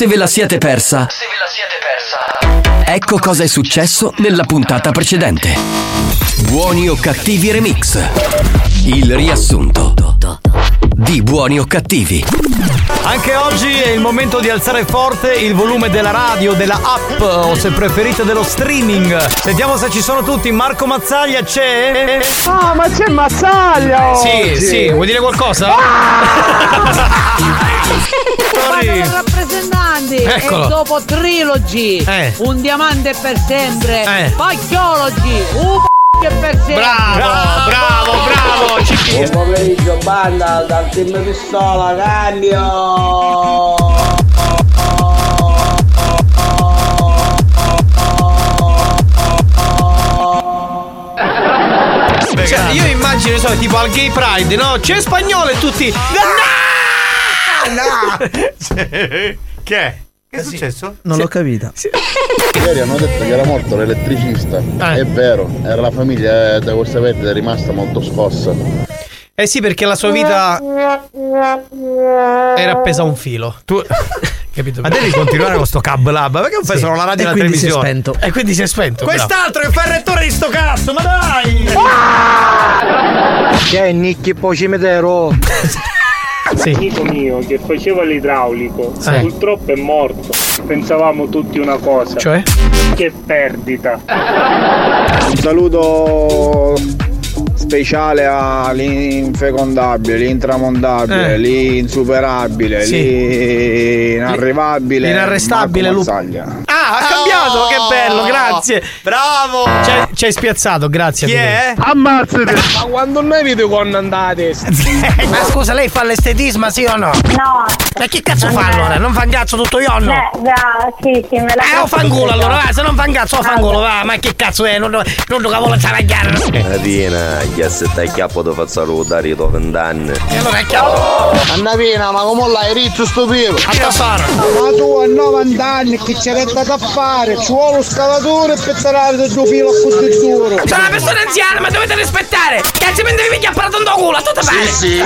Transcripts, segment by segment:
Se ve la siete persa, Se ve la siete persa. ecco cosa è successo nella puntata precedente. Buoni o cattivi remix. Il riassunto di Buoni o cattivi. Anche oggi è il momento di alzare forte il volume della radio, della app o se preferite dello streaming. Sentiamo se ci sono tutti. Marco Mazzaglia c'è? Ah, ma c'è Mazzaglia! Sì, oggi. sì, vuoi dire qualcosa? Guarda i rappresentanti Eccolo. e dopo Trilogy Eh. un diamante per sempre Eh. Pacchiology un p- per sempre Bravo, bravo, bravo. Ci- Buon pomeriggio banda dal team pistola cambio Cioè, io immagino, so, tipo al gay pride, no? C'è spagnolo e tutti. No! Che è? Che è successo? Non l'ho capita. Ieri hanno detto che era morto l'elettricista. È vero, era la famiglia eh, da questa perdita è rimasta molto scossa. Eh sì, perché la sua vita era appesa a un filo. Tu. Capito? Ma devi continuare con sto cab lab. Perché non fai Sì. solo la radio e E la quindi si è televisione? spento. E quindi si è spento. bravo. Quest'altro che fa il rettore di sto cazzo, ma dai! Che è Nicchi poi cimitero? Amico mio che faceva l'idraulico Sì. purtroppo è morto. Pensavamo tutti una cosa. Cioè? Che perdita. Un saluto speciale all'infecondabile, l'intramontabile, Eh. l'insuperabile, Sì. l'inarrivabile. L'inarrestabile Lu-. Ah, ha cambiato, che bello, grazie. Bravo! Ci hai, spiazzato, grazie. Chi è? Ammazzate! Ma quando noi vi con andate? Ma scusa, lei fa l'estetismo, sì o no? No. Ma che cazzo fa allora? Non fa un cazzo tutto io o no? Eh, brava, sì, sì, me la Eh, o fanculo allora, va, se non fa un cazzo, o fanculo, va, ma che cazzo è? Non, non lo cavolo. La piena, che se stai chiappo ti fa salutare i tuoi vent'anni. E allora è chiaro. Anna Pina, ma come l'hai rizzo sto piro? A tesoro. Ma tu a 90 anni che c'è retta da fare, ci vuole lo scavatore e pezzolare del tuo filo a così duro. Sono una persona anziana, ma dovete rispettare! Cazzo, mi devi picchiare per un culo, a tutte pare! Sì,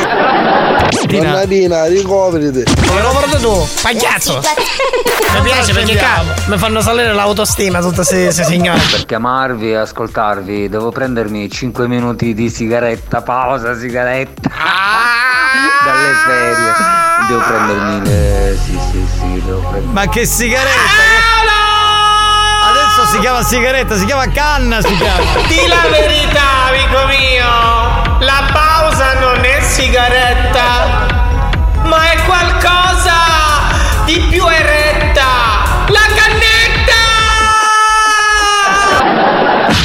sì. Pina, ricopriti. Come lo guardo tu? Pagliazzo! Mi piace perché ca- mi fanno salire l'autostima tutte queste signore. Per chiamarvi e ascoltarvi devo prendermi 5 minuti di sigaretta, pausa sigaretta. Dalle ferie. Devo prendermi le. Sì, sì, sì, devo prendermi. Ma che sigaretta! Adesso si chiama sigaretta, si chiama canna, si chiama. Di la verità, amico mio! La pausa non è sigaretta, di più eretta! La cannetta!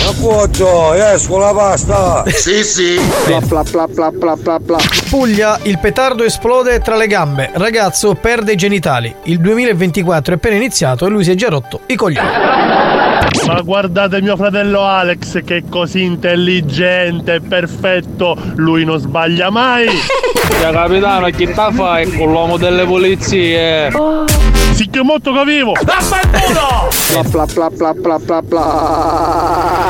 Appoggio, esco la pasta. Sì, sì. Pla pla pla pla pla pla pla. Puglia, il petardo esplode tra le gambe. Ragazzo perde i genitali. Il 2024 è appena iniziato e lui si è già rotto i coglioni. Ma guardate mio fratello Alex che è così intelligente e perfetto, lui non sbaglia mai. Ya capitano, chi sta fai con l'uomo delle pulizie? Sì che è molto che vivo. Vaffanculo! Pla pla pla pla pla pla pla.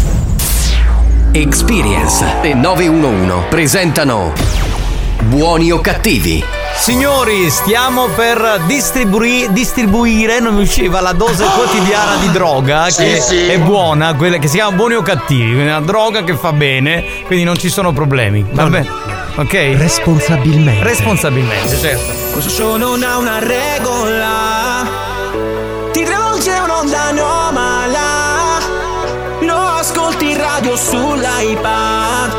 Experience e 911 presentano Buoni o cattivi? Signori, stiamo per distribui- distribuire, non mi usciva la dose quotidiana di droga, Sì, che sì. è buona, quella che si chiama buoni o cattivi, quindi una droga che fa bene, quindi non ci sono problemi. Va bene? Ok? Responsabilmente. Responsabilmente, certo. Questo show non ha una regola sull'iPad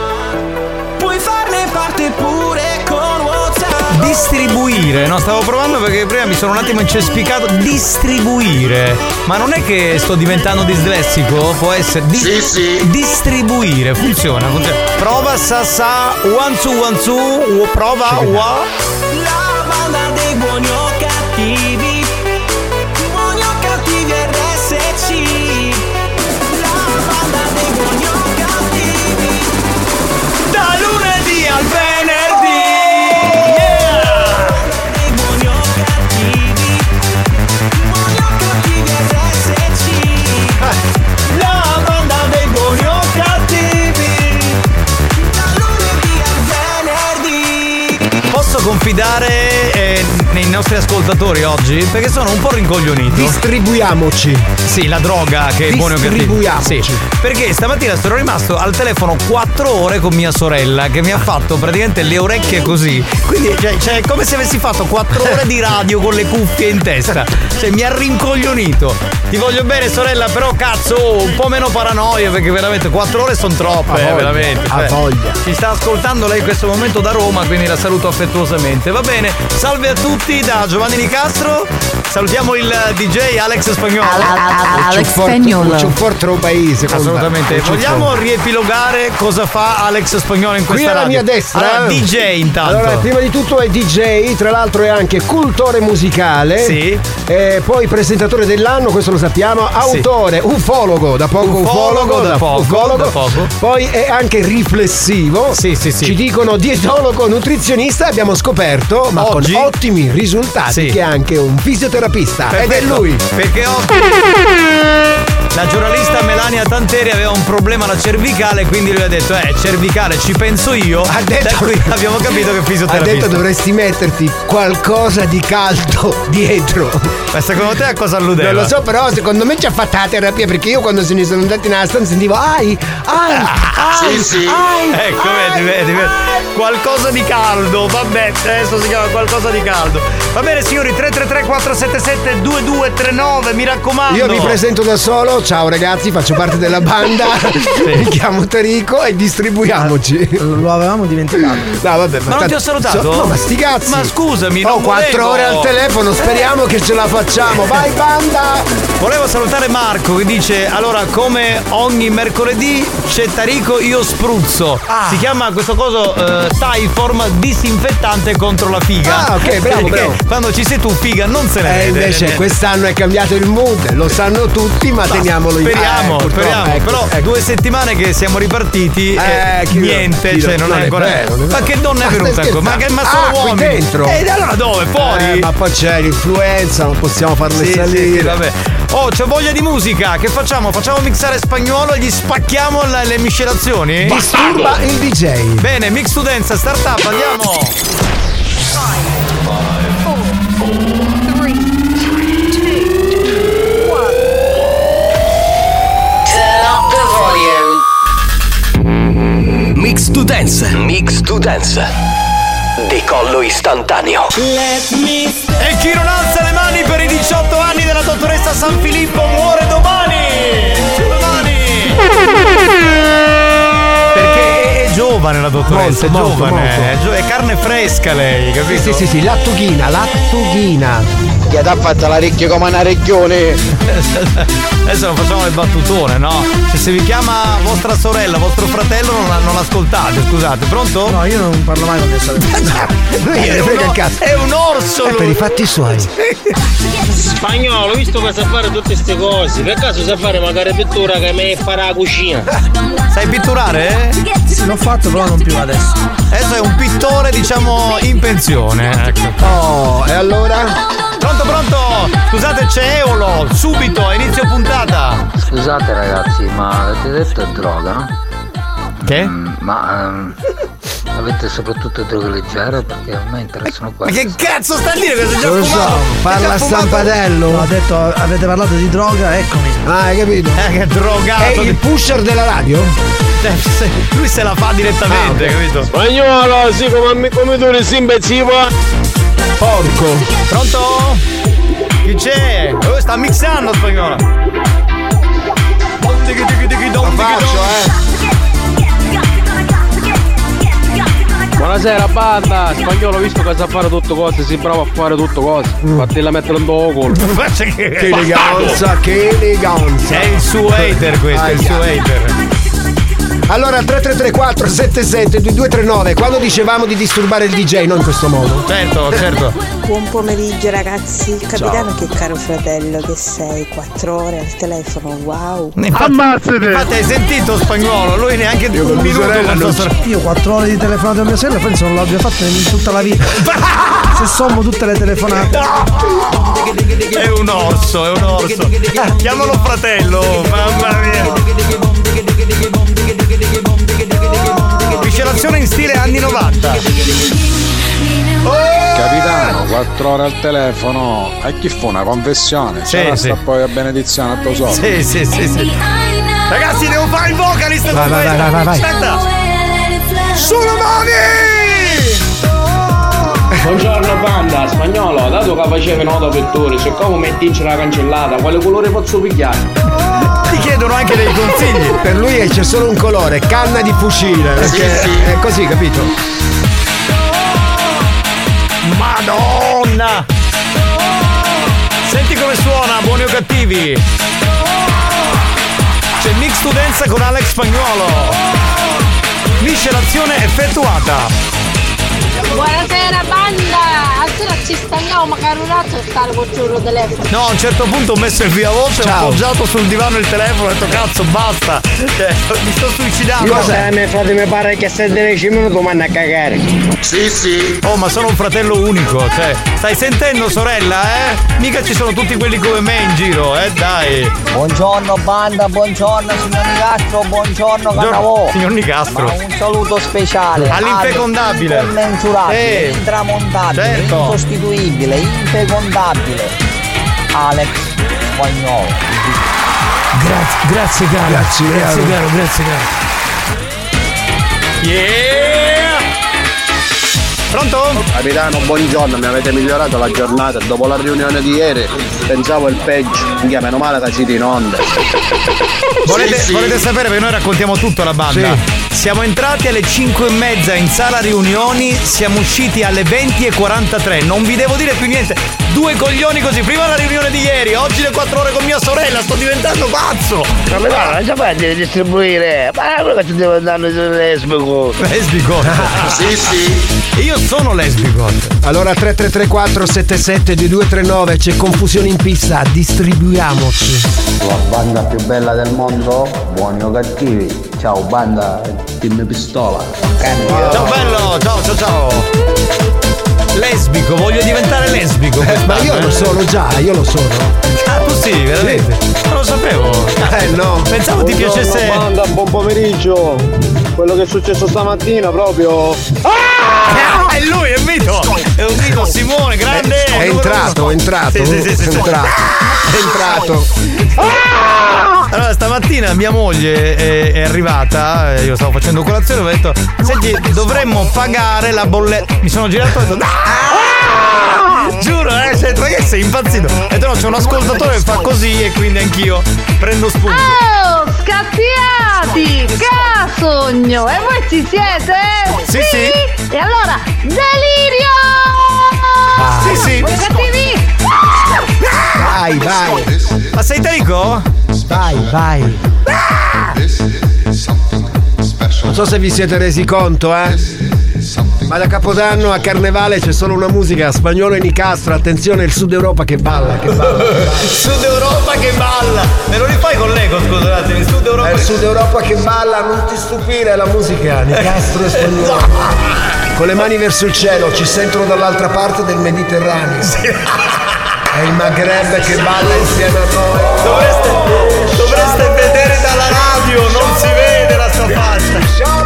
Puoi farne parte pure con WhatsApp Distribuire, no, stavo provando perché prima mi sono un attimo incespicato. Distribuire. Ma non è che sto diventando dislessico? Può essere. Dis- Sì, sì. Distribuire, funziona, funziona. Prova sa sa, one two one two, prova wa. La banda dei buoni o cattivi sfidare eh, nei nostri ascoltatori oggi? Perché sono un po' rincoglionito. Distribuiamoci. Sì, la droga che è e cattivo. Distribuiamoci. Sì, perché stamattina sono rimasto al telefono 4 ore con mia sorella che mi ha fatto praticamente le orecchie così. Quindi cioè, cioè, è come se avessi fatto 4 ore di radio con le cuffie in testa. Cioè mi ha rincoglionito. Ti voglio bene sorella, però cazzo, un po' meno paranoia perché veramente 4 ore sono troppe, eh, voglia, veramente. ha voglia. Ci sta ascoltando lei in questo momento da Roma, quindi la saluto affettuosamente. Va bene, salve a tutti da Giovanni Nicastro. Salutiamo il DJ Alex Spagnolo. Alex Spagnolo. C'è un forte paese. Assolutamente. Vogliamo riepilogare cosa fa Alex Spagnolo in Qui questa alla radio? mia destra. Allora, DJ intanto. Allora, prima di tutto è DJ, tra l'altro è anche cultore musicale. Sì. E poi presentatore dell'anno, questo lo sappiamo. Autore, ufologo, da poco ufologo, da poco, ufologo. da poco. Poi è anche riflessivo. Sì, sì, sì. Ci dicono dietologo, nutrizionista. Abbiamo scoperto, ma Oggi- con ottimi risultati, Sì. che è anche un fisioterapista. Ed è Perfetto, lui. Perché oggi la giornalista Melania Tanteri aveva un problema alla cervicale, quindi lui ha detto, eh, cervicale ci penso io. Ha detto- Da qui abbiamo capito che è Ha fisioterapista. detto dovresti metterti qualcosa di caldo dietro. Ma secondo te a cosa alludeva? Non lo so, però secondo me ci ha fatto la terapia perché io quando se ne sono andati nella stanza sentivo ai, ai, ai, Sì, sì. ai, Ecco, ai, vedi, vedi, vedi. Qualcosa di caldo, vabbè, adesso si chiama qualcosa di caldo. Va bene, signori, 333 477 2239, mi raccomando. Io mi presento da solo, ciao ragazzi, faccio parte della banda, mi chiamo Tarico e distribuiamoci. Lo avevamo dimenticato. No, vabbè, Ma non ti ho salutato? no, ma sti cazzi. Ma scusami, Ho non quattro ore al telefono, speriamo che ce la facciamo. Vai banda! Volevo salutare Marco che dice allora come ogni mercoledì c'è Tarico io spruzzo. Ah. Si chiama questo coso eh, Tyform disinfettante contro la figa. Ah, ok, bravo, Perché bravo. Quando ci sei tu figa non se ne E vede. invece quest'anno è cambiato il mood, lo sanno tutti, ma, Ma teniamolo in Speriamo, eh, speriamo. ecco, Però ecco. due settimane che siamo ripartiti Eh, e chi- niente, chi- cioè non, non è ancora. vero, ma che donna è venuta ancora? Ma, che, ma sono Ah, uomini. dentro? E allora dove? Fuori? Eh, ma poi c'è l'influenza, non possiamo farle Sì, salire. sì, vabbè. Oh, c'ho voglia di musica. Che facciamo? Facciamo mixare spagnolo e gli spacchiamo la- le miscelazioni? Disturba il DJ. Bene, mix to dance, startup, andiamo. Mix to dance. Mix to dance. Decollo istantaneo. E chi non alza le mani per i 18 anni della dottoressa San Filippo muore domani! Domani! Perché è giovane la dottoressa, Molto, è molto, giovane, molto. È, gio- è carne fresca lei, capito? Sì, sì, sì, lattughina, lattughina. Che ti ha fatto la recchia come una regione. Adesso non facciamo le battutone, no? Se, se vi chiama vostra sorella, vostro fratello, non, non ascoltate, scusate, pronto? No, io non parlo mai con mia sorella. Lui È un. È orso È per i fatti suoi. Spagnolo, visto che sa fare tutte queste cose, per caso sa fare magari pittura che mi farà la cucina? Sai pitturare? Sì, l'ho fatto, però non più adesso. Adesso è un pittore, diciamo, in pensione. Ecco. Oh, e allora? Pronto, pronto! Scusate, c'è Eolo, subito, a inizio puntata. Scusate ragazzi, ma avete detto è droga? Che? Mm, ma ehm, avete soprattutto droghe leggere perché a me interessano Ma queste. che cazzo sta a dire? Cosa già Non lo so, parla stampatello. Ha detto, avete parlato di droga, eccomi. Ah, hai capito? Eh, che È drogato. il pusher della radio? Eh, Lui se la fa direttamente, Ah, ok. capito? Spagnolo, sì, come, come tu resti imbecille. Porco. Pronto? Chi c'è? Oh, sta mixando spagnolo. Lo faccio, eh. Buonasera banda, spagnolo visto che sa fare tutte cose, si brava a fare tutte cose. Fatela mettere un. Faccia che... Eleganza, che eleganza. È il suo hater questo, è il suo hater. Allora 3334 77 2239 quando dicevamo di disturbare il DJ non in questo modo. Certo, certo. Buon pomeriggio ragazzi, capitano che caro fratello che sei, quattro ore al telefono, wow. Infatti, Ammazzate! infatti hai sentito spagnolo, lui neanche Io con un minuto. Io quattro ore di telefonate a mia sorella penso non l'abbia fatta in tutta la vita. Se sommo tutte le telefonate. È un orso, è un orso. Chiamalo fratello, mamma mia. Miscelazione in stile anni 90. Capitano, 4 ore al telefono. E chi fa una confessione? Sì, Sarà sì. sta poi a benedizione a tuo soldo. Sì, sì, sì, sì. Ragazzi, devo fare il vocalist Vai, vai, vai, vai, vai, vai. Aspetta. Sulle mani! Buongiorno banda, spagnolo, dato che facevi nota pettori, se come metti in la cancellata, quale colore posso pigliare? Chiedono anche dei consigli. Per lui c'è solo un colore, canna di fucile. Perché Sì, sì. è così, capito? Madonna! Senti come suona, buoni o cattivi? C'è mix dance con Alex Spagnuolo. Miscelazione effettuata. Buonasera banda! Ancora ci stagliamo magari un attimo stare col giorno telefono. No, a un certo punto ho messo il via voce, ho Ciao. appoggiato sul divano il telefono e ho detto cazzo, basta. Cioè, mi sto suicidando. Cosa mio frate mi pare che se 10 minuti manda a cagare. Sì, sì. Oh, ma sono un fratello unico, cioè. Stai sentendo, sorella, eh? Mica ci sono tutti quelli come me in giro, eh, dai. Buongiorno banda, buongiorno signor Nicastro, buongiorno Cannavò. signor Nicastro. Ma un saluto speciale. All'infecondabile. Alex, Incommensurabile, Eh, intramontabile, certo. insostituibile, infecondabile. Alex Spagnolo. Grazie, grazie caro. Grazie, grazie caro. caro, grazie caro. Yeah! Pronto? Capitano, buongiorno, mi avete migliorato la giornata. Dopo la riunione di ieri pensavo il peggio. Minchia, meno male che siete in onda. Volete, volete sapere perché noi raccontiamo tutto alla banda? Siamo entrati alle 5 e mezza in sala riunioni, siamo usciti alle 20 e 43. Non vi devo dire più niente. Due coglioni così. Prima la riunione di ieri, oggi le 4 ore con mia sorella. Sto diventando pazzo. Capitano, non sapete di distribuire. Ma quello che ti devo andare sul lesbico. Lesbico? Sì, sì. Io sono lesbico. Allora 3334 77 2239 c'è confusione in pista, distribuiamoci. La banda più bella del mondo, buoni o cattivi. Ciao banda, team pistola. Ciao bello, ciao ciao ciao. Lesbico, voglio diventare lesbico. Ma io lo sono già, io lo sono. Ah, tu sì, veramente? Non lo sapevo. Eh no. Pensavo ti Buongiorno, piacesse. banda, buon pomeriggio. Quello che è successo stamattina proprio. Ah, è lui, è Vito! È un Vito Simone, grande! È entrato, è entrato. Sì, sì, sì, sì, è entrato. È entrato. Allora, stamattina mia moglie è, è arrivata, eh, io stavo facendo colazione, ho detto, senti, dovremmo pagare la bolletta. Mi sono girato e ho detto, "Ah!" Giuro, eh, cioè, perché sei impazzito? Ho detto no, c'è un ascoltatore che fa così e quindi anch'io prendo spunto. Oh, scattiati! Casogno! E voi ci siete? Sì, sì. E allora, delirio! Sì, sì. Voi cattivi? Vai, vai. Ma sei Tarico? Vai, vai. Non so se vi siete resi conto, eh? Ma da Capodanno a Carnevale c'è solo una musica spagnolo e Nicastro. Attenzione, il Sud Europa che balla, che balla. Sud Europa che balla! Me lo rifai con l'eco, scusa un attimo, il Sud Europa. È il Sud Europa che balla, non ti stupire la musica, Nicastro e spagnolo. Con le mani verso il cielo, ci sentono dall'altra parte del Mediterraneo. È il Maghreb che balla insieme a noi. Dovreste, dovreste vedere dalla radio, non si vede la sua faccia.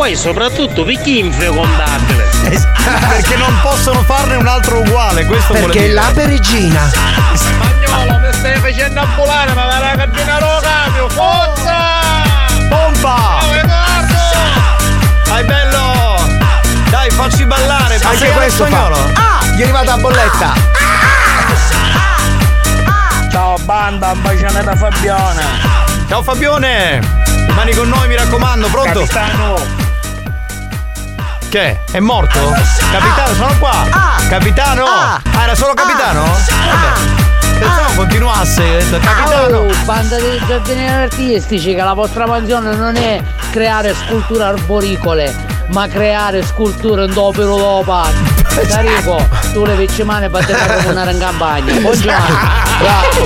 Ah, poi soprattutto perché infecondabile? Perché non possono farne un altro uguale, questo Perché è dire. l'ape regina. Spagnolo, mi stai facendo ambulare, ma la cartina lo cambio, forza! Pompa! Dai bello! Dai, facci ballare, ma Anche sei questo fa. spagnolo? Ah, gli è arrivata la bolletta. Ciao banda, un bacione da Fabione. Ciao Fabione! Rimani con noi, mi raccomando, pronto? Capitano. Che? È morto? Capitano, sono qua! Capitano! Ah, era solo capitano? Vabbè. Pensavo continuasse, ho detto, capitano! Oh, banda di giardinieri artistici che la vostra mansione non è creare sculture arboricole, ma creare sculture in dopo. Tarico, tu le vicimane batterai come una in campagna. Buongiorno.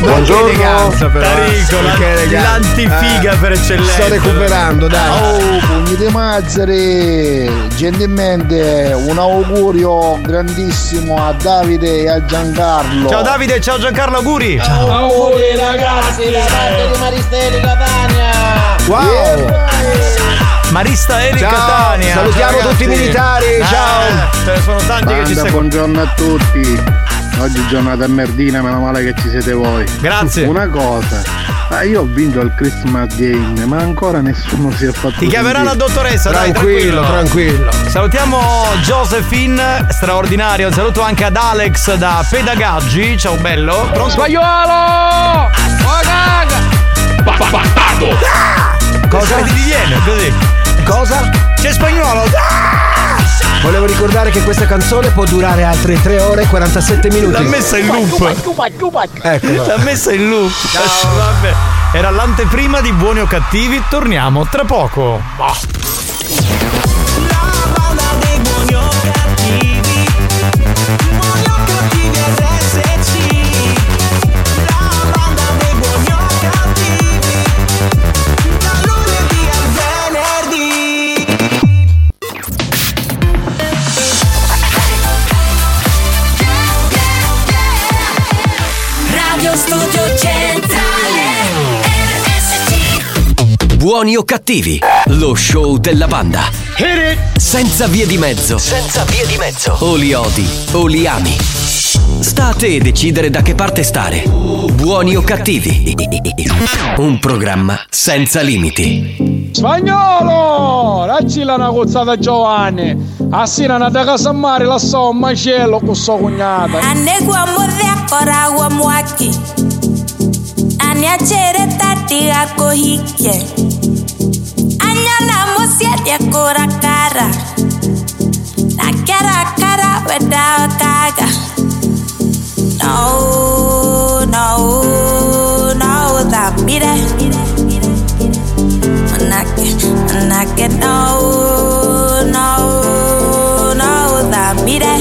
Buongiorno. eleganza, però, eh. Tarico, la- Che eleganza. l'antifiga Eh, per eccellenza. Sto recuperando, dai. Oh, pugni di Mazzari! Gentilmente un augurio grandissimo a Davide e a Giancarlo. Ciao Davide, ciao Giancarlo, auguri! Auguri ragazzi, la banda di Maristelli Catania. Wow! Marista Eli Ciao, Catania. salutiamo Ciao, tutti i militari, Eh, ciao. ce ne sono tanti che ci Banda, seguono. buongiorno a tutti. Oggi è giornata merdina, meno male che ci siete voi. Grazie. Una cosa, ah, io ho vinto al Christmas Game, ma ancora nessuno si è fatto. Ti chiamerà la dottoressa, dai, Tranquillo, tranquillo. Salutiamo Josephine, straordinario. Un saluto anche ad Alex da Pedagaggi. Ciao bello. Pronto? Spagnolo! Oh! Bastardo! Cosa ti viene così? Cosa? C'è spagnolo! Volevo ricordare che questa canzone può durare altre 3 ore e 47 minuti. L'ha messa in loop. Eccola. L'ha messa in loop. Ciao, vabbè. Era l'anteprima di buoni o cattivi. Torniamo tra poco. Radio Buoni o cattivi? Lo show della banda. Senza vie di mezzo. Senza vie di mezzo. O li odi o li ami. Sta a te decidere da che parte stare. Buoni o cattivi? Un programma senza limiti. Spagnolo! Raggi la una cozzata Giovanni! Assina una da casa mare la so un macello con sua cognata! Anegua modhe kora wa mwaki Anyachetati akohikye Anyala mosiatia kora kara. Nakera kara weda kaga No, no, no, that mire. Nake, nake, no, no, no, that mire.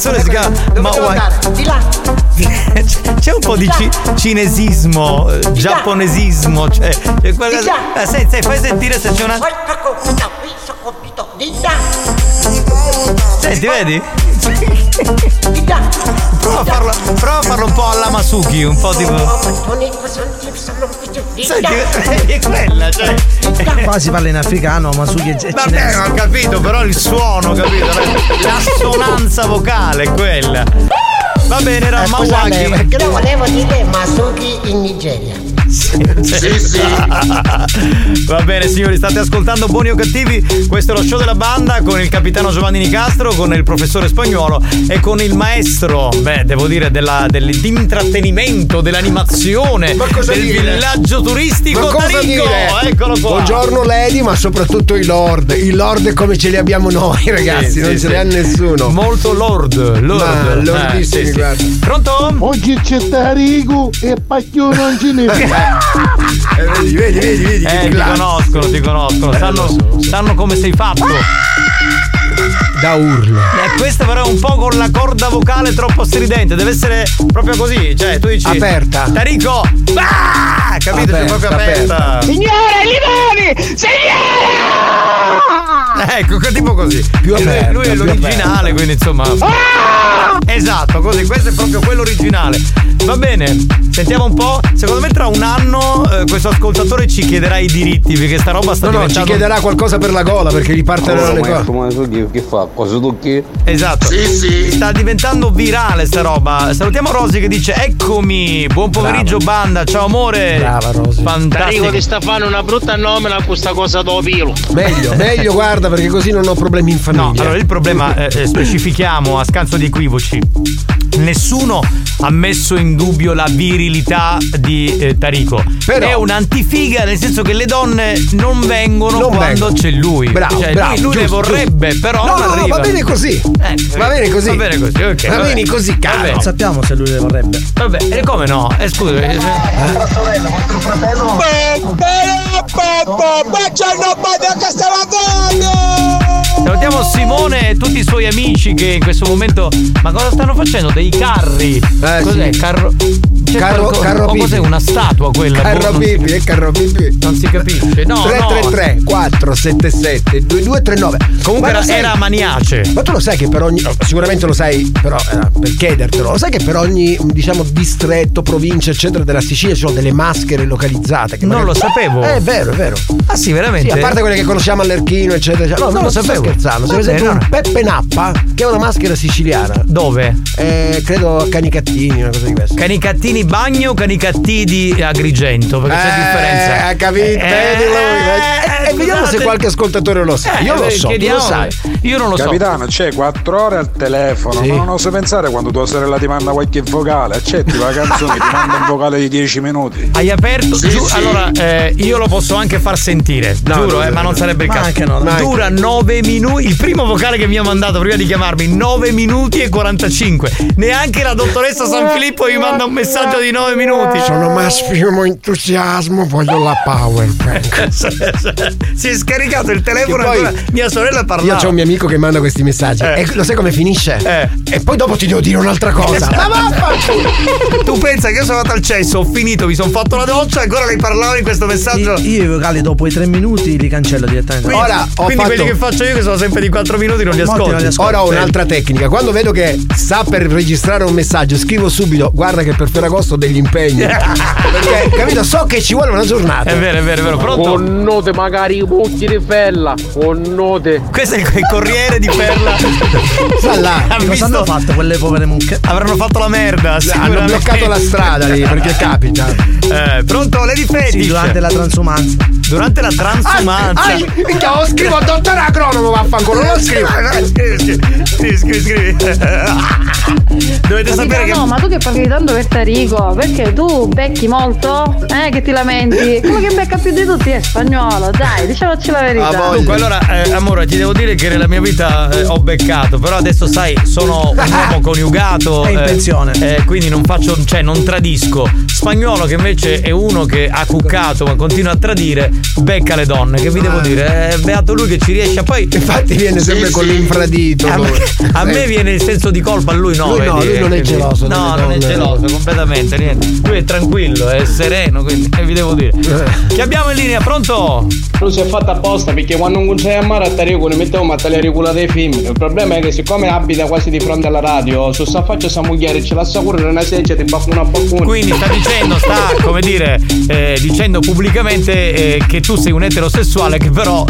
Canzone si chiama Ma Di là. C'è un po' di ci- cinesismo, eh, giapponesismo, cioè, c'è quella- Di là. Eh, senti, senti, fai sentire se c'è una. Senti, vedi? Prova a farlo, prova a farlo un po' alla Masuki, un po' tipo. Senti, è quella, cioè. Qua si parla in africano, ma su che è Vabbè, ho capito, però il suono, capito? L'assonanza vocale è quella. Va bene, era Mawaki. perché no, volevo dire Masuki in Nigeria. Sì, sì. Va bene signori, state ascoltando Buoni o Cattivi, questo è lo show della banda con il capitano Giovanni Nicastro, con il professore spagnolo e con il maestro, beh devo dire, della, dell'intrattenimento, dell'animazione, del dire? villaggio turistico Ma cosa Tarico, eccolo qua. Buongiorno Lady, ma soprattutto i lord. I lord come ce li abbiamo noi, ragazzi, Sì, non sì, ce li ha nessuno. Molto lord, lord. Ma Eh, lordissimi, guarda. Pronto? Oggi c'è Tarico e Pacchio non ce ne Eh, vedi, vedi, vedi. Eh, ti conoscono, ti conoscono, sanno, sanno come sei fatto. Da urlo. Eh, questo però è un po' con la corda vocale troppo stridente, deve essere proprio così, cioè tu dici Aperta. Tarico! Ah! Capito? C'è Aperta, proprio aperta. aperta. Signore Limoni! Signore! Ecco, che tipo così. Più lui, aperta, lui è più l'originale, quindi insomma. Esatto, così, questo è proprio quello originale. Va bene, sentiamo un po'. Secondo me tra un anno eh, questo ascoltatore ci chiederà i diritti, perché sta roba sta No, no, ci diventando. chiederà qualcosa per la gola perché gli partono le cose. ma che fa? Cosa tocchi? Esatto. Sì, sì. Sta diventando virale sta roba. Salutiamo Rosy che dice: Eccomi, buon pomeriggio, banda. Ciao amore. Brava, Rosy. Fantastico. Tarico ti sta fanno una brutta nomina a questa cosa do pilo. Meglio, meglio, guarda, perché così non ho problemi in famiglia. No, allora il problema, eh, eh, specifichiamo a scanso di equivoci. Nessuno ha messo in dubbio la virilità di eh, Tarico. Però- è un'antifiga, nel senso che le donne non vengono Non quando vengono. c'è lui. Bravo, Cioè, bravo, lui, lui le giusto, vorrebbe, giusto. però No, non no, no, arriva. va bene così. Eh, Va bene così. Va bene così, ok. Va bene così, caro. Non sappiamo se lui le vorrebbe. Vabbè, e come no? Eh, scusa. eh, Salutiamo Simone e tutti i suoi amici che in questo momento. Ma cosa stanno facendo? Dei carri? Eh, Cos'è? sì. Carro. C'è Carro- qualcosa- carro o cos'è una statua quella? Carro Boh, Bibi, è carro Bibi. Non si capisce. No, 333 477 2239 Comunque era, sai- era maniace. Ma tu lo sai che per ogni. Sicuramente lo sai, però eh, per chiedertelo. Lo sai che per ogni, diciamo, distretto, provincia, eccetera, della Sicilia ci sono delle maschere localizzate. Che Non magari- lo sapevo. Eh, è vero, è vero. Ah, sì, veramente? Sì, a parte quelle che conosciamo all'Erchino, eccetera. eccetera. No, Non non, lo sapevo. sto scherzando. Se per esempio bene, un Peppe Nappa, che è una maschera siciliana. Dove? Eh, credo Canicattini, una cosa di questa. Canicattini bagno o canicattini Agrigento? Perché c'è Eh, differenza. ha capito? Vedi lui, vedi? Eh, vediamo se qualche ascoltatore lo sa. Eh, Io lo eh, so, tu chiediamo. lo sai. Io non lo so. Capitano, c'è 4 ore al telefono, Sì. ma non oso pensare quando tua sorella ti manda qualche vocale. Accetti la canzone, ti manda un vocale di 10 minuti. Hai aperto? Giu- Allora, eh, io lo posso anche far sentire, No, giuro, no, eh, no, ma non no. sarebbe il caso. anche no. Dura 9 minuti. Il primo vocale che mi ha mandato prima di chiamarmi, 9 minuti e 45. Neanche la dottoressa San Filippo mi manda un messaggio di 9 minuti. Sono massimo entusiasmo, voglio la power bank. si è scaricato il telefono e poi- ancora mia sorella Io parlava. ho un mio amico che manda questi messaggi. Eh. E lo sai come finisce? Eh. E poi dopo ti devo dire un'altra cosa. Ma vaffanculo! Tu pensa che io sono andato al cesso, ho finito, mi sono fatto la doccia e ancora lei parlava in questo messaggio. Io, io i vocali dopo i tre minuti li cancello direttamente. Quindi, Ora, ho quindi fatto- quelli che faccio io che sono sempre di 4 minuti non li ascolto. non li ascolto. Ora ho un'altra tecnica. Quando vedo che sta per registrare un messaggio, scrivo subito: Guarda che per Ferragosto ho degli impegni. Perché, capito? So che ci vuole una giornata. È vero, è vero, è vero. Pronto? Con note magari i buchi di fella. Con note. Questo è il il corriere di Perla. Ha Cosa hanno fatto quelle povere mucche? Avranno fatto la merda. Hanno bloccato la strada lì perché capita. Eh, pronto, Lady Fetish. Sì, durante la transumanza. Durante la transumanza. Ah, minchia, lo scrivo al dottore agronomo, vaffanculo, non lo scrivo. Scrivi, scrivi, scrivi, scrivi, scrivi. Dovete sapere che. No, ma tu che parli tanto per Tarico, perché tu becchi molto? Eh, che ti lamenti? Quello che becca più di tutti è spagnolo, dai, diciamoci la verità. Dunque, allora, eh, amore, ti devo dire che nella mia vita eh, ho beccato, però adesso sai, sono un uomo coniugato. È in eh, pensione. eh, quindi non faccio, cioè, non tradisco. Spagnolo, che invece è uno che ha cuccato ma continua a tradire, becca le donne. Che vi devo dire? È beato lui che ci riesce. Poi. Infatti viene sempre con l'infradito. A me, a me Eh. viene il senso di colpa, a lui no. Lui no, vedi, lui eh, non è quindi- geloso No, delle non è donne. geloso, completamente. Niente. Lui è tranquillo, è sereno, quindi eh, vi devo dire. Chi abbiamo in linea? Pronto? Lui si è fatto apposta perché quando non cominciai a mare a Tarico ne mettevo a tagliare i culo dei film. Il problema è che siccome abita quasi di fronte alla radio, su sta faccia sa mogliare ce la assicuro una sedia ti bacco una baccuna. Quindi sta dicendo, sta come dire, eh, dicendo pubblicamente eh, che tu sei un eterosessuale che però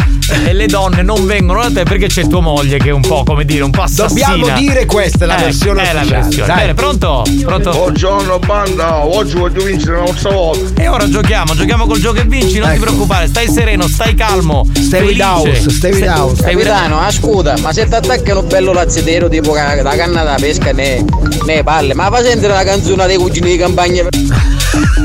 eh, le donne non vengono da te perché c'è tua moglie che è un po' come dire un po' assassina. Dobbiamo dire questa è la Eh, versione è la versione. dai. Bene, pronto? Pronto? Buongiorno banda, oggi voglio vincere un'altra volta. E ora giochiamo, giochiamo col gioco e vinci, non ti preoccupare, stai sereno, stai calmo. Ecco. Stay with house, stay with Stai- house. stai Capitano, ascolta, ma se ti attaccano bello lazzitero tipo la canna da pesca ne, ne palle, ma fa sentire la canzone dei cugini di campagna.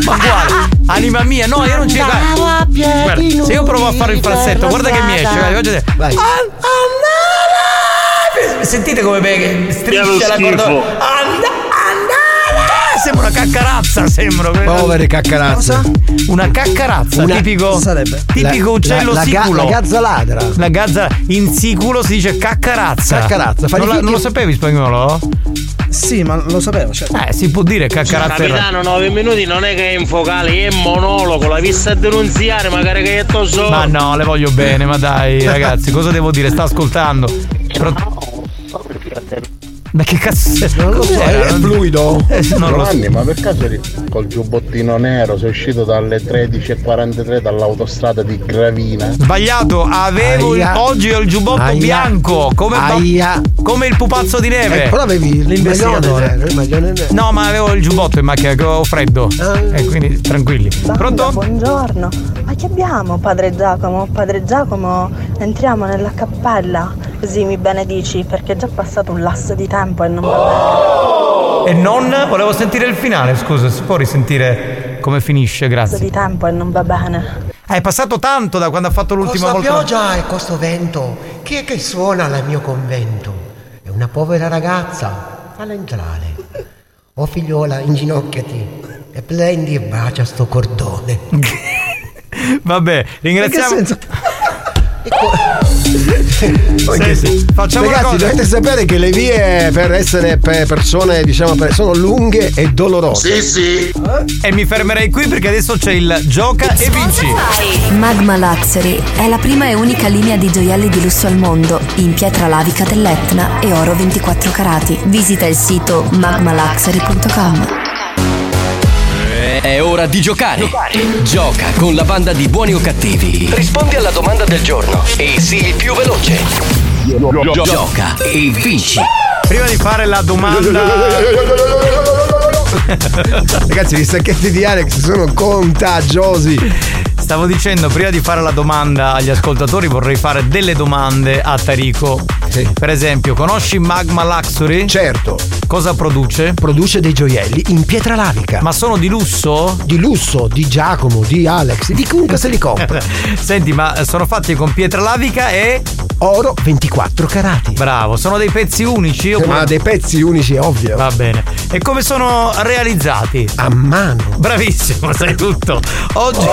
Ma guarda, anima mia, no, io non ci guarda, guarda, se io provo a fare il falsetto, guarda che mi esce, guarda, guarda, Vai. Sentite come striscia la corda. And- andare! Sembra una caccarazza, sembra. Povere caccarazze. Una caccarazza, Una- tipico. sarebbe? Tipico La- uccello la- la siculo. la gazza ladra. La gazza in siculo si dice caccarazza. Caccarazza, Non, la- non lo sapevi spagnolo? Sì, ma lo sapevo, certo. Eh, si può dire caccarazza. era- Capitano, 9 minuti non è che è in focale, è monologo, l'ha vista a denunziare, magari che è toso. Ma no, le voglio bene, ma dai, ragazzi, cosa devo dire? Sta ascoltando. Pro- Ma che cazzo? Non lo so, è fluido. Eh, non lo so. Giovanni, ma per caso eri col giubbottino nero sei uscito dalle 13.43 dall'autostrada di Gravina? Sbagliato, avevo il- oggi ho il giubbotto Aia. bianco, come, Aia. come il pupazzo di neve. Eh, però avevi L'investigatore. nero. No, ma avevo il giubbotto in macchina, che ho freddo. E quindi tranquilli. Pronto? Buongiorno, ma che abbiamo padre Giacomo? Padre Giacomo, entriamo nella cappella, così mi benedici perché è già passato un lasso di tempo e non va E non volevo sentire il finale, scusa, si può risentire come finisce, bene. Lasso grazie. di tempo e non va bene. Ah, È passato tanto da quando ha fatto l'ultima volta. pioggia e questo vento, chi è che suona al mio convento? È una povera ragazza, falla entrare. Oh figliola, inginocchiati e prendi e bacia sto cordone. Vabbè, ringraziamo. Che Senti, facciamo una Ragazzi, cosa. dovete sapere che le vie per essere per persone, diciamo, per- sono lunghe e dolorose. sì. E mi fermerei qui perché adesso c'è il gioca e vinci. Magma Luxury è la prima e unica linea di gioielli di lusso al mondo in pietra lavica dell'Etna e oro 24 carati. Visita il sito magmaluxury.com. È ora di giocare. Gioca con la banda di buoni o cattivi. Rispondi alla domanda del giorno e sii il più veloce. Gioca e vinci. Prima di fare la domanda. Ragazzi, gli stacchetti di Alex sono contagiosi. Stavo dicendo, prima di fare la domanda agli ascoltatori, vorrei fare delle domande a Tarico. Per esempio, conosci Magma Luxury? Certo. Cosa produce? Produce dei gioielli in pietra lavica. Ma sono di lusso? Di lusso, di Giacomo, di Alex, di chiunque se li compra. Senti, ma sono fatti con pietra lavica e. Oro 24 carati. Bravo, sono dei pezzi unici? Eh, Ma dei pezzi unici, ovvio. Va bene. E come sono realizzati? A mano. Bravissimo, sai tutto. Oggi.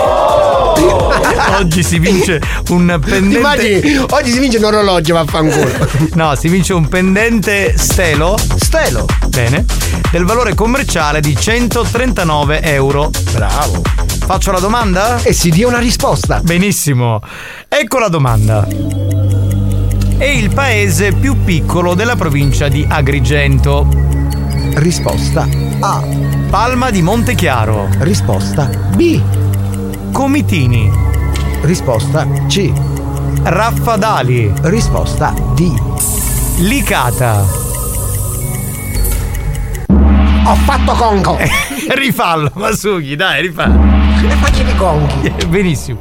Oggi si vince un pendente. immagini? Oggi si vince un orologio, vaffanculo. No, si vince un pendente stelo. Stelo. Bene. Del valore commerciale di 139 euro. Bravo. Faccio la domanda? E si dia una risposta. Benissimo. Ecco la domanda. È il paese più piccolo della provincia di Agrigento. Risposta A. Palma di Montechiaro. Risposta B. Comitini. Risposta C. Raffadali. Risposta D. Licata. Ho fatto congo! Rifallo, Masugi, dai, rifallo. E faccio i conghi! Benissimo.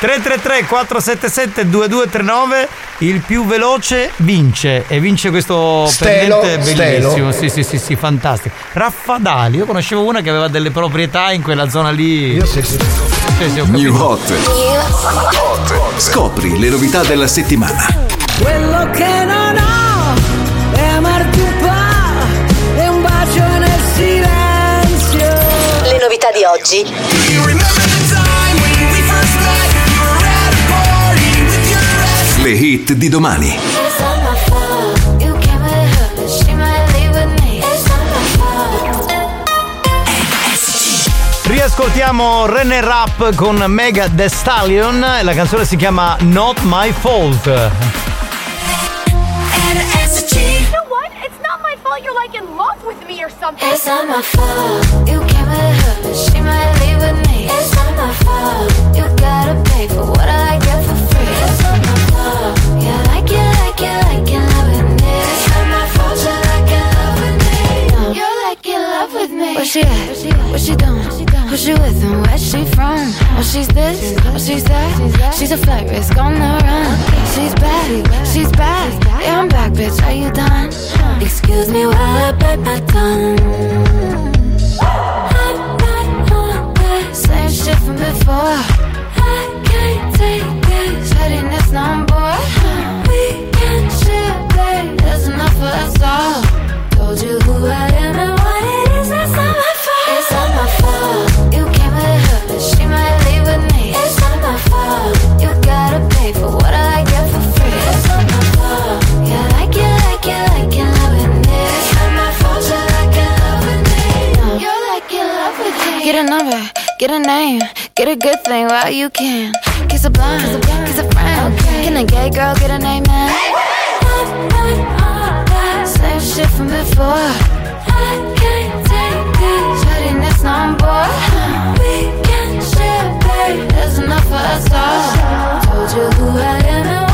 333 477 2239 il più veloce vince e vince questo Stelo, pendente stelo. bellissimo sì sì sì sì fantastico Raffadali io conoscevo una che aveva delle proprietà in quella zona lì io sì sì sì, sì New. Hot. Scopri le novità della settimana. Quello che non ho Le novità di oggi. Le hit di domani. riascoltiamo René Rap con Mega The Stallion la canzone si chiama Not My Fault You know what? It's not my fault you're like in love something. It's not my fault. You came with her, but she might leave with me. It's not my fault. You gotta pay for what I get for free. It's not my fault. Yeah, like it, like it, like it, with me. Where she at? What she doing? Who she with and where she from? Oh, she's this, oh, she's that. She's a flight risk on the run. She's bad, she's bad. Yeah, I'm back, bitch. Are you done? Excuse me while I bite my tongue. I'm not on that same shit from before. I can't take this pettiness no more. We can share, babe. There's enough for us all. Told you who I am a number, get a name, get a good thing while you can. Kiss a blind, kiss a blind. Kiss a friend. Okay. Can a gay girl get a name man? Same shit from before. I can't take this pettiness no more. We can share, babe. There's enough for us all. Told you who I am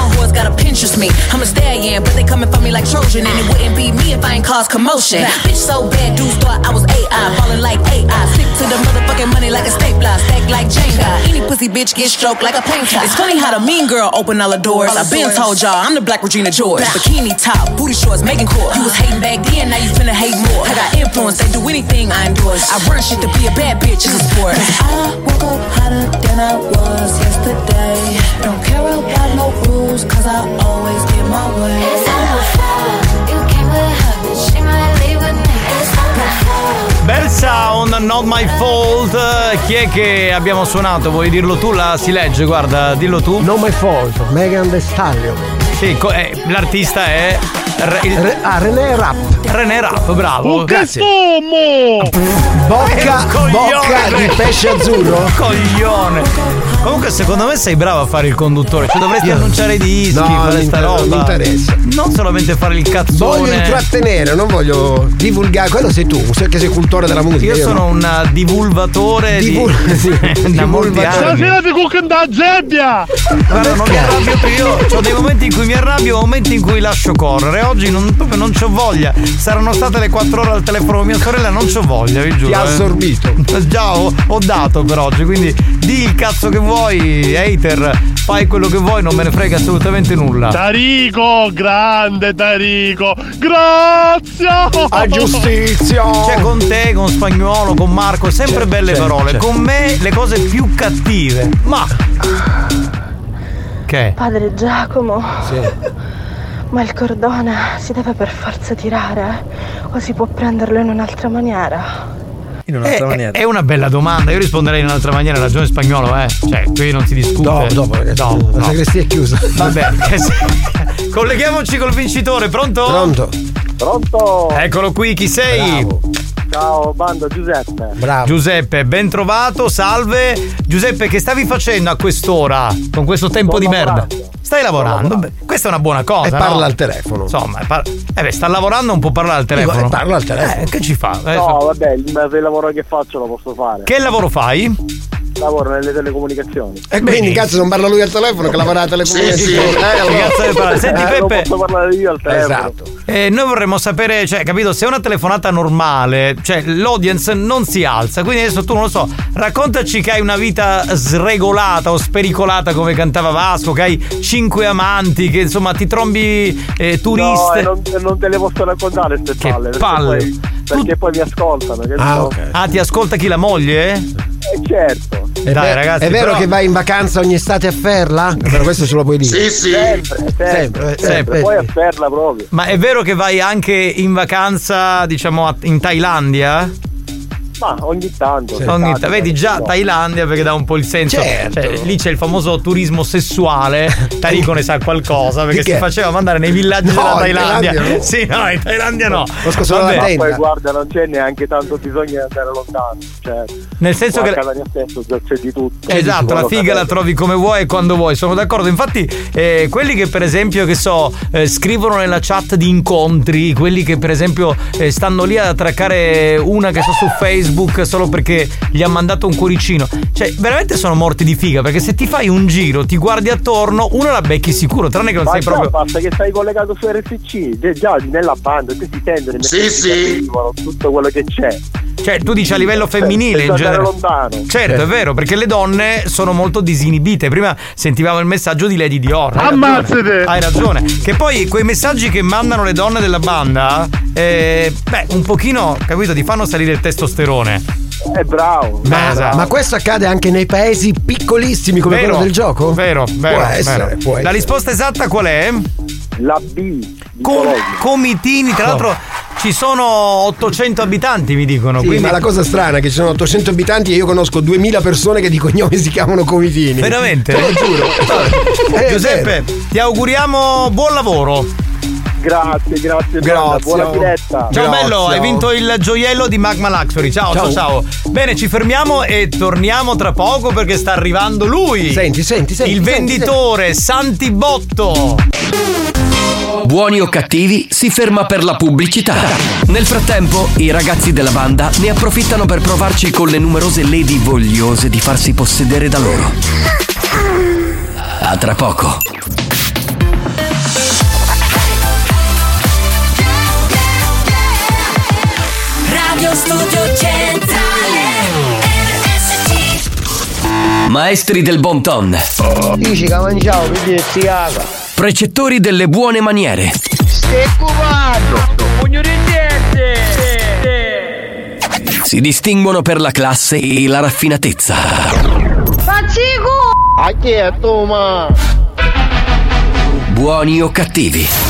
a move gotta Pinterest me. I'm a stallion, but they coming for me like Trojan, and it wouldn't be me if I ain't cause commotion. Bitch, so bad, dudes thought I was AI, falling like AI. Stick to the motherfucking money like a stapler, stack like Jenga. Any pussy bitch get stroked like a painter. It's funny how the mean girl open all the doors. I been told y'all I'm the black Regina George. Bikini top, booty shorts, making cool. You was hating back then, now you finna hate more. I got influence, they do anything I endorse. I run shit to be a bad bitch, it's a sport. I woke up hotter than I was yesterday. Don't care about no rules, cause I always get my way. It's not my fault. You came with her, but she might leave with me. It's not my fault. Bel sound, not my fault. Chi è che abbiamo suonato? Vuoi dirlo tu? La si legge, guarda, dillo tu. Non my fault, Megan The Stallion. Sì, co- eh, l'artista è. Re- il- Re- ah, René Rapp. René Rapp, bravo. Grazie. Fumo! Bocca, bocca di pesce azzurro? Coglione. Comunque, secondo me sei bravo a fare il conduttore. Cioè, dovresti Io- annunciare i dischi, No, fare sta roba. mi interessa. Non solamente fare il cazzone. Voglio intrattenere, non voglio divulgare. Quello sei tu, sei che sei cultore della musica. Io sono no. un uh, divulvatore Divul- di, sì, da molti anni. Stasera ti cucca da zebbia! Guarda, non mi arrabbio più io. Ho dei momenti in cui mi arrabbio momenti in cui lascio correre. Oggi non, proprio non c'ho voglia. Saranno state le 4 ore al telefono con mia sorella, non c'ho voglia, vi giuro. Ti ha eh. assorbito. Già ho, ho dato per oggi, quindi di il cazzo che vuoi, hater, fai quello che vuoi, non me ne frega assolutamente nulla. Tarico, grande Tarico! Grazie! A giustizia! Cioè con te, con spagnolo, con Marco, sempre belle certo, parole. certo. Con me le cose più cattive. Ma. Che? Padre Giacomo, Sì. ma il cordone si deve per forza tirare? O si può prenderlo in un'altra maniera? In È, un'altra è- maniera. è una bella domanda, io risponderei in un'altra maniera, ha ragione spagnolo, eh. Cioè, qui non si discute. Dopo, dopo, ragazzi. Dopo, La no. sagrestia è chiusa. Vabbè, colleghiamoci col vincitore, pronto? Pronto? Pronto? Eccolo qui, chi sei? Bravo. Ciao, bando Giuseppe. Bravo. Giuseppe, ben trovato, salve. Giuseppe, che stavi facendo a quest'ora? Con questo tempo Sto di merda? lavorando. Stai lavorando? Beh, questa è una buona cosa. E parla no? al telefono. Insomma, par- eh beh, sta lavorando, non può parlare al telefono. Dico, eh, parla al telefono. Eh, che ci fa? Eh, No, vabbè, il lavoro che faccio lo posso fare. Che lavoro fai? Lavoro nelle telecomunicazioni. E quindi Benissimo. cazzo non parla lui al telefono che lavora alle comunicazioni. Eh, Che allora- cazzo deve parlare? Senti, Eh, Peppe- Non posso parlare io al telefono. Esatto. Eh, noi vorremmo sapere, cioè, capito, se è una telefonata normale, cioè l'audience non si alza, quindi adesso tu non lo so, raccontaci che hai una vita sregolata o spericolata come cantava Vasco, che hai cinque amanti, che insomma ti trombi eh, No, turiste. e non, e non te le posso raccontare queste palle. palle. Poi, perché poi mi ascoltano. Che Ah, so. ok. Ah, ti ascolta chi la moglie? Eh, certo. È, Dai, ragazzi, è vero però- che vai in vacanza ogni estate a Ferla? Però questo ce lo puoi dire. Sempre, sempre, Sempre, sempre. sempre. Poi a perla proprio. Ma è vero che vai anche in vacanza, diciamo, in Thailandia? Ma ogni tanto. Ogni tanto, vedi già Thailandia perché dà un po' il senso. Certo. Cioè, lì c'è il famoso turismo sessuale. Tarico ne sa qualcosa perché si faceva mandare nei villaggi No, della in Thailandia. Thailandia no. Sì, no, in Thailandia no. Ma Vabbè. poi guarda, non c'è neanche tanto bisogno di andare lontano. Cioè, Nel senso che- stesso c'è di tutto. Esatto, la figa la trovi come vuoi e quando vuoi, sono d'accordo. Infatti, eh, quelli che per esempio, che so, eh, scrivono nella chat di incontri, quelli che per esempio eh, stanno lì ad attraccare una che sta su Facebook solo perché gli ha mandato un cuoricino, cioè veramente sono morti di figa perché se ti fai un giro, ti guardi attorno, uno la becchi sicuro, tranne che non Ma sei già proprio. basta che stai collegato su RSC, già- già nella banda, te si sentono i Sì, messaggi sì. tutto quello che c'è. Cioè, tu dici a livello femminile in genere. lontano. Certo, è vero, perché le donne sono molto disinibite. Prima sentivamo il messaggio di Lady Dior. Hai. Ammazzate! Hai ragione. Che poi quei messaggi che mandano le donne della banda, eh, beh, un pochino, capito, ti fanno salire il testosterone. È bravo. Beh, esatto. Ma questo accade anche nei paesi piccolissimi come Vero, quello del gioco? Vero, vero. Può essere, vero. può La essere. risposta esatta qual è? La B. Com- comitini, tra l'altro ci sono 800 abitanti, mi dicono. Sì, quindi... ma la cosa strana è che ci sono 800 abitanti e io conosco 2000 persone che di cognome si chiamano Comitini. Veramente? Te lo giuro. Eh, Giuseppe, ti auguriamo buon lavoro. Grazie, grazie, Grazie. buona diretta. Ciao bello, hai vinto il gioiello di Magma Luxury. Ciao, ciao, ciao, Bene, ci fermiamo e torniamo tra poco perché sta arrivando lui. Senti, senti, senti. Il senti, venditore Santibotto. Buoni o cattivi si ferma per la pubblicità. Nel frattempo, i ragazzi della banda ne approfittano per provarci con le numerose lady vogliose di farsi possedere da loro. A tra poco. Radio Studio Centrale RSC Maestri del bon ton. Precettori delle buone maniere. Stai cubando. Pugno di Si distinguono per la classe e la raffinatezza. Pazzico! A chi è tu, ma? Buoni o cattivi.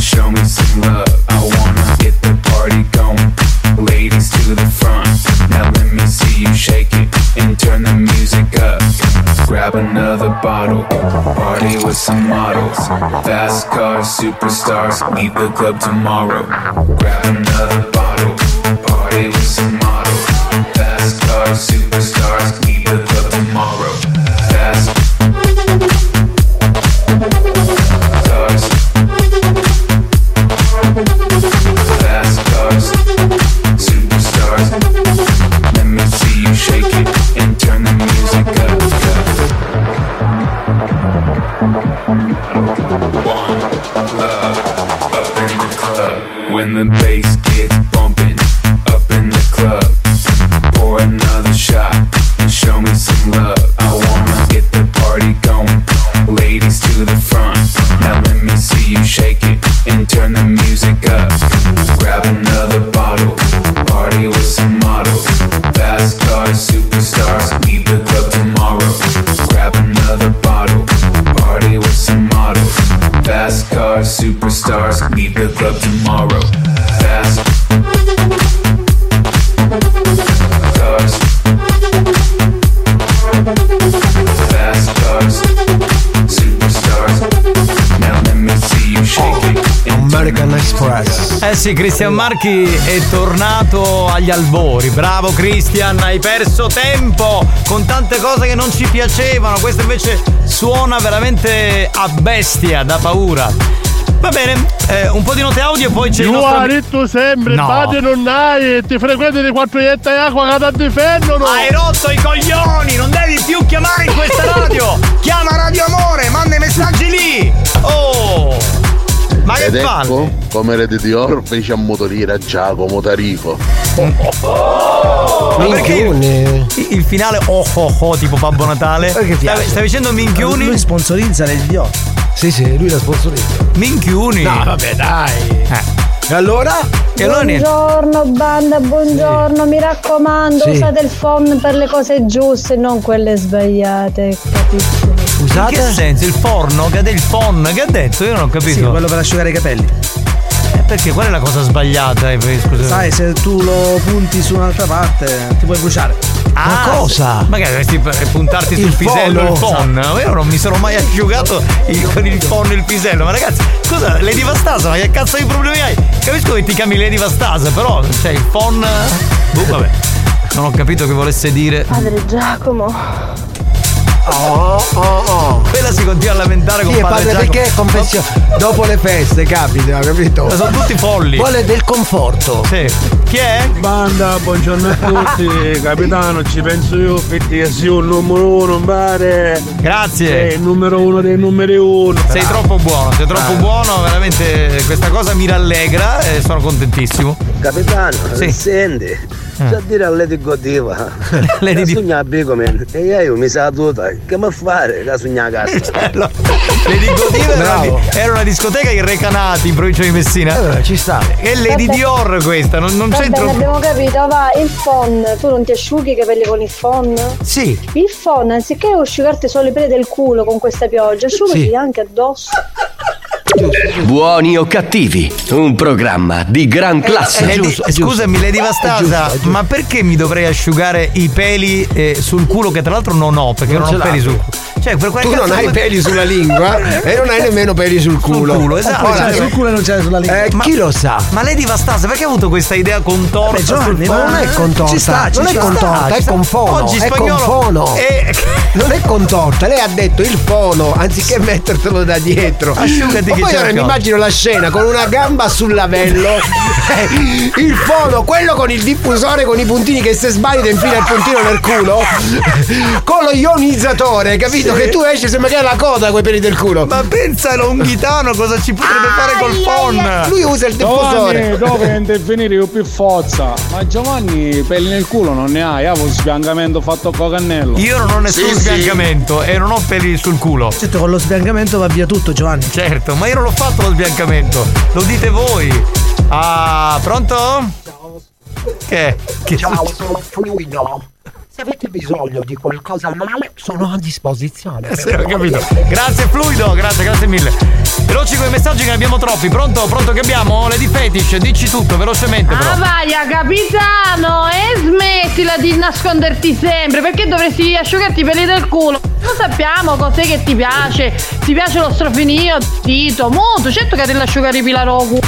show me some love. I wanna get the party going, ladies to the front. Now let me see you shake it and turn the music up. Grab another bottle, party with some models. Fast cars, superstars, leave the club tomorrow. Grab another bottle, party with some models. Fast cars, superstars, leave the club. Sì, Christian Marchi è tornato agli albori. Bravo Christian, hai perso tempo con tante cose che non ci piacevano. Questo invece suona veramente a bestia, da paura. Va bene, eh, un po' di note audio e poi c'è il Tu nostro ami- detto sempre, No. bade non hai e ti frequenti di quattro ietta di acqua che ti difendono! Hai rotto i coglioni, non devi più chiamare in questa radio! Chiama Radio Amore, manda i messaggi lì! Oh! Ma che Ed palle! ecco come Lady Dior fece a motorire a Giacomo Tarico. Ma perché il, il finale oh oh oh tipo Babbo Natale? Stavi dicendo minchioni? Lui sponsorizza le Dior. Sì, sì, lui la sponsorizza. Minchiuni. No, vabbè, dai. E allora? E allora. Buongiorno banda, buongiorno, mi raccomando, Sì. usate il phone per le cose giuste, non quelle sbagliate, capisci? In che senso? Il forno? Che ha il phon? Che ha detto? Io non ho capito. Sì, quello per asciugare i capelli. Eh, perché qual è la cosa sbagliata? Eh, Scusa. Sai, se tu lo punti su un'altra parte, ti puoi bruciare. Ah, Ma che dovresti puntarti sul Il pisello fono. il phon? Io non mi sono mai asciugato il- con il phon e il pisello. Ma ragazzi, scusa, Lady Vastasa, ma che cazzo di problemi hai? Capisco che ti chiami Lady Vastasa, però cioè il phon. Boh, vabbè. Non ho capito che volesse dire. Padre Giacomo. Oh, oh, oh. Quella si continua a lamentare con Sì, padre padre, Giacomo. perché confessione? Dopo le feste, capita, capito? Ma sono tutti folli. Vuole del conforto. Sì. Chi è? Banda, buongiorno a tutti, capitano, ci penso io, perché sei un numero uno, pare. Grazie. Sei il numero uno dei numeri uno. Sei troppo buono, sei troppo Ah. buono, veramente questa cosa mi rallegra e sono contentissimo. Capitano, Sì. senti, c'è a dire a Lady Godiva. Lady Lady Sogna Bigomen. E io mi sa tutta, che mi fare la sogna casa? Lady Godiva era una, di- era una discoteca in Recanati in provincia di Messina. ci sta. E Lady Vabbè. Dior questa, non, non Va c'entro. bene, abbiamo capito, va, il phone, tu non ti asciughi i capelli con il phone? Sì. Il phone, anziché asciugarti solo i peli del culo con questa pioggia, asciugati Sì. anche addosso. Buoni o cattivi, un programma di gran classe. Lady- scusami, Lady Vastasa, ma perché mi dovrei asciugare i peli eh, sul culo che tra l'altro non ho? Perché Non non, ho peli sul culo. Cioè, per Tu non hai come- peli sulla lingua e non hai nemmeno peli sul culo. culo, esatto. Ora, Cioè, sul culo non c'è sulla lingua. Eh, Ma- chi lo sa? Ma Lady Vastasa, perché ha avuto questa idea contorta Beh, Giovanni, sul ma non è contorta, Ci sta, ci non è sta. contorta, ci è con fono. Oggi è spagnolo con fono. è- Non è contorta, lei ha detto il fono anziché mettertelo da dietro. Asciugati Ma che poi c'è ora mi immagino la scena con una gamba sul lavello, eh, il fono, quello con il diffusore con i puntini che se sbagli ti infila il puntino nel culo, con lo ionizzatore, capito? Sì. Che tu esci sembra che hai la coda coi peli del culo. Ma pensa Longhitano cosa ci potrebbe fare col phone? Lui usa il diffusore. dove intervenire io più forza? Ma Giovanni, pelli nel culo non ne hai, avevo sbiancamento fatto con cannello. Io non ho nessun sbiancamento e non ho peli sul culo. Certo, con lo sbiancamento va via tutto, Giovanni. Certo, ma io non l'ho fatto lo sbiancamento. Lo dite voi. Ah, pronto? Che? che Ciao, sono fluido. Se avete bisogno di qualcosa male, sono a disposizione. Eh, Sì, ho capito. Grazie Fluido, grazie, grazie mille. Veloci con i messaggi che ne abbiamo troppi. Pronto? Pronto che abbiamo? Lady Fetish, dici tutto, velocemente però. Ah vai, capitano, e smettila di nasconderti sempre, perché dovresti asciugarti i peli del culo? Lo sappiamo cos'è che ti piace. Ti piace lo strofinio, Tito, molto, certo che te l'asciugare i pilarogu.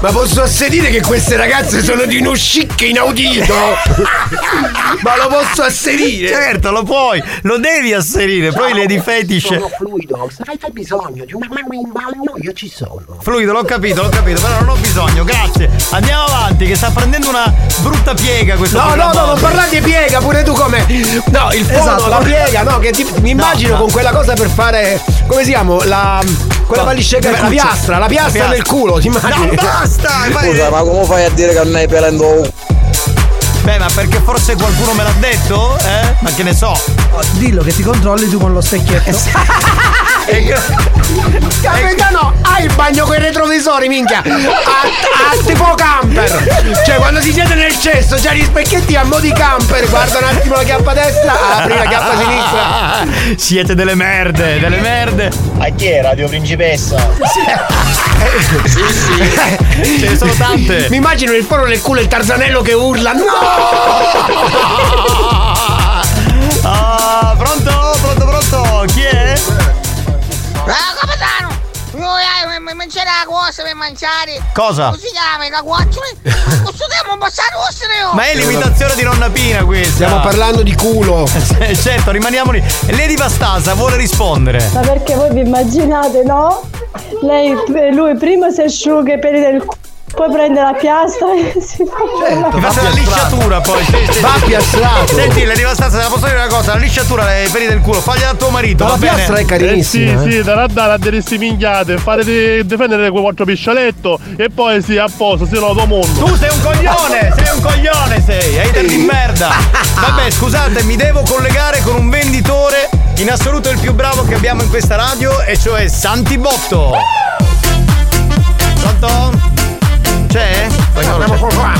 Ma posso asserire che queste ragazze sono di uno chic inaudito? Ma lo posso asserire? Certo, lo puoi, lo devi asserire. Poi Lady Fetish. Sono fluido. Se avete bisogno di una mano in bagno, io ci sono. Fluido, l'ho capito, l'ho capito, però non ho bisogno, grazie. Andiamo avanti, che sta prendendo una brutta piega questo No, no, no, non parlare di piega, pure tu come. No, il fono, Esatto. la piega, no, che ti- mi immagino no. con quella cosa per fare. Come si chiama? La. Quella No, valiscega, la la piastra, la piastra piastra. culo, ti immagini? No, basta! Scusa, ma come fai a dire che non hai culo? Beh, ma perché forse qualcuno me l'ha detto? Eh? Ma che ne so. Dillo che ti controlli tu con lo specchietto. Capitano, hai il bagno con i retrovisori, minchia! A, a tipo camper! Cioè, quando si siede nel cesso, c'ha gli specchietti a mo' di camper, guarda un attimo la chiappa destra, apri la chiappa sinistra. Siete delle merde, delle merde. A chi è Radio Principessa? sì, sì. Ce ne sono tante. Mi immagino il foro nel culo e il tarzanello che urla. No! Ah, pronto? Pronto, pronto? Chi è? Capitano! Noi eh, mi mangiare la cosa per mangiare. Cosa? Come si chiama? La guacciola? Questo tempo passare vostro Ma è l'imitazione di nonna Pina questa. Stiamo parlando di culo. certo, rimaniamo lì. Lady Vastasa vuole rispondere. Ma perché voi vi immaginate, no? Lei, lui prima si asciuga i peli del culo, poi prende la piastra e si fa Ti quella- faccio la lisciatura poi. Va piastrato. Senti, Lady Vastasa, te la posso dire una cosa? La lisciatura dei peli del culo, fagliela a tuo marito. Ma va la bene? piastra è Eh carinissima. sì, sì, da andare a delle sti minchiate, fare di difendere quel quattro piscialetto e poi sì, a posto, si no tuo mondo. Tu sei un coglione, sei un coglione sei, hater di merda. Vabbè, scusate, mi devo collegare con un venditore in assoluto il più bravo che abbiamo in questa radio, e cioè Santi Botto. Pronto? C'è? Andiamo su qua.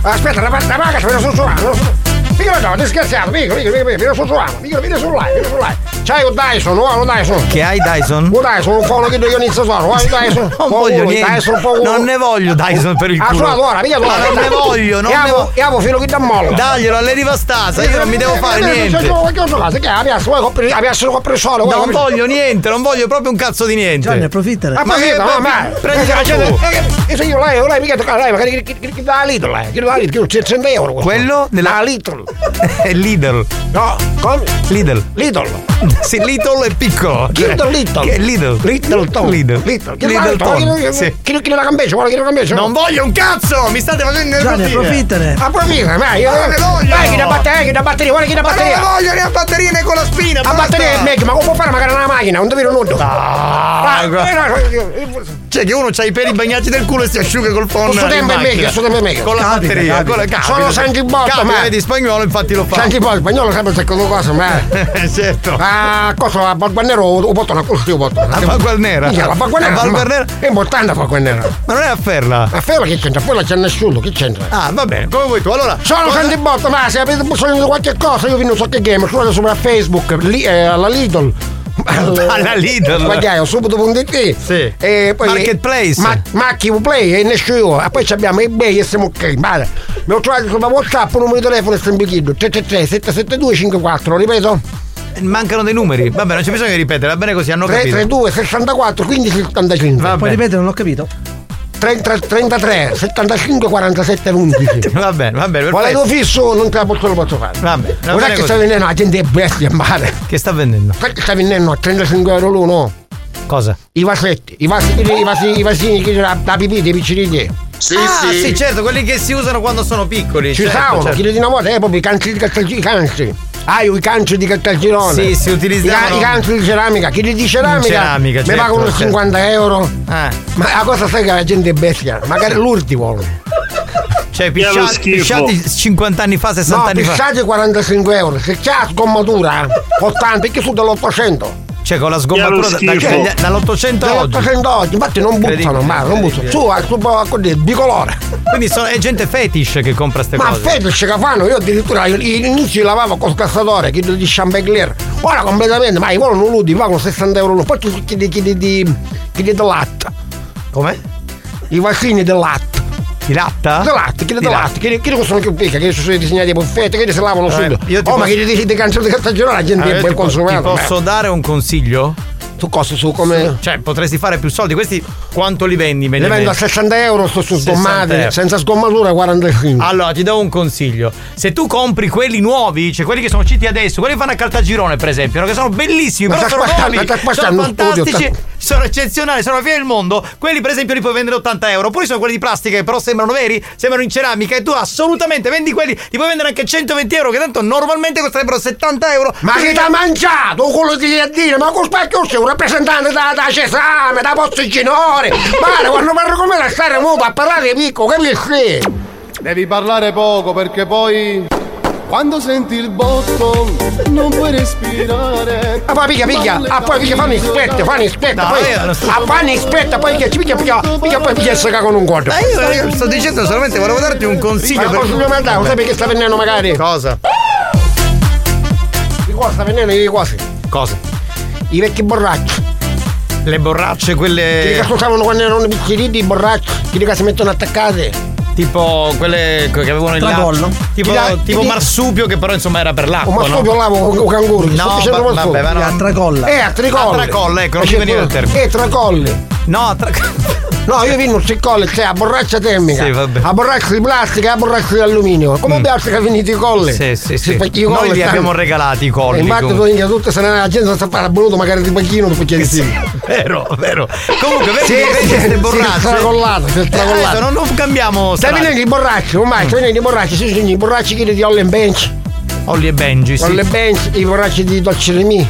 Aspetta, la la paga ci viene su su Mica no, ti scherziamo, mica, mica, mica, vieni su su mica, vieni su live, vieni su live. C'hai un Dyson, vuoi un Dyson? Che hai Dyson? Un Dyson, un fono che io inizio vuoi un Dyson? Non voglio niente. Non ne voglio Dyson per il Ah, culo. suona, ora, mica No, non ne voglio, non ne voglio. Io fino che da molla. Daglielo alle rivastasa, io non mi devo fare niente. Che cosa? Che la comprare, la piazza lo solo? Non voglio niente, non voglio proprio un cazzo di niente. Gianni, approfittane. Ma? Ma No, che- ma eh, eh, eh, se io lei, lei mica lei, magari che- che che- che dà la Lidl, lei, che dà la che 100 euro. Quello della La Lidl. È Lidl. No, come? Lidl. Lidl. Sì, Lidl è piccolo. Lidl, Lidl. Che- Lidl. Lidl, Tom. Lidl. Lidl. Lidl Tom. Sì. Chi chi la cambia? Vuole che la cambia? Non voglio un cazzo! Mi state facendo Gianni, nervosire. approfittane. Approfitta, ma io Non ne voglio. Dai, chi da batteria, chi da batteria, vuole chi da Ma non batteria. ne voglio né a batteria né con la spina. A batteria è meglio, ma come può fare magari una macchina? Non devi nudo. Cioè che uno c'ha i peli bagnati del culo e si asciuga col phone. Questo in tempo è meglio, questo tempo è meglio. Con la batteria. Con la, capita. Sono Santi Botto, Capita, ma- vedi, spagnolo infatti lo fa. Senti poi, il spagnolo sempre secondo cosa, ma... certo. Ah, cosa, a Balguarnero o botto una cosa, io botto. La Valguarnera. A Valguarnera. È importante la Valguarnera. Ma non è a Ferla. A Ferla che c'entra? Poi la c'è nessuno, che c'entra? Ah, va bene, come vuoi tu. Allora. Sono cosa- Santi Botto, ma se avete bisogno di qualche cosa, io vi non so che game, trovate sopra Facebook, lì, eh, alla Lidl. Alla Lidl. Sbagliaio, subito.it. Sì. E poi Marketplace. Ma, Macchi Play e nessuno. E poi ci abbiamo eBay e siamo ok. Vale. Mi ho trovato sopra WhatsApp, numero di telefono e sempre chiedo. 333 772 54, lo ripeto? Mancano dei numeri. Vabbè, non c'è bisogno di ripetere, va bene così, hanno capito. 332 64 15 75. Va Puoi bene. ripetere, non ho capito. 30 33 75 47 11. Va bene, va bene. Lo fisso, non te la posso, lo posso fare. Va bene. va Non è bene che così. sta vendendo la gente è bestia a mare. Che sta vendendo? Che sta vendendo a 35 euro l'uno? Cosa? I vasetti, i vasi, i vasi, i vasini che la, la pipì dei piccirigli. Sì, ah, sì. sì, certo, quelli che si usano quando sono piccoli. Ci certo, stavano, certo. chi di una volta, eh, proprio i canci di Castelgirone, i canci. Ah, io i canci di Castelgirone. Sì, si I, utilizzavano- ca- i canci di ceramica, chi di ceramica, ceramica, mi certo, pagano certo. 50 euro. Eh. Ma la cosa sai che la gente è bestia, magari l'ultimo. Cioè, lo pisciati, schifo. pisciati 50 anni fa, 60 No, anni fa. pisciate 45 euro, se c'è la sgommatura, 80, perché su dall'800. Cioè, con la sgombatura da- da- schifo. dall'800 a oggi. Dall'800 oggi, infatti non buttano, ma non buttano. Su, al suo così, bicolore. Quindi sono- è gente fetish che compra queste Ma cose. fetish che fanno, io addirittura all'inizio lavavo col cassatore, chi di champagne ora completamente, ma i volo non ludi, pagano 60 euro l'uno, poi chi chiedi chiedi di chiedi del latte, Come? i vasini del latte. Di latta? Di del latte. latte, chiedi che sono più piccoli, che sono disegnati i buffetti, che si lavano Eh, subito. Oh, ma posso- che di, di canzone di stagione la gente è poi ti, po- consumata. ti posso dare un consiglio? Tu cosa su come. Cioè, potresti fare più soldi. Questi quanto li vendi? Le mediamente? vendo a 60 euro, sto su 60 sgommati, senza sgommatura 45. Allora, ti do un consiglio. Se tu compri quelli nuovi, cioè quelli che sono usciti adesso, quelli che fanno a Caltagirone, per esempio, no? che sono bellissimi, Ma però sono nuovi, sono studio, fantastici, sta- sono eccezionali, sono la fine del mondo. Quelli, per esempio, li puoi vendere 80 euro. Oppure sono quelli di plastica che però sembrano veri, sembrano in ceramica. E tu assolutamente vendi quelli, li puoi vendere anche 120 euro, che tanto normalmente costerebbero 70 euro. Ma chi t'ha mangiato quello di dire? Ma con specchio sei un rappresentante da, da Cesame, da Pozzoginore! Ma quando parlo con me la stare muto a parlare picco, capisci? Devi parlare poco perché poi quando senti il botto non puoi respirare. Ah, poi picchia, picchia, ah, poi picchia, fanno ispetta, fanno ispetta, No, poi, ah, fanno ispetta, poi picchia, picchia, picchia, poi picchia e si caga con un guardo. Ma io, io sto dicendo solamente, volevo darti un consiglio. Ma posso mandare, lo sai perché sta venendo magari? Cosa? Di qua sta venendo i quasi. Cosa? I vecchi borracci. Le borracce, Quelli che quelle. ascoltavano quando erano piccolini, i borracci, quelli che si mettono attaccate. Tipo quelle che avevano il Tracollo? Tipo, dà- tipo marsupio che però insomma era per Un l'acqua. marsupio no? lavo con un canguro. No, marsupio. vabbè, ma no. A tracolla. Eh, a tricolle. A tracolle, ecco, non mi veniva il termine. Eh, tracolle. No, tra- No, io vino un tricolle, cioè a borraccia termica. Sì, vabbè. A borraccia di plastica e a borraccia di alluminio. Come abbiamo che finito i colli? Sì, sì, sì. Noi li stanno- abbiamo regalati i colli. E infatti tu minchia tutte se ne la gente sta a voluto magari di panchino dopo che sì. Vero, vero. Comunque, vedi, Sì, vedi sì, queste sì, borracce. stracollato, sì, stracollato. adesso non, non cambiamo Stai venendo i borracci, ormai, stai venendo i borracci, sì, sì, i borracci che di Ollie Bench. Olli e Benji, sì. Ollie Bench, i borracci di Dolce Remi.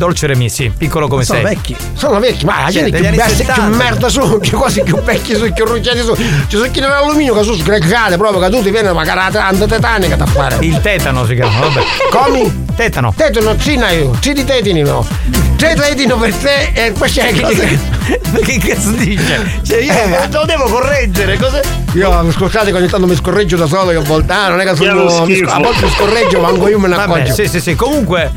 Dolce Remi, sì, piccolo come Sono sei. vecchi. Sono vecchi, ma la Cioè, gente anni bestia, 70. merda sono, più quasi più vecchi sono, più rucciati sono. Ci sono chi nell'alluminio che sono sgregate proprio, che viene magari la tanta tetanica da fare. Il tetano si chiama, vabbè. Come? Tetano. Tetano, sì, no, io. Sì di tetini no. Tre tetino per te e poi c'è chi Ma che cazzo dice? Cioè io Eh. lo devo correggere, cosa? Io scusate che ogni tanto mi scorreggio da solo che a volte ah, non è che Che sono mi a volte mi scorreggio manco io me ne accorgo sì, sì, sì. Comunque,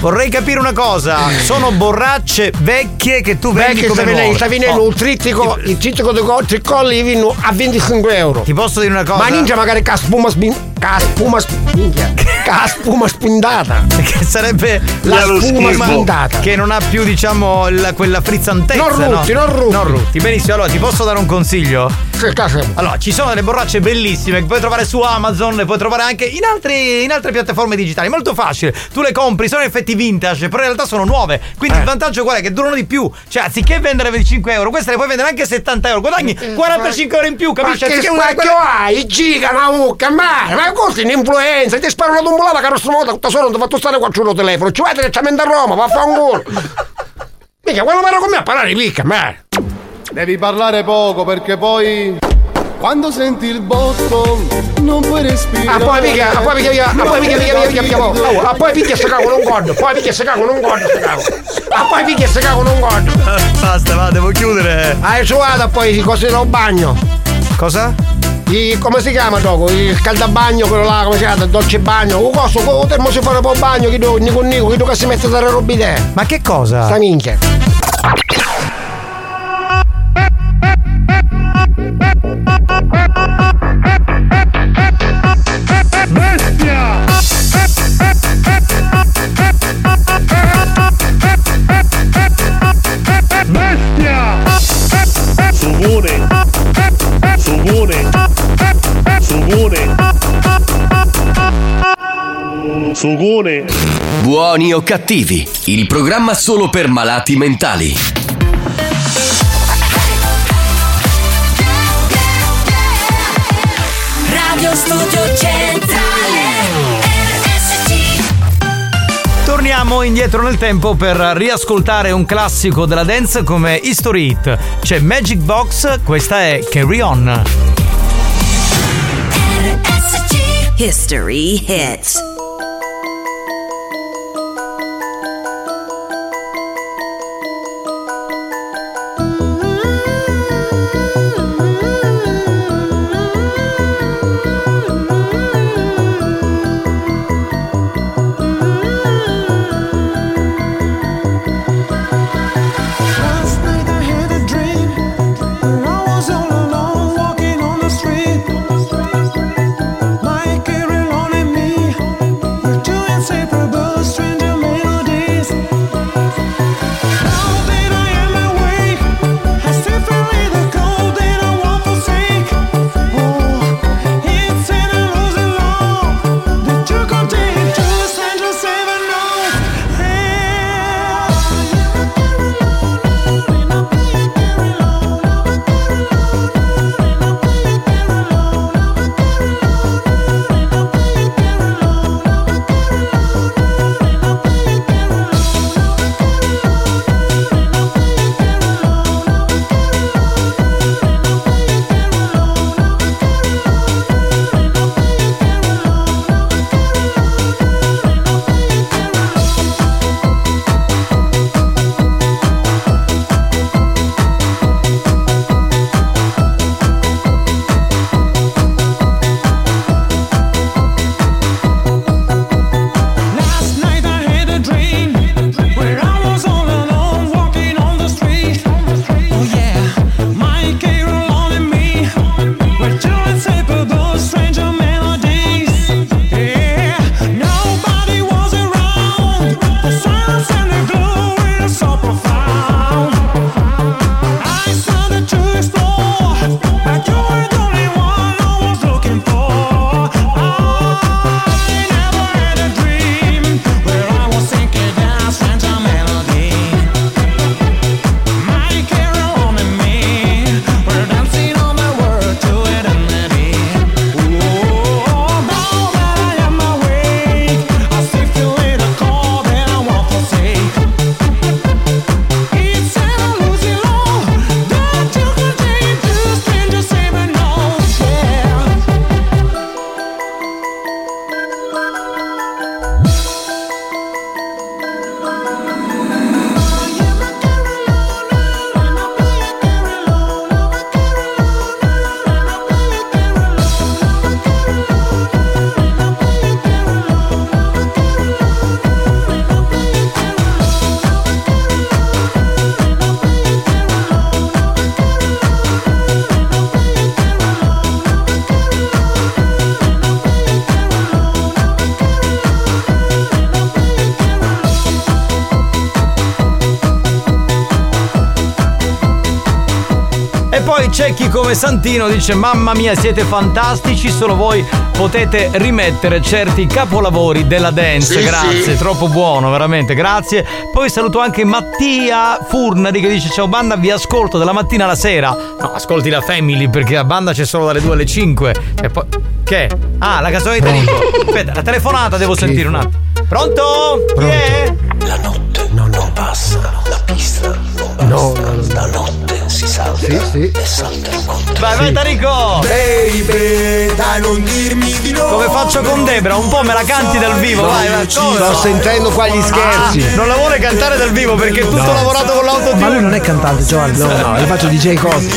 vorrei capire una cosa. Sono borracce vecchie che tu vendi Perché come nuove. stavi lei Oh, il trittico, il trittico di co- tricolli vino a 25 euro. Ti posso dire una cosa? Ma ninja magari ca spuma spin. Ca spuma sp- minchia. Ca spuma spindata. Che sarebbe La spuma spindata. che non ha più, diciamo, la- quella frizzantezza. Non rutti, no? non rutti. Non rutti. Benissimo, allora ti posso dare un consiglio? Allora, ci sono delle borracce bellissime che puoi trovare su Amazon, le puoi trovare anche in, altri- in altre piattaforme digitali. Molto facile. Tu le compri, sono in effetti vintage, però in realtà sono nuove. Quindi Eh. il vantaggio qual è? Che durano di più. Cioè, anziché vendere 25 euro, queste le puoi vendere anche 70 euro. Guadagni 45 euro in più, capisci? Eh, Ma che spacchio hai? Giga, una mucca, ma, ma è un'influenza, ti sparo una tombolata non modo, tutta solo non ti fatto stare qua sul telefono, ci vai direttamente a Roma, vaffanculo. Mica, quando vanno con me a parlare picca, ma. Devi parlare poco perché poi. Quando senti il botto non puoi respirare. Ah, poi mica, ah, poi mica, mica, ah, poi mica, mica, mica, mica, oh, ah, poi picchia se cago non gordo, poi picchia se cago non gordo, se cago. Ah, poi picchia se cago non gordo. Basta, va, devo chiudere. Ah, su vada poi i cosi del bagno. Cosa? I, come si chiama dopo? Il scaldabagno, quello là, come si chiama? Il dolce bagno. Un coso, un termo si fa un po' bagno, chi do, Nico Nico, chi do che si mette a dare robide. Ma che cosa? Sta minchia. Sugone! Sugone! Buoni o cattivi, il programma solo per malati mentali. Radio Studio Centrale RSC Torniamo indietro nel tempo per riascoltare un classico della dance come History Hit. C'è Magic Box, questa è Carry On. History Hits ai cecchi come Santino dice mamma mia siete fantastici, solo voi potete rimettere certi capolavori della dance. Sì, grazie, sì. troppo buono, veramente, grazie. Poi saluto anche Mattia Furnari che dice ciao banda, vi ascolto dalla mattina alla sera. No, ascolti la Family perché la banda c'è solo dalle 2 alle 5. E poi... Che? Ah, la cassola di. Aspetta, la telefonata devo sentire un attimo. Pronto? Chi è? La notte non passa, la pista non No, basta, la notte si salta Sì, sì. e saltano con te. Vai, vai Tarico! Baby, dai non dirmi di no. Come faccio con Debra? Un po' me la canti dal vivo, vai, vai. Come? Sto sentendo qua gli scherzi. Ah, non la vuole cantare dal vivo perché è tutto No. lavorato con l'autotune. Ma lui non è cantante, Giovanni. No, no, io faccio DJ cose.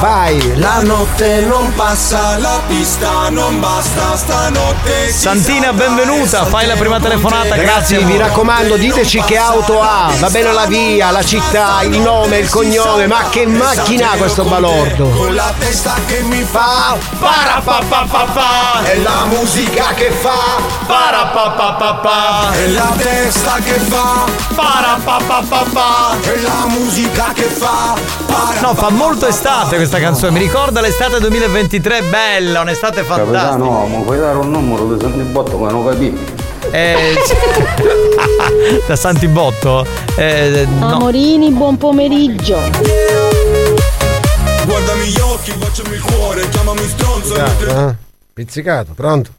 Vai. La notte non passa, la pista non basta, stanotte Santina, benvenuta, fai la prima telefonata, Ragazzi, grazie. vi raccomando, diteci che auto ha. Va bene la via, la città, il nome, il cognome. Ma che macchina ha questo balordo? Con la testa che mi fa para pa pa pa pa È la musica che fa para pa pa pa pa È la testa che fa para pa pa pa pa È la musica che fa para No, fa molto estate questa canzone, mi ricorda l'estate 2023, bella, un'estate fantastica. Capitano, ma puoi dare un numero? Di Santi Botto che non capisco. Eh, da Santibotto? Eh, no. Amorini, buon pomeriggio. Guardami gli occhi, baciami il cuore, chiamami stronzo mentre- Eh? Pizzicato, pronto?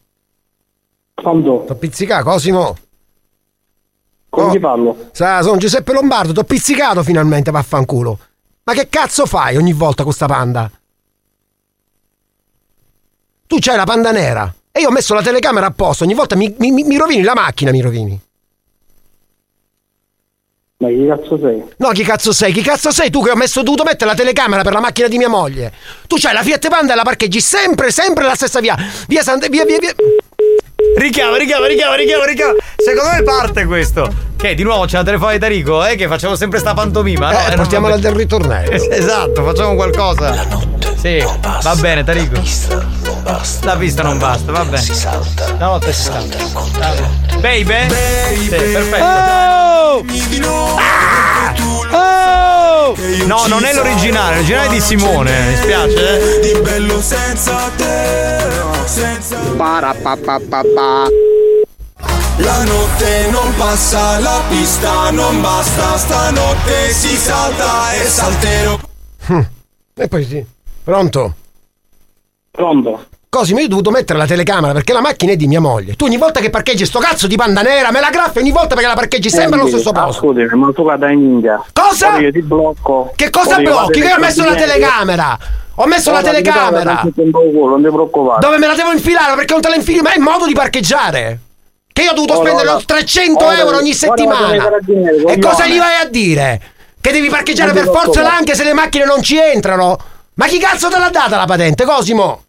Pronto? T'ho pizzicato, Cosimo? Con Oh. chi parlo? Sa, sono Giuseppe Lombardo, t'ho pizzicato finalmente, vaffanculo. Ma che cazzo fai ogni volta con sta panda? Tu c'hai la panda nera e io ho messo la telecamera a posto, ogni volta mi, mi- mi rovini la macchina, mi rovini. Ma chi cazzo sei? No, chi cazzo sei? Chi cazzo sei tu che ho messo dovuto mettere la telecamera per la macchina di mia moglie? Tu c'hai la Fiat Panda e la parcheggi sempre, sempre la stessa via. Via Santa... Via, via, via... Richiama, richiama, richiama, richiama, richiama. Secondo me parte questo. Che di nuovo c'è la telefonata di Tarico, eh? Che facciamo sempre sta pantomima. no? Eh, non portiamola del ritornello. Esatto, facciamo qualcosa. Sì, va bene, Tarico. La pista non basta, va bene. La notte si salta. Va bene. Baby? Sì, perfetto. Oh! Oh! No, non è l'originale, l'originale è di Simone, mi spiace. eh. Di bello senza te Senza La notte non passa, la pista non basta Stanotte si salta e salterò Hm. E poi sì. Pronto? Pronto? Cosimo, io ho dovuto mettere la telecamera perché la macchina è di mia moglie. Tu ogni volta che parcheggi sto cazzo di panda nera me la graffi ogni volta perché la parcheggi sempre allo stesso posto. Scusami, ma tu vada in India. Cosa? Io ti blocco. Che cosa blocchi? Che io ho messo la telecamera! Ho messo la telecamera! Non ti preoccupare. Dove me la devo infilare? Perché non te la infili mai in modo di parcheggiare? Che io ho dovuto Ora, spendere ora. 300 Ora, euro ogni settimana. E cosa gli vai a dire? Che devi parcheggiare per forza là anche se le macchine non ci entrano? Ma chi cazzo te l'ha data la patente, Cosimo?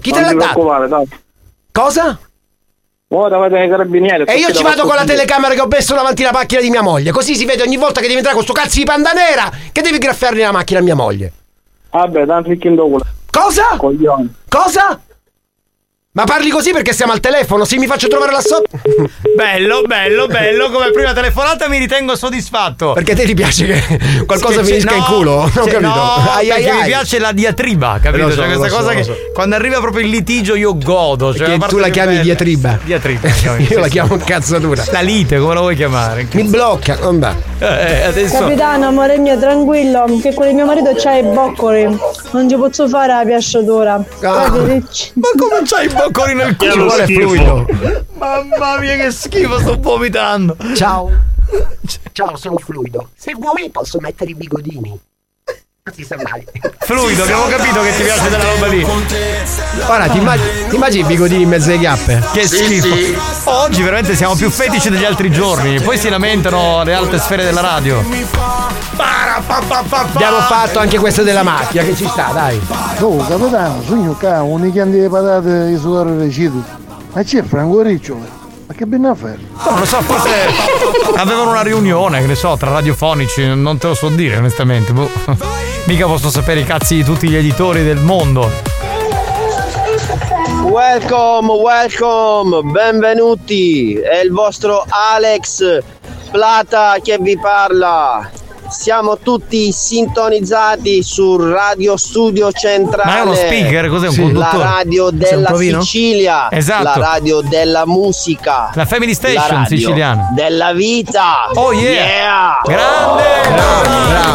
Chi te l'ha dai. Cosa? Ora vado nei carabinieri. E io ci vado con la telecamera che ho messo davanti alla macchina di mia moglie. Così si vede ogni volta che devi entrare con sto cazzo di panda nera che devi graffiarli la macchina a mia moglie. Vabbè, tanto il. Cosa? Coglione. Cosa? Ma parli così perché siamo al telefono? Se mi faccio trovare la sotto. Bello, bello, bello. Come prima telefonata mi ritengo soddisfatto. Perché a te ti piace che qualcosa Che finisca in no, culo? Non ho capito. No, Ai, ai, perché mi ai. piace la diatriba, capito? So, Cioè, questa so, cosa che so. quando arriva proprio il litigio io godo. Cioè tu la chiami bella. diatriba. Diatriba. chiami, Io la chiamo cazzatura. La lite, come la vuoi chiamare? Mi blocca. Vabbè. Eh, adesso. Capitano, amore mio, tranquillo, che con il mio marito c'ha i boccoli. Non ci posso fare la piasciatura. Ricci. Ma come c'hai i boccoli nel Ci culo? vuole fluido. Mamma mia, che schifo, sto vomitando. Ciao. Ciao, sono fluido. Se vuoi posso mettere i bigodini. Non si sa mai. Fluido, abbiamo capito che ti piace della roba lì. Ora ti immagini, ti immagini i bigodini in mezzo alle chiappe? Che schifo. Oggi veramente siamo più fetici degli altri giorni. Poi si lamentano le alte sfere della radio. Abbiamo fatto anche questa della macchina che ci sta, dai. Oh, capitano, sogno qua, un di patate di suore recito. Ma c'è Franco Riccio? Ma che ben affare? No, non lo so, forse avevano una riunione, che ne so, tra radiofonici, non te lo so dire onestamente. boh. Mica posso sapere i cazzi di tutti gli editori del mondo. Welcome, welcome, benvenuti. È il vostro Alex Plata che vi parla. Siamo tutti sintonizzati su Radio Studio Centrale. Ma è uno speaker, cos'è, un Sì. conduttore? La radio della? Sicilia. Esatto. La radio della musica. La Family Station la radio siciliana. Della vita. Oh yeah! Grande!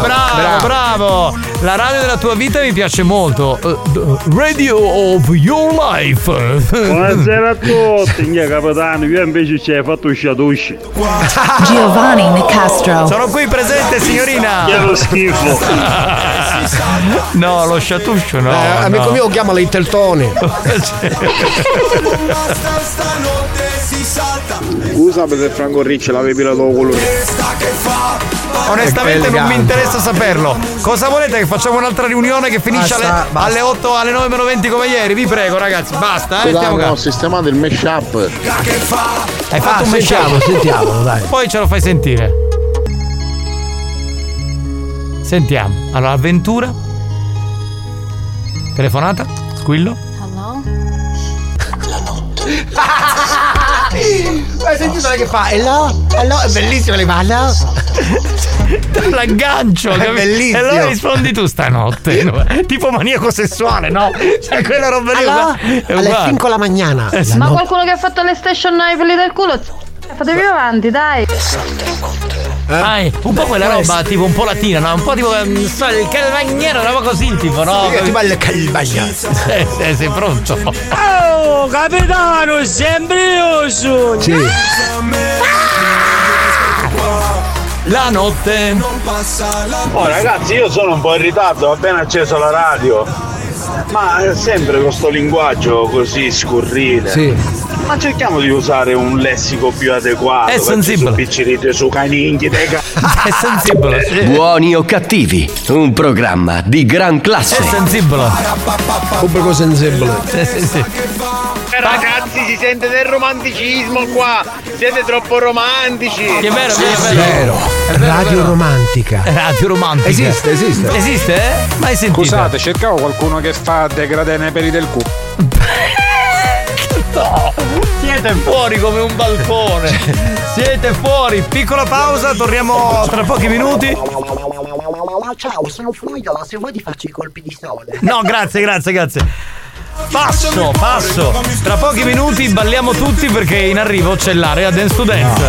Bravo, bravo, bravo, La radio della tua vita mi piace molto. Eh, radio of your life. Buonasera a tutti, mia capitano, io invece ci hai fatto sciatusci. Giovanni Nicastro. Sono qui presente, signorina. Che lo schifo. No, lo sciatuscio no. Eh, amico no. mio chiama l'Inteltone. Scusa se Franco Ricci l'avevi la tua culo. Onestamente non mi interessa saperlo. Cosa volete che facciamo un'altra riunione che finisce Basta, alle, basta. alle 8 alle 9 meno 20 come ieri? Vi prego ragazzi, basta, eh. Stiamo ho calmi. sistemato il mashup. Hai fatto Ah, un sentiamo, mashup? sentiamolo, dai. Poi ce lo fai sentire. Sentiamo. Allora, avventura. Telefonata? Squillo? Hai sentito lei che fa? Hello? Hello? È bellissimo, le fa hello? L'aggancio, È bellissimo. E allora rispondi tu stanotte. no? Tipo maniaco sessuale, no? Cioè, quella roba lì. È Alle uguale. 5 la mattina. Eh, sì. Ma qualcuno che ha fatto le station ai pelli del culo? Fatevi avanti, dai. Ah, eh, un po' quella roba tipo un po' latina, no? Un po' tipo mm, so, il calvagnero, roba così, tipo, no? Sì, tipo il calvagnero. Eh, eh, sei pronto? Oh, capitano, sempre io sono. Sì. La notte. Oh ragazzi, io sono un po' in ritardo, ho appena acceso la radio. Ma è sempre con sto linguaggio così scurrile. Sì. Ma cerchiamo di usare un lessico più adeguato. È sensibile. Piccirite su caninchi, dei ca- È sensibile. sì. Buoni o cattivi, un programma di gran classe. È sensibile. Pubblico sensibile. Sì, sì, sì. Eh, Ragazzi, si sente del romanticismo qua. Siete troppo romantici. Che è vero, è vero, è vero. È vero, Radio vero. romantica. Radio romantica. Esiste, esiste. Esiste, eh? Mai sentito? Scusate, cercavo qualcuno che fa degradé nei peli del culo. No, siete fuori come un balcone. Siete fuori. Piccola pausa, torniamo tra pochi minuti. Ciao, sono Fluidola, se vuoi ti faccio i colpi di sole. No, grazie, grazie, grazie. Passo, passo. Tra pochi minuti balliamo tutti perché in arrivo c'è l'area Dance to Dance.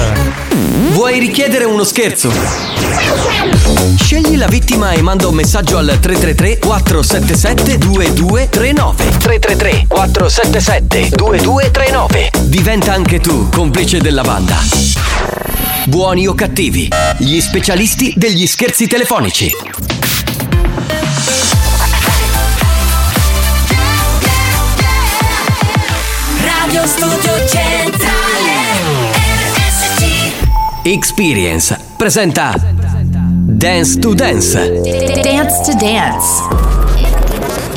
Vuoi richiedere uno scherzo? Scegli la vittima e manda un messaggio al 333 477 2239 333 477 2239 Diventa anche tu complice della banda. Buoni o cattivi, gli specialisti degli scherzi telefonici. Studio Centrale RSC Experience presenta Dance to Dance. Dance to Dance.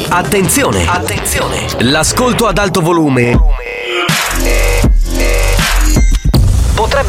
Attenzione! Attenzione! L'ascolto ad alto volume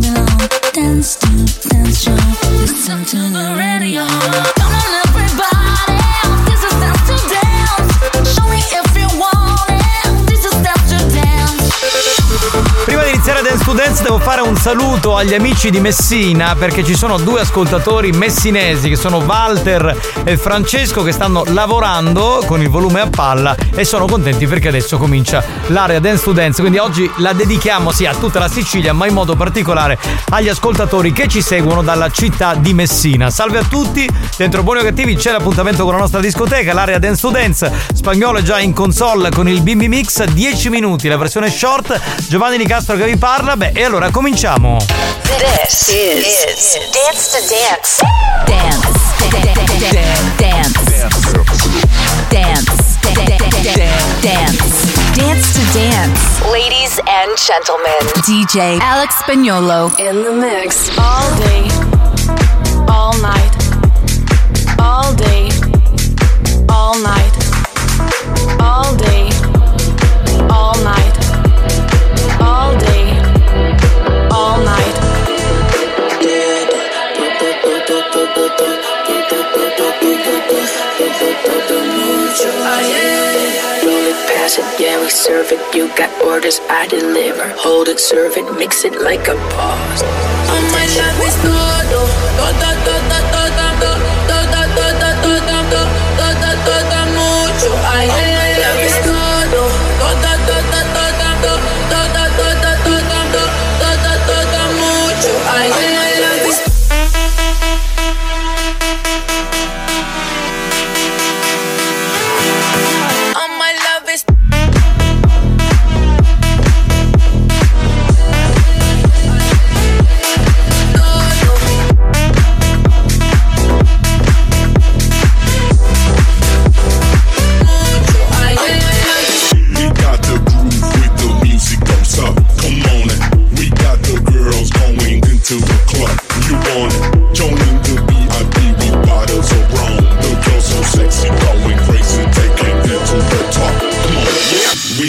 day long. Dance to Dance show. Listen to the radio. Devo fare un saluto agli amici di Messina perché ci sono due ascoltatori messinesi che sono Walter e Francesco che stanno lavorando con il volume a palla e sono contenti perché adesso comincia l'area Dance to Dance. Quindi oggi la dedichiamo sì a tutta la Sicilia ma in modo particolare agli ascoltatori che ci seguono dalla città di Messina. Salve a tutti, dentro Buoni o Cattivi c'è l'appuntamento con la nostra discoteca, l'area Dance to Dance. Spagnolo è già in console con il Bimbi Mix, 10 minuti, la versione short. Giovanni Nicastro che vi parla. Beh, e allora cominciamo. This is Dance to Dance. Dance. Dance. Dance. Dance. Dance. Dance to dance. Ladies and and gentlemen, DJ Alex Spagnolo. in the mix. All day, all night, all day, all night, all day, Roll it, pass it, yeah, we serve it. You got orders, I deliver. Hold it, serve it, mix it like a boss. Oh my love is todo, todo, todo, todo,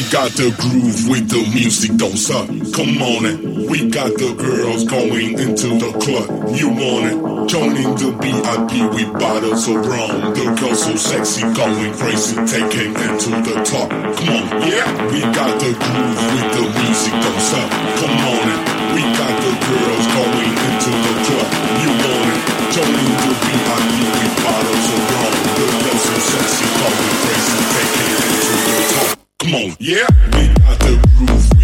We got the groove with the music don't up. Come on it. We got the girls going into the club. You want it? Joining the VIP with bottles of rum. The girls so sexy, going crazy, taking it to the top. Come on, yeah. We got the groove with the music don't up. Come on it. Come on, yeah. We got the groove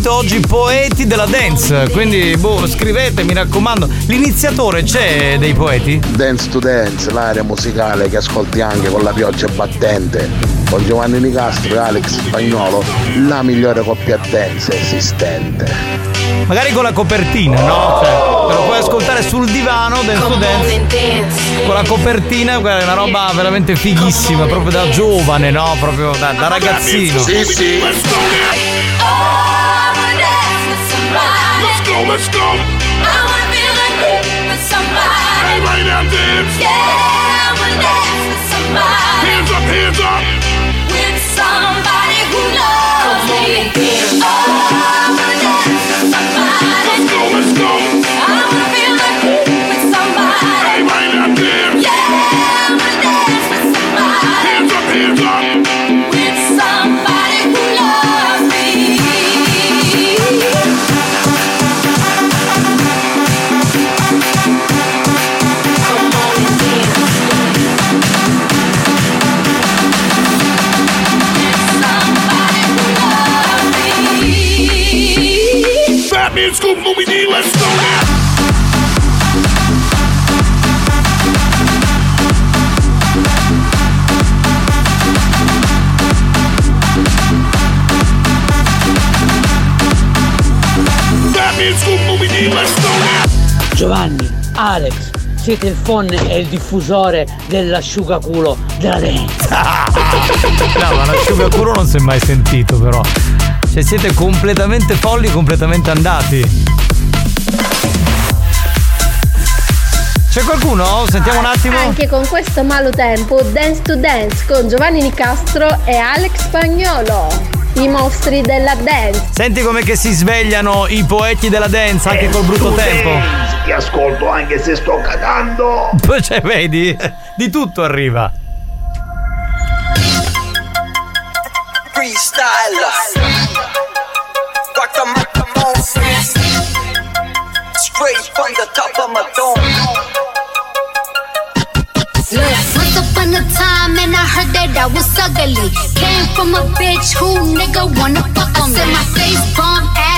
sentito oggi poeti della dance, quindi boh, scrivete, mi raccomando. L'iniziatore c'è dei poeti? Dance to Dance, l'area musicale che ascolti anche con la pioggia battente. Con Giovanni Nicastro e Alex Spagnolo, la migliore coppia dance esistente. Magari con la copertina, no? Cioè, te lo puoi ascoltare sul divano dance to dance. Con la copertina, guarda, è una roba veramente fighissima, proprio da giovane, no? Proprio da, da ragazzino. Sì, sì. Let's go. I wanna feel like with somebody. Hey, right now, dance. Yeah, I wanna dance with somebody. Hands up, hands up. Siete il phon e il diffusore dell'asciugaculo della dance. No, ma l'asciugaculo non si è mai sentito però. Cioè siete completamente folli, completamente andati. C'è qualcuno? Sentiamo un attimo. Anche con questo malo tempo, Dance to Dance con Giovanni Nicastro e Alex Spagnolo. I mostri della dance. Senti come che si svegliano i poeti della dance anche col brutto tempo ti ascolto anche se sto cagando. Cioè, vedi, di tutto arriva. Freestyle. Guarda my Straight from the top of my dome. upon a time and I heard that I was ugly. Came from a bitch who nigga wanna fuck on me. I said my face bomb ass.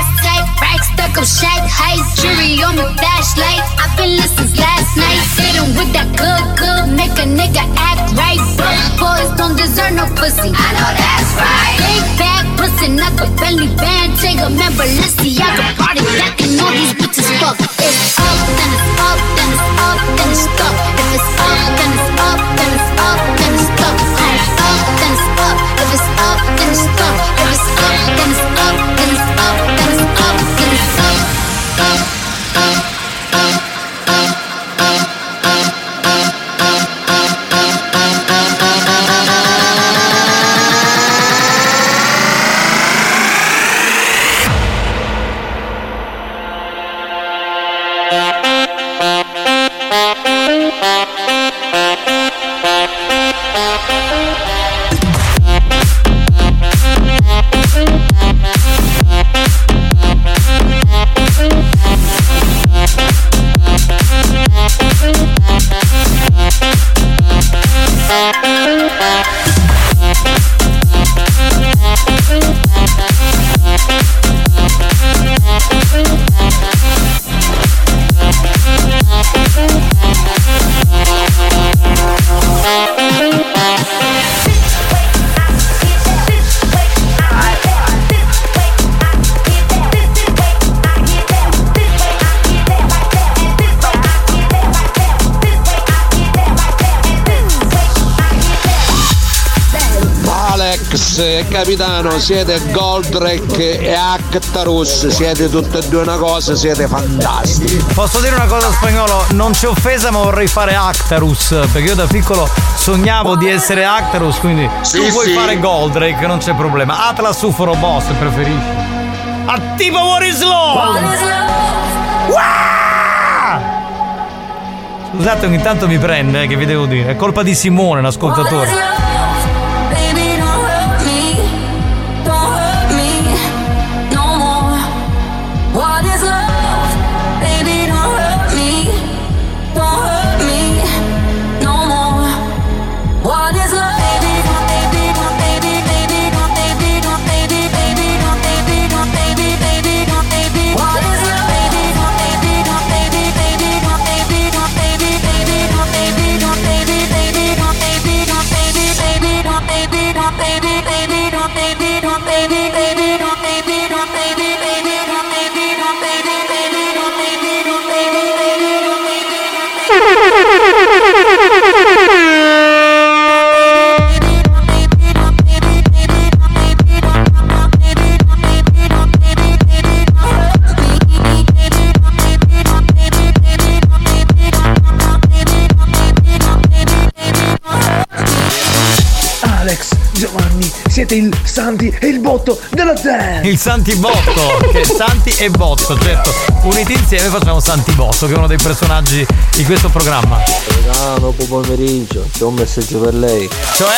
Rack stuck up, shack height, jury on the flashlight. I've been listening last night. Sitting with that good, good, make a nigga act right. Broke boys don't deserve no pussy. I know that's right. Big bag pussy, not the belly band. Take a man, Balenciaga party, that can all these bitches fuck. It's up, then it's up, then it's up, then it's stuck. If it's up, then it's up, then it's up, then it's stuck. If it's up, then it's up. If it's up, then it's stuck. If it's up, then it's up, e capitano siete Goldrake e Actarus siete tutte e due una cosa siete fantastici. Posso dire una cosa spagnolo? Non c'è offesa ma vorrei fare Actarus Perché io da piccolo sognavo di essere Actarus Quindi Sì, tu vuoi sì. fare Goldrake non c'è problema. Atlas Uforo Boss preferisci? Attiva What is! Scusate ogni tanto mi prende eh, che vi devo dire. È colpa di Simone l'ascoltatore Santi e il botto della dance. Il Santi Botto Che Santi e Botto certo Uniti insieme facciamo Santi Botto Che è uno dei personaggi di questo programma Capitano, buon pomeriggio, c'è un messaggio per lei. Cioè?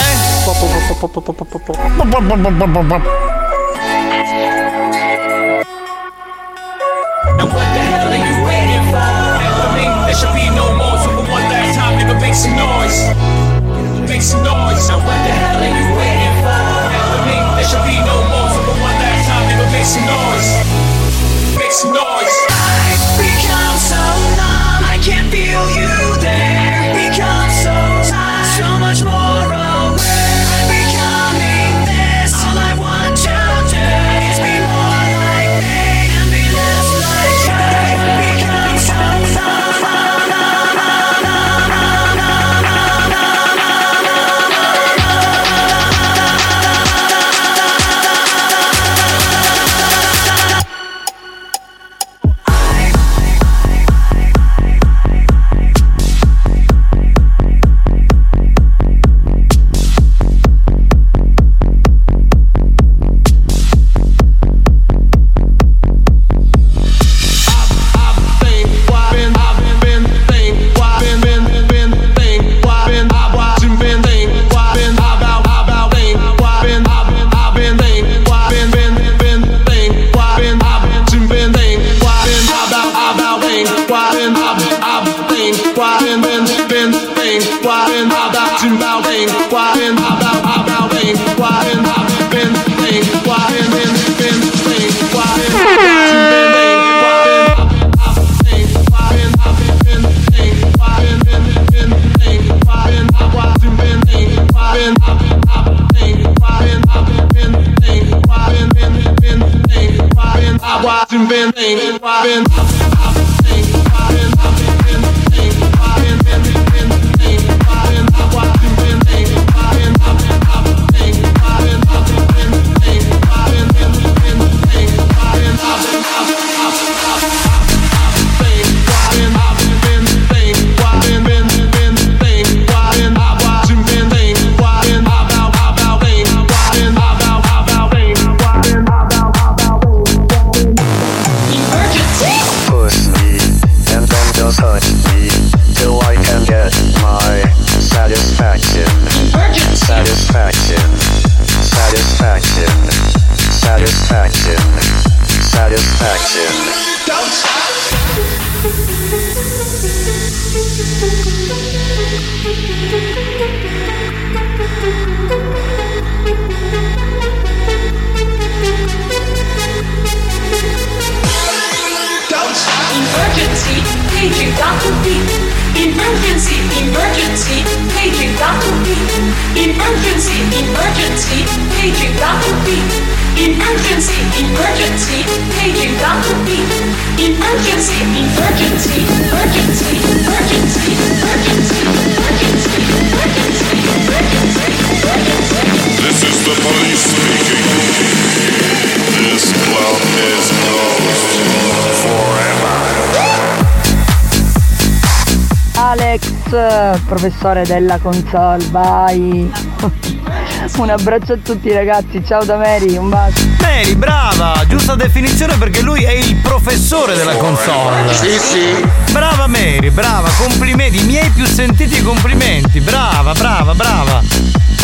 Professore della console, vai. Un abbraccio a tutti ragazzi, ciao da Mary, un bacio. Mary, brava, giusta definizione perché lui è il professore della console. Sì, sì. Brava Mary, brava, complimenti, i miei più sentiti complimenti. Brava, brava, brava.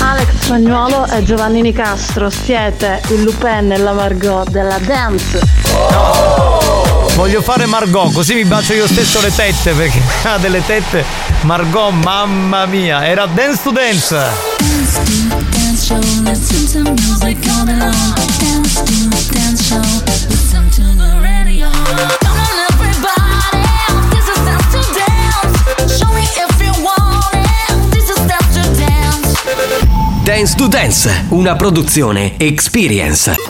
Alex Spagnuolo e Giovanni Nicastro siete il Lupin e la Margot della dance. Voglio fare Margot, così mi bacio io stesso le tette perché ha delle tette. Margot, mamma mia, era Dance to Dance. Dance to Dance, una produzione Experience.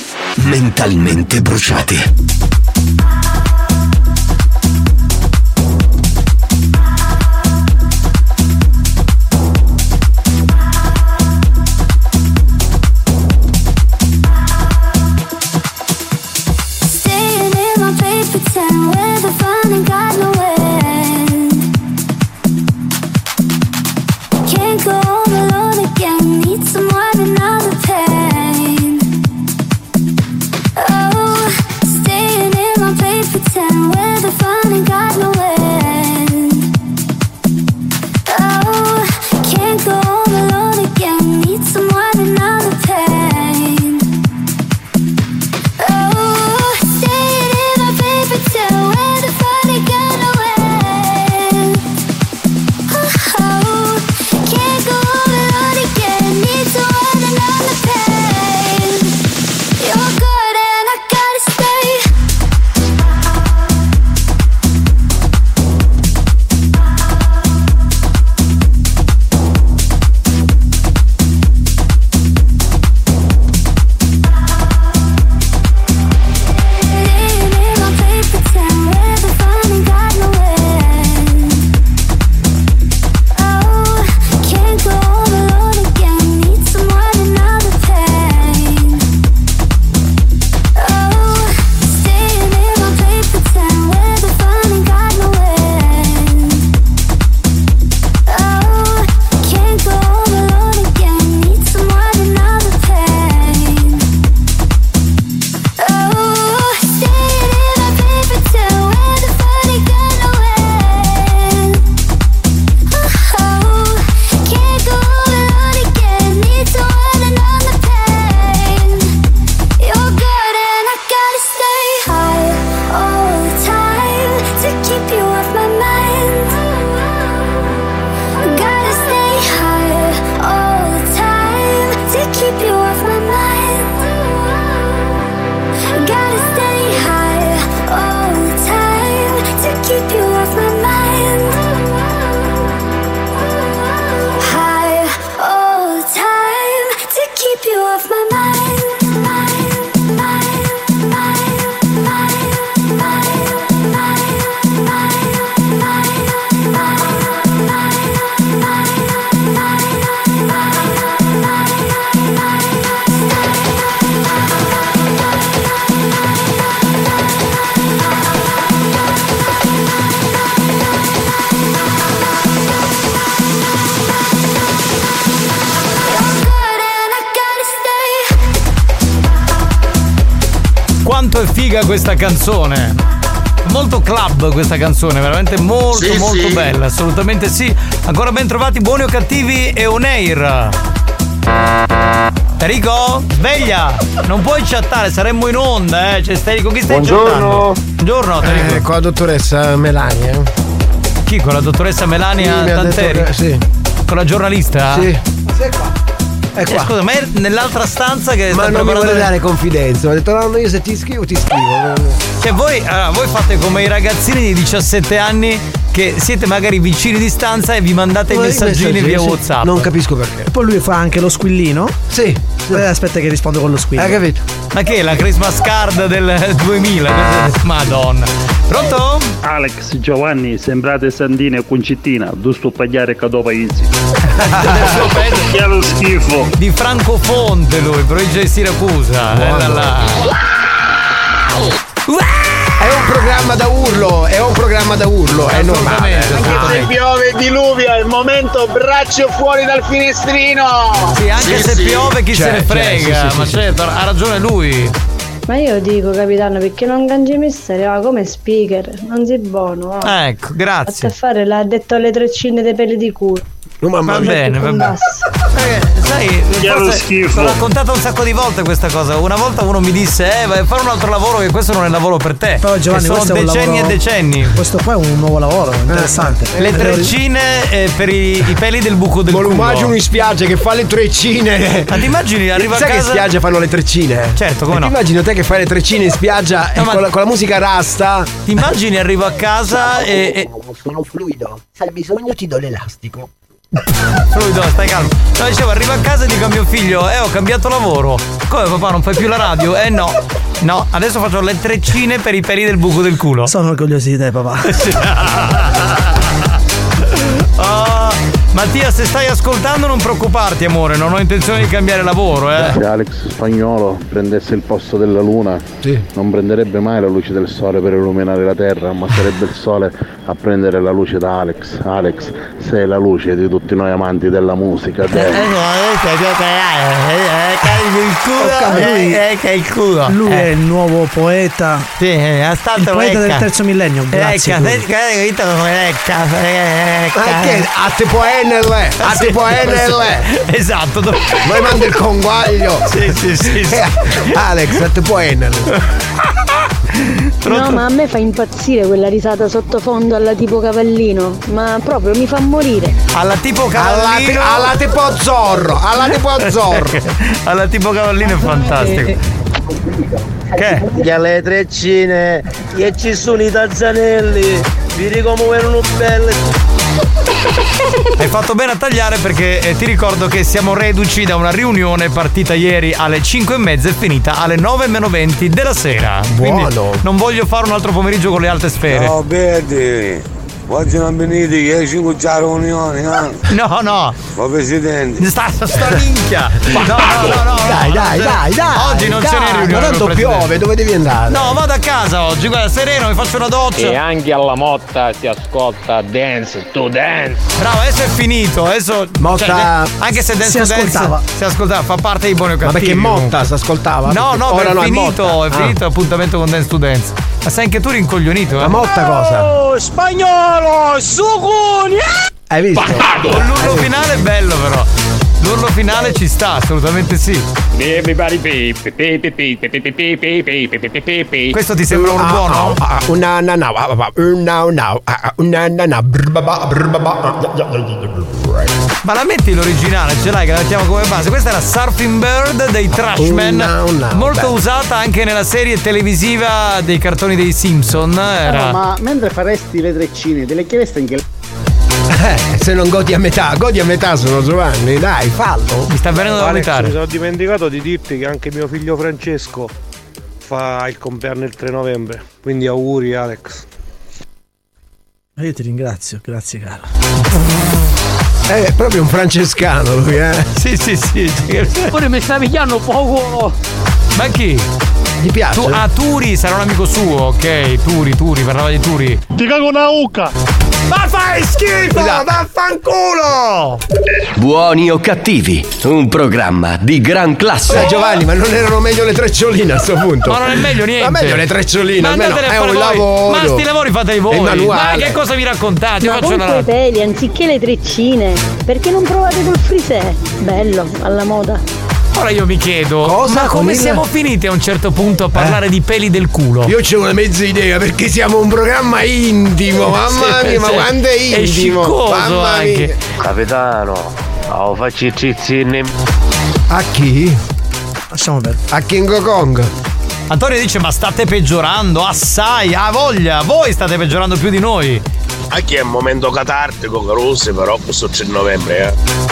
Mentalmente bruciati. Canzone. Molto club questa canzone, veramente molto Sì, molto sì. bella, assolutamente sì. Ancora ben trovati, buoni o cattivi e on air. Enrico, sveglia! Non puoi chattare, saremmo in onda, eh. Cioè, stai con chi stai Buongiorno. chattando? Buongiorno, Enrico. Eh, con la dottoressa Melania. Chi? Con la dottoressa Melania Sì, Tanteri? detto che- sì. Con la giornalista? Sì. Eh, scusa, ma è nell'altra stanza che Ma sta non mi vuole le- dare confidenza. Mi ha detto, no, no, io se ti scrivo, ti scrivo. Cioè voi, allora, voi fate come i ragazzini di 17 anni che siete magari vicini di stanza e vi mandate i messaggini messaggini, via sì. Whatsapp. Non capisco perché. Poi lui fa anche lo squillino? Sì. Aspetta che rispondo con lo squillo. Hai capito? Ma che è la Christmas card del 2000? Madonna. Pronto? Alex, Giovanni, sembrate Sandina e Concettina, giusto pagliare cadò paesi. Che lo schifo. Di Francofonte lui, provincia di Siracusa. Eh, là, là. È un programma da urlo, è un programma da urlo, è normale. Anche se piove e diluvia, al momento braccio fuori dal finestrino. Sì, anche se piove chi se ne frega, ma certo, ha ragione lui. Ma io dico, capitano, perché non cangi mestiere va come speaker? Non sei buono, va. Ecco, A grazie. fare l'ha detto alle treccine dei peli di culo. Va bene, va bene. Eh, sai, forse schifo. l'ho raccontata un sacco di volte questa cosa. Una volta uno mi disse, eh, vai a fare un altro lavoro che questo non è lavoro per te. Però Giovanni, E sono decenni lavoro- e decenni. Questo qua è un nuovo lavoro, interessante. Le treccine eh, per i, i peli del buco del Ma lo culo. immagino in spiaggia che fa le treccine. Ma ti immagini, arriva a Sai che in casa- spiaggia fanno le treccine? Certo, come E no. Ti immagino te che fai le treccine in spiaggia No, e ma- con, la, con la musica rasta. Ti immagini arrivo a casa e, e- Sono fluido. Se hai bisogno ti do l'elastico. Fluido, stai calmo. No, dicevo, arrivo a casa e dico a mio figlio, eh, ho cambiato lavoro. Come papà, non fai più la radio? Eh no. No, adesso faccio le treccine per i peli del buco del culo. Sono orgogliosi di te, papà. Ah, Mattia, se stai ascoltando non preoccuparti, amore, non ho intenzione di cambiare lavoro, eh. Se Alex Spagnolo prendesse il posto della luna, non prenderebbe mai la luce del sole per illuminare la terra, ma sarebbe il sole a prendere la luce da Alex. Alex, sei la luce di tutti noi amanti della musica. dai. il culo, Lui- eh, che il culo. Lui Eh. è il nuovo poeta. Sì, è il poeta del terzo millennio. Grazie. Ecca, ecca, ecca. A te può NL, a te può NL. Esatto. do- Noi manda il conguaglio. Sì, sì, sì, sì. Eh, Alex, a te può NL. No, ma a me fa impazzire quella risata sottofondo alla tipo cavallino. Ma proprio mi fa morire. Alla tipo Alla, cavallino. te- alla tipo zorro, alla tipo zorro. Alla tipo cavallino è fantastico. Che? Che alle treccine, che ci sono i tazzanelli, vi come erano belle. Hai fatto bene a tagliare perché eh, ti ricordo che siamo reduci da una riunione partita ieri alle 5 e mezza e finita alle 9 meno 20 della sera. Quindi Buono. non voglio fare un altro pomeriggio con le alte sfere. Ciao Berti, oggi non venite, che ci con la riunione, eh? No, no. Ma presidente. Sta, sta minchia. No, no, no, no. Dai, no, dai, dai, dai. Oggi non ce n'è riunione. Ma tanto piove, dove devi andare? No, vado a casa oggi, guarda, sereno, mi faccio una doccia. E anche alla motta si ascolta dance to dance. Bravo, adesso è finito. Adesso. Motta- cioè, anche se Dance Si to Dance ascoltava. Si ascoltava, fa parte dei buoni o Ma cattivi. perché Motta si ascoltava? No, no, Ora è no, è finito, Motta. è finito Ah. l'appuntamento con Dance to Dance. Ma sei anche tu rincoglionito, eh? Ma Motta cosa? Oh, spagnolo, sucuni! Hai visto? L'urlo finale è bello però. L'urlo finale ci sta, assolutamente sì. Questo ti sembra un buono? Una una una Ma la metti l'originale, ce l'hai che la mettiamo come base. Questa era Surfing Bird dei Trashmen, molto usata anche nella serie televisiva dei cartoni dei Simpson. Era... No, ma mentre faresti le treccine, te le chiedesti anche le... Eh, se non godi a metà, godi a metà sono Giovanni, dai, fallo. Mi sta venendo da Alex, mi vomitare. sono dimenticato di dirti che anche mio figlio Francesco fa il compleanno il 3 novembre. Quindi auguri Alex. Ma Io ti ringrazio, grazie caro. È proprio un francescano lui, eh. Sì, sì, sì. Pure mi sta pigliando poco. Ma chi? Gli piace? Tu, ah, Turi sarà un amico suo, ok. Turi, Turi, parlava di Turi. Ti cago una ucca! Ma fai schifo! Vaffanculo! Buoni o cattivi, un programma di gran classe. Eh, Giovanni, ma non erano meglio le treccioline a sto punto? Ma non è meglio niente. Ma meglio le treccioline, Ma almeno è fare un voi. lavoro. Ma sti lavori fate voi. Ma che cosa vi raccontate? Ma faccio con una. peli anziché le treccine, perché non provate col frisè? Bello, alla moda. Ora io mi chiedo, Cosa? ma come Con il- siamo finiti a un certo punto a parlare di peli del culo? Io c'ho una mezza idea perché siamo un programma intimo, mamma Sì, mia, ma sì. quando è È intimo? sciccoso mamma anche. mia. Capitano, oh, facci i trizzini. A chi? Lasciamo perdere. A King Kong. Antonio dice ma state peggiorando assai, ha voglia, voi state peggiorando più di noi. Anche è un momento catartico, Carusi, però questo 3 novembre, eh.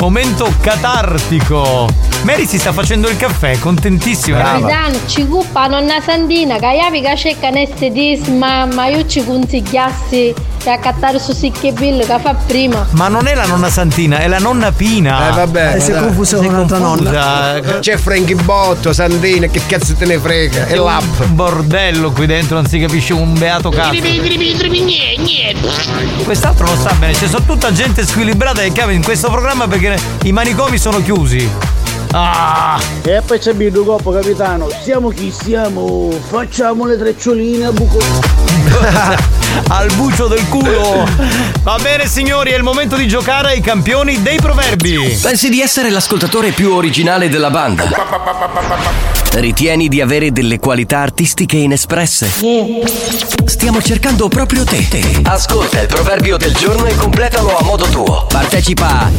Momento catartico. Mary si sta facendo il caffè, contentissima. Capitano, ci cuppa nonna Sandina, che iavi che c'è canestetisma, ma io ci consigliassi di accattare su Sicchebill che fa prima. Ma non è la nonna Santina, è la nonna Pina. Eh vabbè. Eh, si è confusa con un'altra nonna. C'è Frankie Botto, Sandina, che cazzo te ne frega? È l'app. Un bordello qui dentro, non si capisce un beato cazzo. Quest'altro non sta bene, c'è sono tutta gente squilibrata che cava in questo programma perché i manicomi sono chiusi. Ah! E poi c'è Bidu Coppo, capitano. Siamo chi siamo? Facciamo le treccioline a buco. Al bucio del culo! Va bene signori, è il momento di giocare ai campioni dei proverbi. Pensi di essere l'ascoltatore più originale della banda? Ritieni di avere delle qualità artistiche inespresse? Stiamo cercando proprio te. Ascolta il proverbio del giorno e completalo a modo tuo. Partecipa a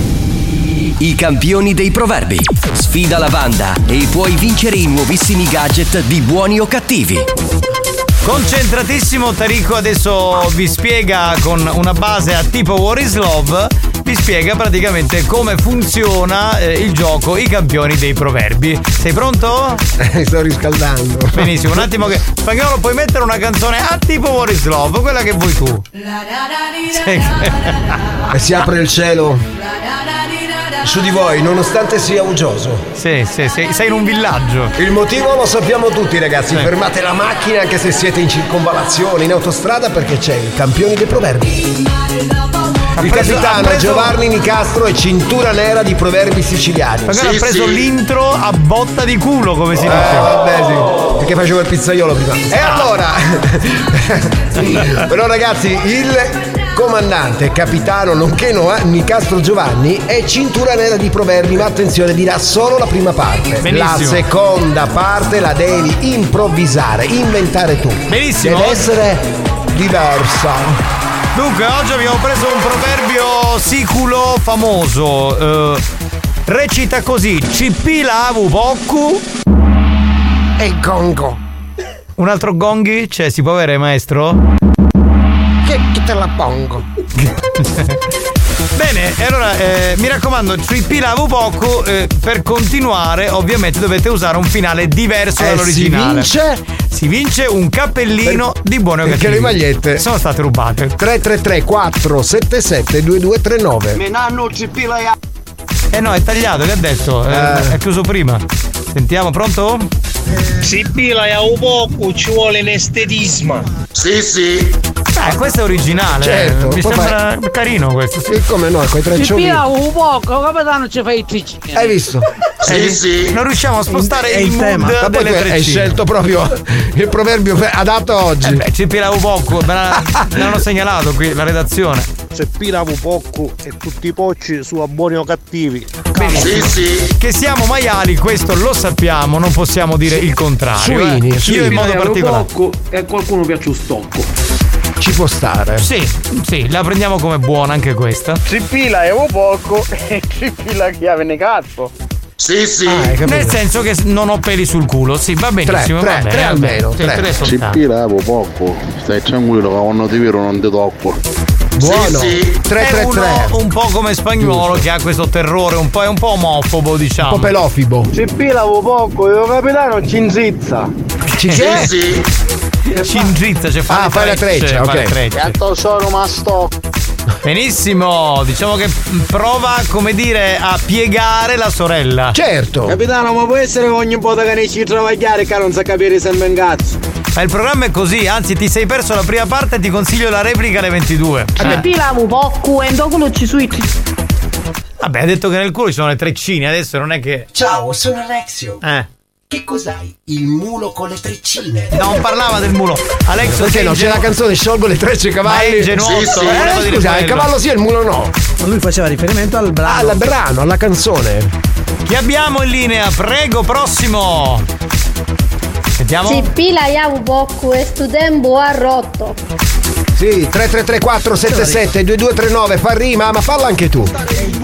I campioni dei proverbi. Sfida la banda e puoi vincere i nuovissimi gadget di buoni o cattivi. Concentratissimo, Tarico adesso vi spiega con una base a tipo War is Love, vi spiega praticamente come funziona eh, il gioco I campioni dei proverbi. Sei pronto? Sto riscaldando. Benissimo, un attimo che. Spagnolo, puoi mettere una canzone a tipo War is Love, quella che vuoi tu. Che- E si apre il cielo su di voi, nonostante sia uggioso. Sì, sì, sì, sei in un villaggio. Il motivo lo sappiamo tutti, ragazzi. Sì. Fermate la macchina anche se siete in circonvalazione, in autostrada, perché c'è il campione dei proverbi. Il preso- capitano preso- Giovanni Nicastro è cintura nera di proverbi siciliani. Spagnolo ha preso l'intro a botta di culo, come si Eh, dice. vabbè, sì. Perché facevo il pizzaiolo prima. E allora, però ragazzi, il comandante, capitano, nonché Noa- Nicastro Giovanni è cintura nera di proverbi, ma attenzione, dirà solo la prima parte. Benissimo. La seconda parte la devi improvvisare, inventare tu. Benissimo. Deve essere diversa. Dunque, oggi abbiamo preso un proverbio siculo famoso. eh, recita così: CP lavu poccu. E gongo. Un altro gonghi? Cioè, si può avere, maestro? Te la pongo? Bene, e allora eh, mi raccomando, lavu poco. eh, per continuare, ovviamente dovete usare un finale diverso Eh, dall'originale. si vince? Si vince un cappellino di buone Perché cattivi. le magliette sono state rubate. 333 477 2239. Menanno CP la Eh no, è tagliato, che ha detto? Eh, Eh. È chiuso prima. Sentiamo, pronto? Si pila e un poco ci vuole l'estetismo. Sì, sì. Eh, questo è originale. Certo, Mi poi sembra carino questo. E come no, quei Ci treccioli. pia un poco, capitano ci fai i tricini. Hai visto? Eh, sì. Non riusciamo a spostare È il il tema. mood Ma poi tu hai scelto proprio il proverbio adatto a oggi. Eh beh, ci pilavo poco, me l'ha- me l'hanno segnalato qui, la redazione. Se pilavo poco e tutti i pocci su buoni o cattivi. Sì, sì. Che siamo maiali, questo lo sappiamo, non possiamo dire il contrario. Suini, eh. Io in modo particolare. e a qualcuno piace un stocco. Ci può stare. Sì, sì, la prendiamo come buona anche questa. Si pila e un poco e si pila chiave ne cazzo. Sì, sì. Ah. Nel senso che non ho peli sul culo, sì, va benissimo. tre, va bene, tre almeno, tre. tre Ci soltanto. pilavo poco, stai tranquillo quando ti vero non ti tocco. Buono. Sì, sì. È 333. uno un po' come spagnolo che ha questo terrore, un po', è un po' omofobo, Un diciamo. po' pelofibo. Si pila un poco e il capitano ci inzizza. Ci Sì, sì. Cingrizza, cioè fa Ah, fai la treccia, ok. trecce. Gatto sono ma. Benissimo, diciamo che prova, come dire, a piegare la sorella. Certo. Capitano, ma può essere che ogni volta che ne ci travagliare che non sa capire sempre un cazzo. Ma il programma è così, anzi ti sei perso la prima parte e ti consiglio la replica alle 22. Se pilavo poco e dopo ci suiti. Vabbè, ha detto che nel culo ci sono le treccine, adesso non è che. Ciao, sono Alexio. Eh. Che cos'hai? Il mulo con le treccine. Non parlava del mulo. Alexio Perché no? C'è la canzone Sciolgo le trecce cavalli. Ma è ingenuoso, Sì, sì. Eh, scusa, il cavallo sì e il mulo no. Lui faceva riferimento al brano. Al brano, alla canzone. Chi abbiamo in linea? Prego, prossimo. Sentiamo. Si pila poco e sto tempo ha rotto. Sì, 3334 77 2239 fa rima, ma falla anche tu.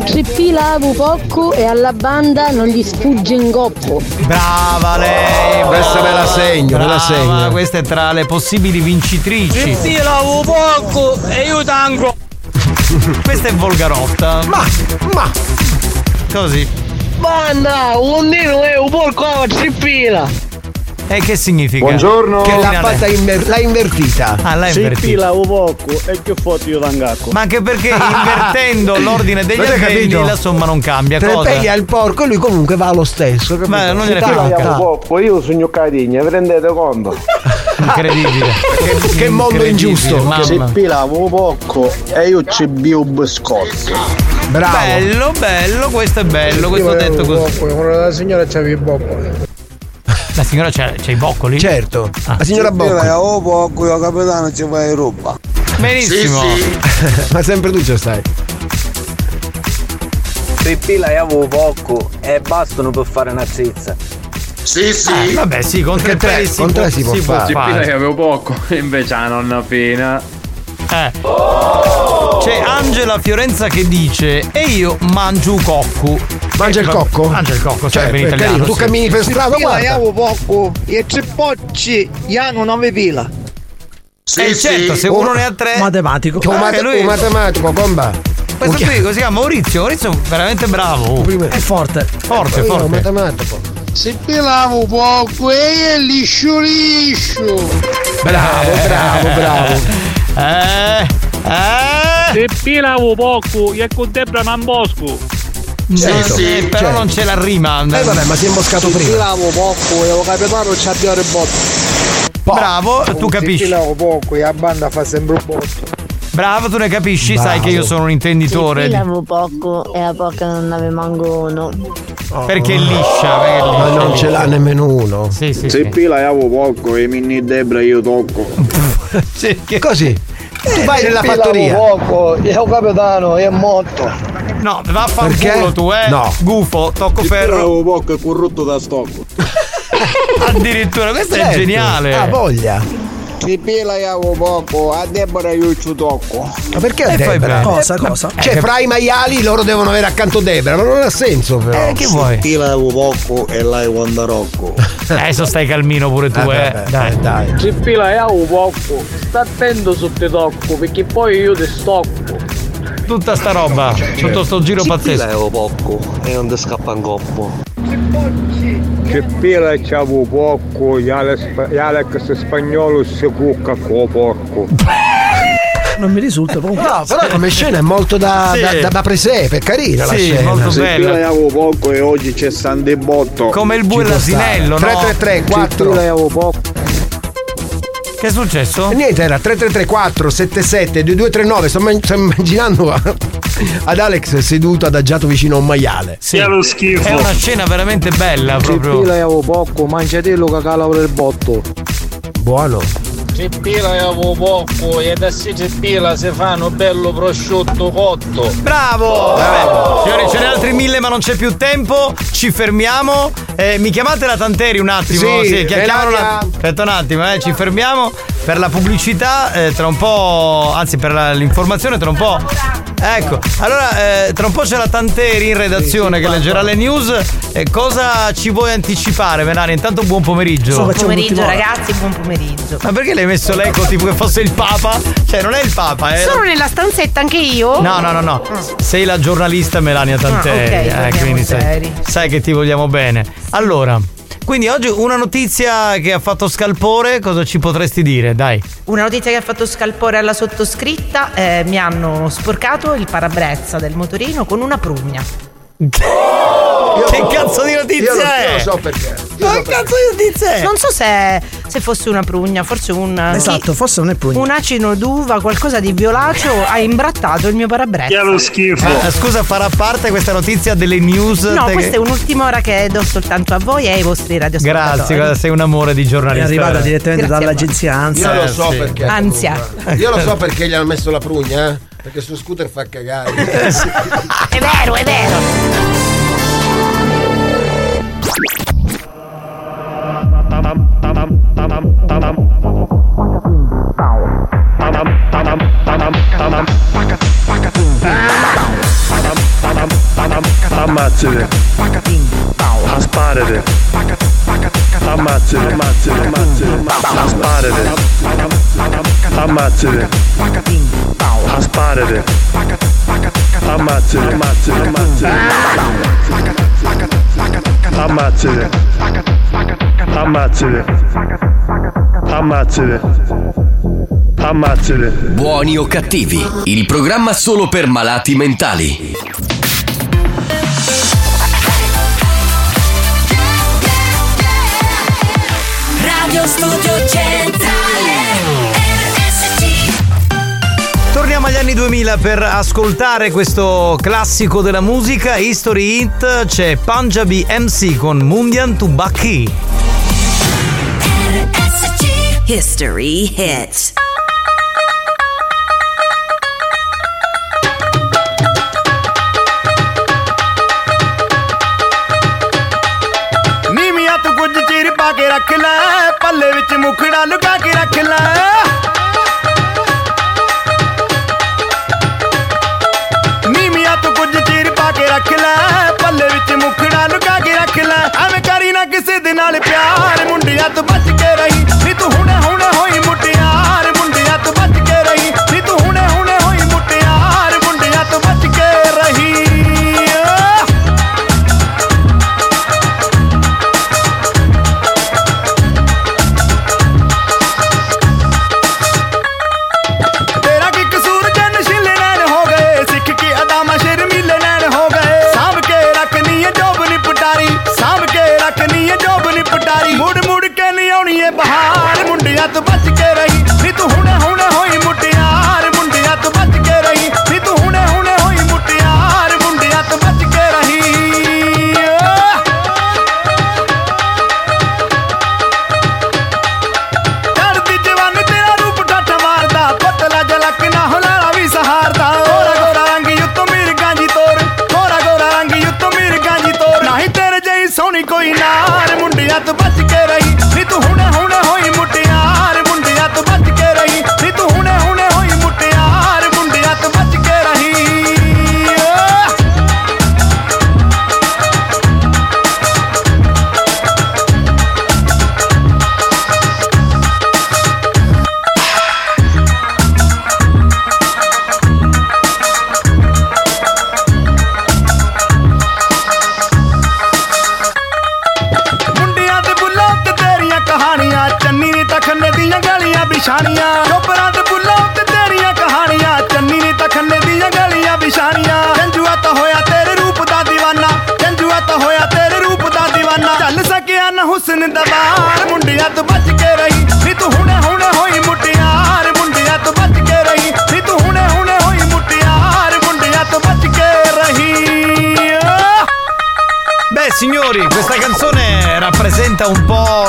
Si pilavo poco e alla banda non gli sfugge in goppo. Brava lei! Questa me la segno, me la Brava, segno. Questa è tra le possibili vincitrici. pilavo poco e io tango. Questa è volgarotta. Ma, ma. Così. Banda, un dino e un porco si pila. E che significa? Buongiorno. Che l'ha fatta inver- l'ha invertita. Ah, l'ha Si invertita. e che foto io tangacco. Ma anche perché invertendo l'ordine degli capito? la somma non cambia. Te Cosa? pegli al porco e lui comunque va lo stesso. capito? Ma non gliene frega io sogno cadigna, vi rendete conto? Incredibile. Che, che mondo Incredibile, ingiusto. mamma. Si pilavo un poco e io ci bio biscotto. Bravo. Bello, bello, questo è bello, questo ho detto così. La signora c'aveva i boccoli. La signora c'ha, c'ha i boccoli? Certo. Ah. La signora Bocco. un poco, io capitano ci fai roba. Benissimo. Ma sempre tu ci stai. Si pila iau poco e bastano per fare una zizza. Sì, sì. Ah, vabbè, sì, con tre, Perché tre- peli si con può, tre si può fare. fare. avevo poco, invece la nonna fina. Eh. C'è Angela Fiorenza che dice E io mangio cocco Mangia il cocco? Mangia il cocco, Cioè, in per italiano carino, tu sì. cammini per strada, guarda. poco e tre pocci, io non avevo pila. Eh certo, se uno ne ha tre Matematico. Un, Ah, mat- lui- un matematico, bomba. Questo qui si chiama Maurizio Maurizio è veramente bravo È forte. Forte, Io, un forte matematico. Si pilavo poco e liscio liscio. Bravo, bravo, bravo. Eh Eh Si pilavo poco e con Debra non bosco. Certo, sì, però certo. non c'è la rima Eh vabbè, ma si è imboscato prima. Pilavo poco e il capitano ci abbia il botto. Bravo, tu capisci pilavo poco e la banda fa sempre un botto. Bravo, tu ne capisci, Bravo. sai che io sono un intenditore di- Pilavo poco e a poco non ave manco uno. Perché è liscia perché è Ma liscia. non ce l'ha nemmeno uno. Sì, sì, Se sì. pila io poco e minni Debra io tocco. Sì, che- Così. Tu vai nella fattoria. poco e il capitano è morto. No, va a far Perché? culo tu, eh No. Gufo, tocco ferro poco e corrotto da stocco. Addirittura, questo è Certo. geniale Ah, voglia. Si pila io poco, a Debra io ci tocco. Ma perché a fai Debra? bene. Cosa, cosa? Cioè, fra i maiali loro devono avere accanto Debra, ma non ha senso però. Eh, che vuoi? Pila io poco e lei quando rocco. Adesso stai calmino pure tu, Eh, eh. Dai. dai. Si pila iau poco. Sta attento su te tocco perché poi io ti stocco. Tutta sta roba, tutto sto giro pazzesco. io poco e non ti scappa un coppo. C'avevo poco, gli Alex spagnolo si cucca con porco. Non mi risulta comunque. No, però come scena è molto da, Sì. da, da, da presepe, è carina la Sì, scena. molto Se pila io poco e oggi c'è Sande Botto. Come il bue l'asinello, no? 333 4 io poco. Che è successo? E niente, era 3334 77 2239. Sto, man- sto immaginando a- ad Alex seduto adagiato vicino a un maiale. Sì. Schifo. È una scena veramente bella, proprio. pila iau poco, mangiatello che cala per il botto. Buono. Si pila iau poco e da si pila si fanno bello prosciutto cotto. Bravo! Vabbè, signori, ce n'è altri mille, ma non c'è più tempo. Ci fermiamo. Eh, mi chiamate la Tanteri un attimo? Sì, chi- chiamano la- Aspetta un attimo, eh, ci fermiamo per la pubblicità. eh, tra un po', anzi, per la- l'informazione, tra un po'. Ecco, allora, eh, tra un po' c'è la Tanteri in redazione che leggerà le news. Eh, cosa ci vuoi anticipare, Melania? Intanto buon pomeriggio. Un pomeriggio ragazzi, buon pomeriggio. Ma perché l'hai messo l'eco tipo che fosse il Papa? Cioè, non è il Papa, è. Sono nella stanzetta anche io? No, no, no, no. Sei la giornalista Melania Tanteri. Ah, ok, eh, quindi sai, seri. sai che ti vogliamo bene. Allora, quindi oggi una notizia che ha fatto scalpore, cosa ci potresti dire? Dai. Una notizia che ha fatto scalpore alla sottoscritta, eh, mi hanno sporcato il parabrezza del motorino con una prugna. che cazzo di notizia io è? io lo so perché. Ma cazzo di te? Non so se, se fosse una prugna, forse un. Esatto, forse non è prugna. Un acino d'uva, qualcosa di violaceo ha imbrattato il mio parabrezza. Ma, scusa, farà parte questa notizia delle news? No, te- questa è un'ultima ora che do soltanto a voi e ai vostri radioascoltatori. Grazie, guarda, sei un amore di giornalista. È arrivata direttamente Grazie dall'agenzia ANSA. Io lo so sì. perché. Ansia. Io lo so perché gli hanno messo la prugna, eh? Perché su scooter fa cagare. È vero, è vero. Ammazzate. Asparate. Ammazzate, ammazzate, ammazzate. Asparate. Ammazzate. Asparate. Ammazzate, ammazzate, ammazzate. Ammazzate. Ammazzate. Buoni o cattivi, il programma solo per malati mentali. Radio Studio Centrale RSC Torniamo agli anni 2000 per ascoltare questo classico della musica, History Hit, c'è Punjabi MC con Mundian Tubaki. History Hits ਕੁਝ ਚਿਰ ਪਾ ਕੇ ਰੱਖ ਲੈ, ਪੱਲੇ ਵਿੱਚ ਮੁਖੜਾ ਲੁਕਾ ਕੇ ਰੱਖ ਲੈ। ਨੀਵੀਆਂ ਤੂੰ ਕੁਝ ਚਿਰ ਪਾ ਕੇ ਰੱਖ ਲੈ, ਪੱਲੇ ਵਿੱਚ ਮੁਖੜਾ ਲੁਕਾ ਕੇ ਰੱਖ ਲੈ। ਐਵੇਂ ਕਰੀ ਨਾ ਕਿਸੇ ਦੇ ਨਾਲ ਪਿਆਰ, ਮੁੰਡਿਆਂ ਤੋਂ ਬਚ ਕੇ ਰਹੀ। ਨੀ ਤੂੰ ਹੁਣੇ ਹੁਣੇ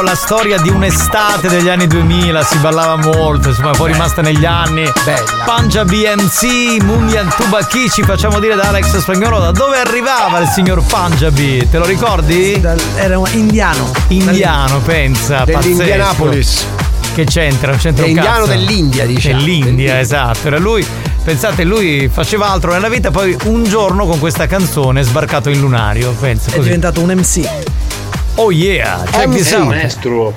la storia di un'estate degli anni 2000, si ballava molto, insomma poi rimasta negli anni. Bella. Punjabi MC, Mundian Tubaki, ci facciamo dire da Alex Spagnolo da dove arrivava il signor Punjabi, te lo ricordi? era un indiano. Indiano, pensa. Dell'Indianapolis. pazzesco. Che c'entra? Non c'entra un indiano cazzo. dell'India, diciamo. Dell'India, esatto. Era lui, pensate, lui faceva altro nella vita, poi un giorno con questa canzone è sbarcato in lunario, pensa È così. diventato un MC. Oh yeah, check this Era out. maestro.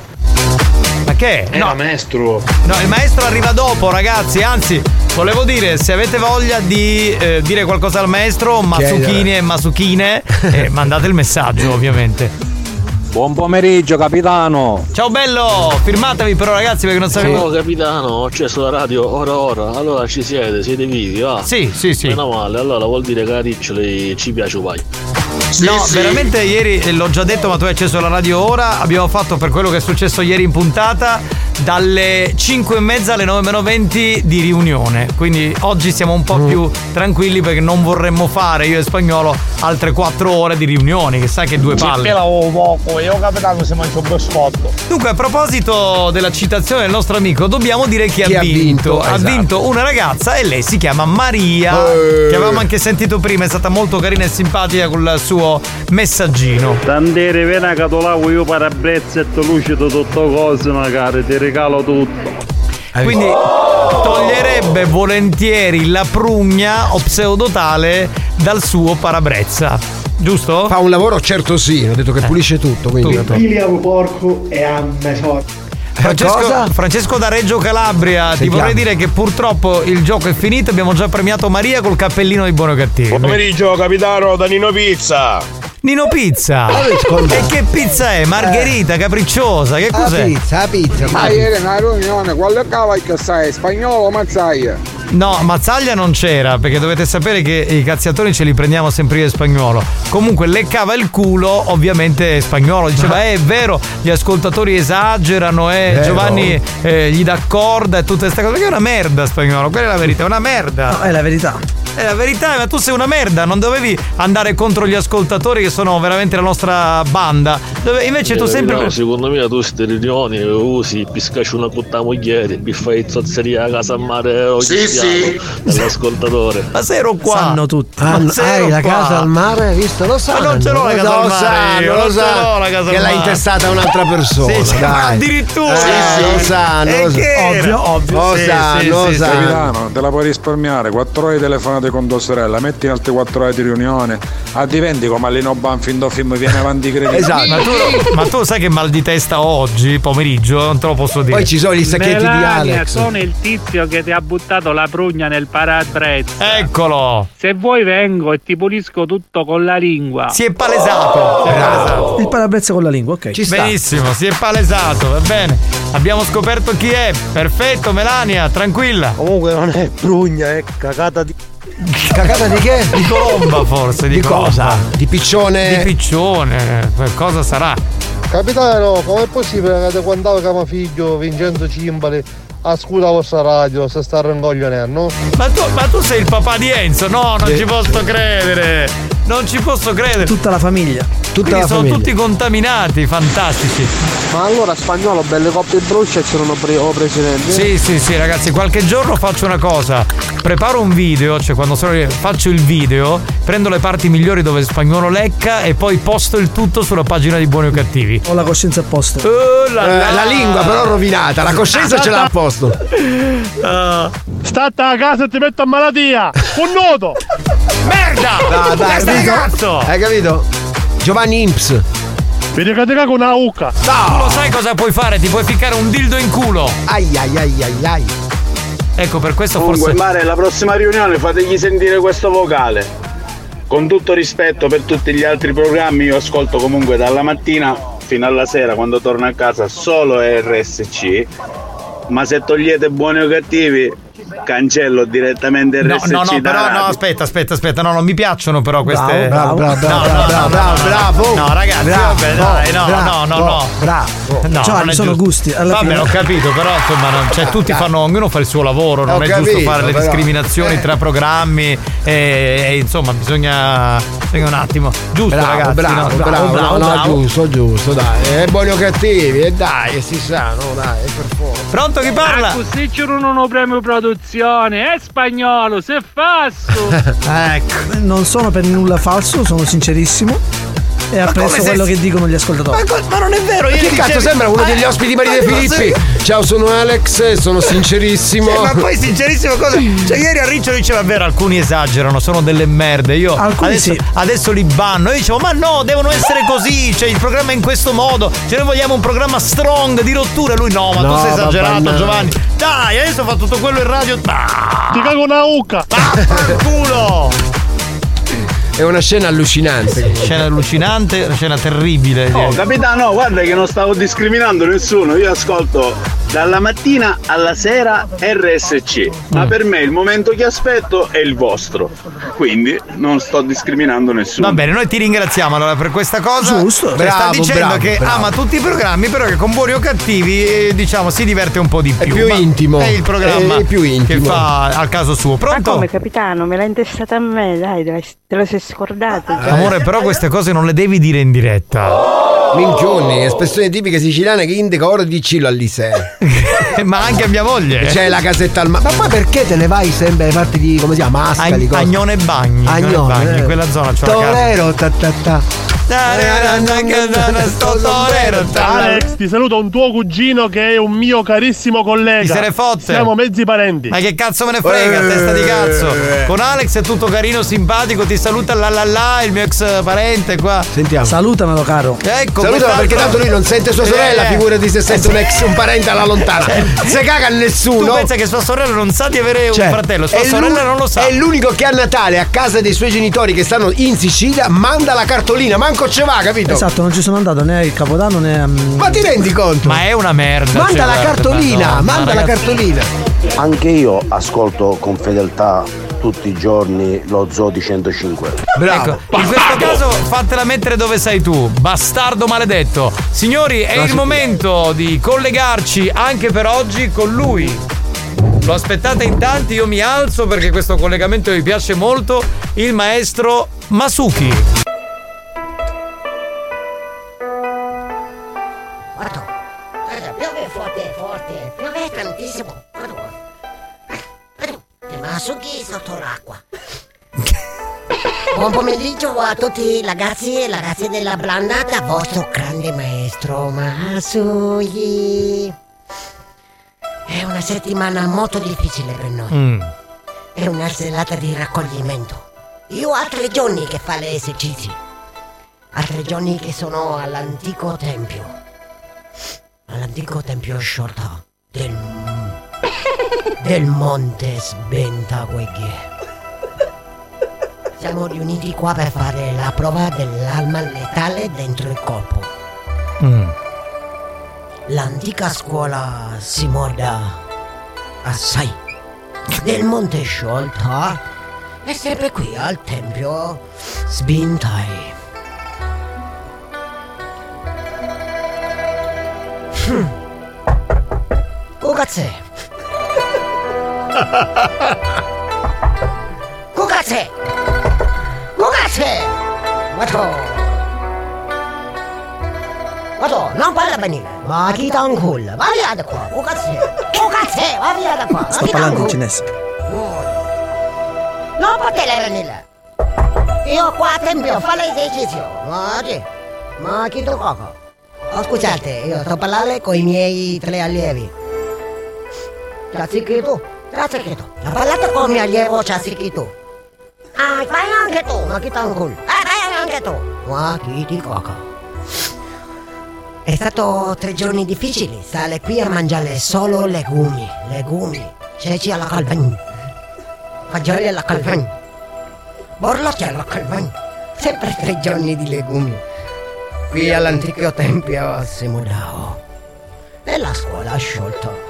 Ma che? Era No, maestro. no, il maestro arriva dopo, ragazzi. Anzi, volevo dire, se avete voglia di eh, dire qualcosa al maestro, Masuchini e Masuchine, eh, mandate il messaggio, ovviamente. Buon pomeriggio capitano. Ciao bello, firmatevi però ragazzi perché non sapevo. Oh capitano, ho acceso la radio ora ora, allora ci siete, siete vivi, va? Sì, sì, sì. Meno male, allora vuol dire che a Riccioli ci piace vai. No, veramente ieri eh, l'ho già detto, ma tu hai acceso la radio ora. Abbiamo fatto per quello che è successo ieri in puntata dalle 5 e mezza alle 9 meno 20 di riunione. Quindi oggi siamo un po' Mm. più tranquilli perché non vorremmo fare io e spagnolo altre 4 ore di riunioni, che sai che due palle. poco, io capitano si mangia un biscotto. Dunque, a proposito della citazione del nostro amico, dobbiamo dire chi, Chi ha ha vinto. vinto, Ha esatto. vinto una ragazza e lei si chiama Maria, Eh. che avevamo anche sentito prima, è stata molto carina e simpatica col suo messaggino. Tandere vena catolavo io parabrezzetto lucido tutto cose magari, ti regalo tutto. Quindi toglierebbe volentieri la prugna o pseudotale dal suo parabrezza. Giusto? Fa un lavoro certo sì, ho detto che pulisce tutto, quindi. Tutto. Filiamo porco e a me Francesco, Francesco da Reggio Calabria, ti Sentiamo. vorrei dire che purtroppo il gioco è finito, abbiamo già premiato Maria col cappellino di buono cattivo. Buon pomeriggio capitano da Nino Pizza. Nino Pizza! E che pizza è? Margherita, capricciosa, che La cos'è? pizza, la pizza. Ma ieri una riunione, quale cavolo che sai? Spagnolo o mazzaia? No, Mazzaglia non c'era, perché dovete sapere che i cazziatori ce li prendiamo sempre io e spagnolo. Comunque leccava il culo, ovviamente spagnolo. Diceva, eh, è vero, gli ascoltatori esagerano, eh, Vero. Giovanni eh, gli dà corda e tutte queste cose. Perché è una merda spagnolo, quella è la verità, è una merda. No, è la verità. È la verità, ma tu sei una merda, non dovevi andare contro gli ascoltatori che sono veramente la nostra banda. Dove invece tu Eh, sempre. no, secondo me tu queste riunioni usi, piscaci una putta mogliere, mi fai zozzeria a casa a mare o Sì, sì. dell'ascoltatore. Ma se ero qua. Sanno tutti. Ah, Ma hai la casa al mare, hai visto? Lo sanno. non ce l'ho la lo casa al mare sanno, lo non ce sanno, l'ho la casa Che l'ha intestata un'altra persona. Sì, sì, ma addirittura. Eh, Sì, lo sì. sanno, E lo sanno. Ovvio, ovvio. Lo sanno, lo sanno. Capitano, te la puoi risparmiare, 4 ore di telefonate con tua sorella, metti altre 4 ore di riunione, a diventi come Allino Banfi in do film viene avanti credito. Esatto. Ma tu, ma tu sai che mal di testa ho oggi, pomeriggio? Non te lo posso dire. Poi ci sono gli sacchetti di Melania, Alex. sono il tizio che ti ha buttato la prugna nel parabrezza. Eccolo! Se vuoi vengo e ti pulisco tutto con la lingua. Si è palesato. Si è palesato. Il parabrezza con la lingua, ok. Ci sta. Benissimo, si è palesato, va bene. Abbiamo scoperto chi è. Perfetto, Melania, tranquilla. Comunque non è prugna, è cagata di. Cagata di che? Di colomba forse, di, Di cosa? Di piccione? Di piccione, cosa sarà? Capitano, com'è possibile che quando avevo figlio Vincenzo Cimbali ascolta la vostra radio se sta ringoglionendo? Ma tu, ma tu sei il papà di Enzo? No, non ci posso credere. Non ci posso credere. Tutta la famiglia. Tutta Quindi la sono famiglia. tutti contaminati, fantastici. Ma allora spagnolo, belle coppie brucia c'erano pre- oh, presidente? Sì, sì, sì, ragazzi, qualche giorno faccio una cosa. Preparo un video, cioè quando sono, faccio il video, prendo le parti migliori dove spagnolo lecca e poi posto il tutto sulla pagina di Buoni o Cattivi. Ho la coscienza a posto. Oh là Eh, la lingua però rovinata, la coscienza ce l'ha a posto. Ah. Stata a casa e ti metto a malattia! Un noto! merda! Dai, dai, Testa di cazzo! Hai capito? Giovanni Imps. Vedi che ti cago una ucca! Tu lo sai cosa puoi fare? Ti puoi ficcare un dildo in culo. Ai ai ai ai ai. Ecco, per questo Comunque, forse. Mare, la prossima riunione fategli sentire questo vocale. Con tutto rispetto per tutti gli altri programmi, io ascolto comunque dalla mattina fino alla sera quando torno a casa solo RSC. Ma se togliete buoni o cattivi, cancello direttamente No, RSC no, no, da però no, aspetta, aspetta, aspetta, no, non mi piacciono però queste. Bravo, bravo, bravo, No, bravo, no, bravo, no, bravo, no, bravo. No, ragazzi, Bravo, vabbè, dai, no, bravo, no, no, no. Bravo. No, Cioè, non è sono gusti, alla Vabbè, fine- ho capito, però insomma, non- cioè, tutti fanno, ognuno fa il suo lavoro, non Ho è giusto fare le discriminazioni Eh. tra programmi e, e, insomma, bisogna, un attimo. Giusto, Bravo, ragazzi, bravo, no, bravo, bravo, no, no, bravo. giusto, giusto, dai. E buoni o cattivi, e dai, si sa, no, dai, per forza. Pronto chi parla? Se c'erano uno premio produzione, è spagnolo, se fasso. ecco. Non sono per nulla falso, sono sincerissimo. E ha preso se- quello che dicono gli ascoltatori. Ma, ma non è vero, ieri che cazzo dicevi- sembra uno degli ospiti di Maria ma De Filippi? sei- Ciao, sono Alex, sono sincerissimo. Cioè, ma poi sincerissimo cosa? Cioè ieri a Ricciolo diceva vero, alcuni esagerano, sono delle merde. Io Alcuni adesso, sì. adesso li banno. Io dicevo, ma no, devono essere così. Cioè, il programma è in questo modo. Cioè, noi vogliamo un programma strong di rottura. Lui no, ma No, tu sei esagerato, vabbè, no. Giovanni. Dai, adesso fa tutto quello in radio. Ah, Ti cago una ucca! culo! È una scena allucinante. Scena allucinante, una scena terribile. Oh, capitano, guarda che non stavo discriminando nessuno. Io ascolto dalla mattina alla sera RSC. Ma per me il momento che aspetto è il vostro. Quindi non sto discriminando nessuno. Va bene, noi ti ringraziamo allora per questa cosa. Giusto. Cioè, sta Bravo, dicendo bravo, che bravo. ama tutti i programmi, però che con buoni o cattivi, eh, diciamo, si diverte un po' di più. più Ma intimo. È il programma È più intimo. che fa al caso suo. Ma Pronto? come capitano, me l'ha intestata a me, dai, te la, la sei scordato. già. Amore, però queste cose non le devi dire in diretta. Minchioni, espressione tipica siciliana che indica oro di cilo all'Isee. Ma anche a mia moglie. C'è la casetta al mare. Ma poi perché te ne vai sempre alle parti di come si chiama? Ascali? Ag- cosa? Agnone e Bagni. Agnone e Bagni, eh. in quella zona casa. Torero, ta ta ta. Alex, ti saluta un tuo cugino che è un mio carissimo collega. Chi se ne fotte? Siamo mezzi parenti. Ma che cazzo me ne frega, testa di cazzo. Eh. Con Alex è tutto carino, simpatico, ti saluta la la la, il mio ex parente qua. Sentiamo. Salutamelo, caro. Ecco, Salutalo quest'altro- perché tanto lui non sente sua sorella, Eh, figurati se sente un ex, un parente alla lontana. Se caga a Tu nessuno. pensa che sua sorella non sa di avere Cioè, un fratello, sua è sorella non lo sa. È l'unico che a Natale a casa dei suoi genitori che stanno in Sicilia manda la cartolina, manco ce va, capito? Esatto, non ci sono andato né il Capodanno né. mm, Ma ti rendi conto? Ma è una merda. Manda cioè, la cartolina, Madonna, manda la cartolina. Anche io ascolto con fedeltà tutti i giorni lo Zoo di 105. Ecco, in questo caso fatela mettere dove sei tu, bastardo maledetto. Signori, è No, il momento di collegarci anche per oggi con lui. Lo aspettate in tanti, io mi alzo perché questo collegamento mi piace molto. Il maestro Masuki. Masuki sotto l'acqua. Buon pomeriggio a tutti ragazzi e ragazze della Blandata, vostro grande maestro Masuki. È una settimana molto difficile per noi. Mm. È una serata di raccoglimento. Io ho altri giorni che fa le esercizi. Altri giorni che sono all'antico tempio. All'antico tempio Shorta del, del Monte Sventagüeghe. Siamo riuniti qua per fare la prova dell'alma letale dentro il corpo. L'antica scuola si morda assai del Monte Sciolta è sempre qui al tempio Sbintai. Hmm. Kukatse. Kukatse. Kukatse. Wato. Wato, non parla benissimo. Ma chi ta un culo? Va via da qua. Kukatse. Kukatse, va via da qua. Sto parlando in cinese. Non potete venire. Io qua a tempio fa l'esercizio. Ma chi? Ma chi tu coco? Scusate, io sto parlando con i miei tre allievi. Ciazichito? Ciazichito. Ho parlato con mio allievo Ciazichito. Ah, fai anche tu, ma chi un culo? Ah, fai anche tu. Ma chi ti coco? È stato tre giorni difficili, stare qui a mangiare solo legumi, legumi, ceci alla calvagna, fagioli alla calvagna, borlotti alla calvagna, sempre tre giorni di legumi. Qui all'antico tempio si mudavo e la scuola sciolta.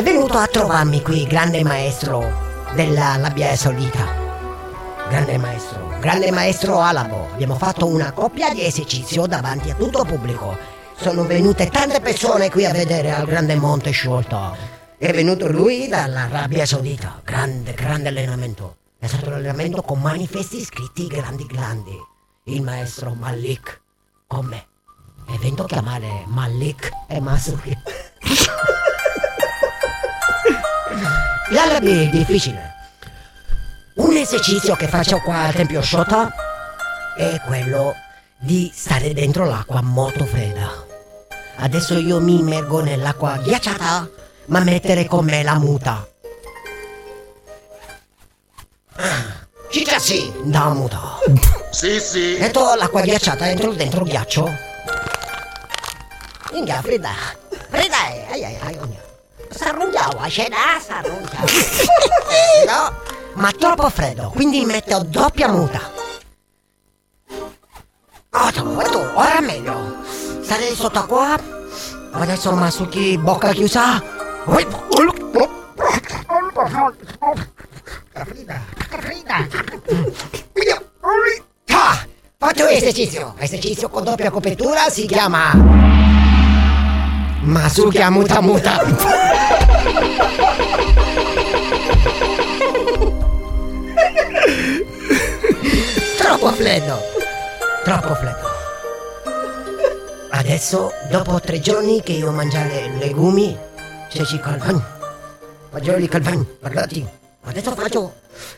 È venuto a trovarmi qui, grande maestro della labbia solita. Grande maestro, grande maestro Alabo. Abbiamo fatto una coppia di esercizio davanti a tutto pubblico. Sono venute tante persone qui a vedere al grande monte sciolto. È venuto lui dall'Arabia Saudita. Grande, grande allenamento. È stato un allenamento con manifesti scritti grandi grandi. Il maestro Malik. Con me. È venuto a chiamare Malik e Masuki. L'arabi è difficile. Un esercizio che faccio qua al Tempio Shota è quello di stare dentro l'acqua molto fredda. Adesso io mi immergo nell'acqua ghiacciata, ma mettere con me la muta. Ah, Ciccia sì, da muta. Sì, sì. Metto l'acqua ghiacciata dentro, dentro il ghiaccio. Minchia, fredda. Fredda è. Ai ai ai. ai. S'arrungiava, scena, s'arrungiava. No, ma troppo freddo, quindi metto doppia muta. Oh, guarda, ora meglio. Stai sotto acqua. Adesso Masuki bocca chiusa. Ui, Ah, Faccio esercizio. Esercizio con doppia copertura si chiama. Masuki a muta muta. Troppo freddo. Troppo freddo. Adesso, dopo tre giorni che io mangiare legumi, ceci calvani, fagioli calvani, guardati. Adesso faccio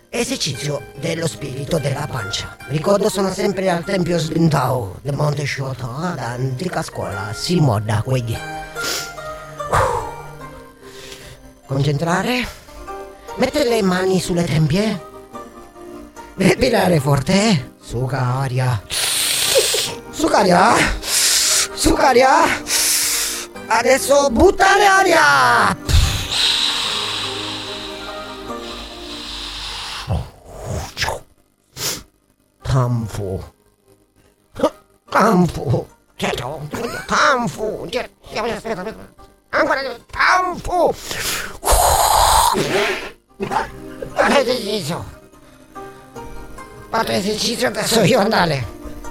esercizio dello spirito della pancia. Ricordo sono sempre al tempio Slintao del Monte Sciotto, da antica scuola, si moda quegli. Concentrare. Mettere le mani sulle tempie. Respirare forte. Suga aria. Sugaria. Sugaria. Adesso buttare aria. Tanfu. Tanfu. Tanfu. Ancora tanfu. Fate esercizio. Fate esercizio adesso io andare.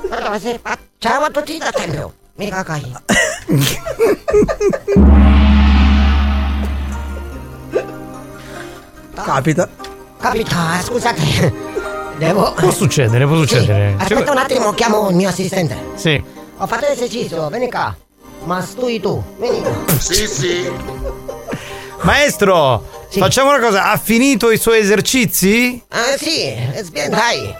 Allora, se fa- Ciao a tutti da tempio. Mi cagai. Capita. Capita, eh, scusate. Devo. Può succedere, può succedere. Aspetta un attimo, chiamo il mio assistente. Sì. Ho fatto l'esercizio, vieni qua. Ma stui tu, vieni qua. Sì, sì. Maestro, facciamo una cosa, ha finito i suoi esercizi? Ah sì, dai.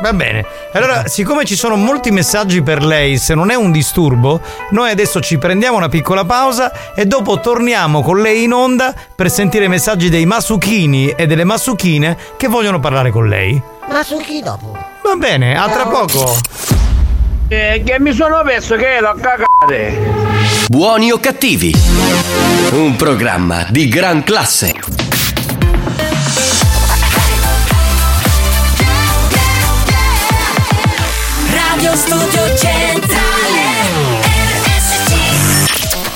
Va bene. Allora, siccome ci sono molti messaggi per lei, se non è un disturbo, noi adesso ci prendiamo una piccola pausa e dopo torniamo con lei in onda per sentire i messaggi dei masuchini e delle masuchine che vogliono parlare con lei. Ma su chi dopo? Va bene, a tra poco. Eh, che mi sono perso che l'ho cagate. Buoni o cattivi? Un programma di gran classe. Radio Studio Centrale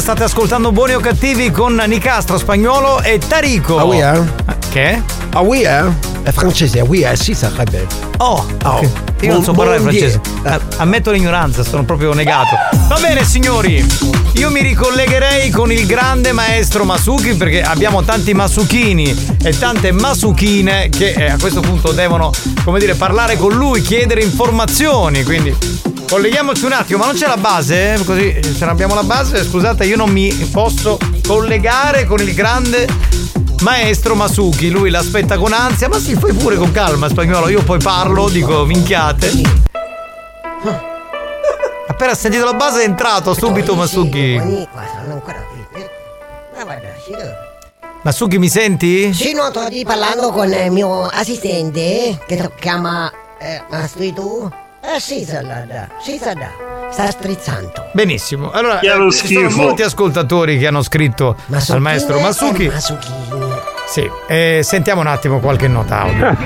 State ascoltando Buoni o Cattivi con Nicastro Spagnolo e Tarico. Ah oui, hein? Che? Ah oui, hein? È francese, ah oui, eh, sì, sarebbe. Oh, Oh. io non so parlare buon francese. Eh, Ammetto l'ignoranza, sono proprio negato. Va bene, signori. Io mi ricollegherei con il grande maestro Masuki perché abbiamo tanti Masukini e tante Masukine che eh, a questo punto devono, come dire, parlare con lui, chiedere informazioni. Quindi colleghiamoci un attimo, ma non c'è la base? Così se non abbiamo la base, scusate, io non mi posso collegare con il grande maestro Masuki. Lui l'aspetta con ansia, ma sì, fai pure con calma, spagnolo. Io poi parlo, dico minchiate. Appena sentito la base è entrato subito Masuki. Masuki mi senti? Sì, no, sto parlando con il mio assistente che si chiama eh, ma sei tu? Eh sì, Salada, sì, Salada. Sta strizzando. Benissimo. Allora, eh, ci sono molti ascoltatori che hanno scritto Masukine al maestro e Masuki. Masukini. Sì, eh, sentiamo un attimo qualche nota audio.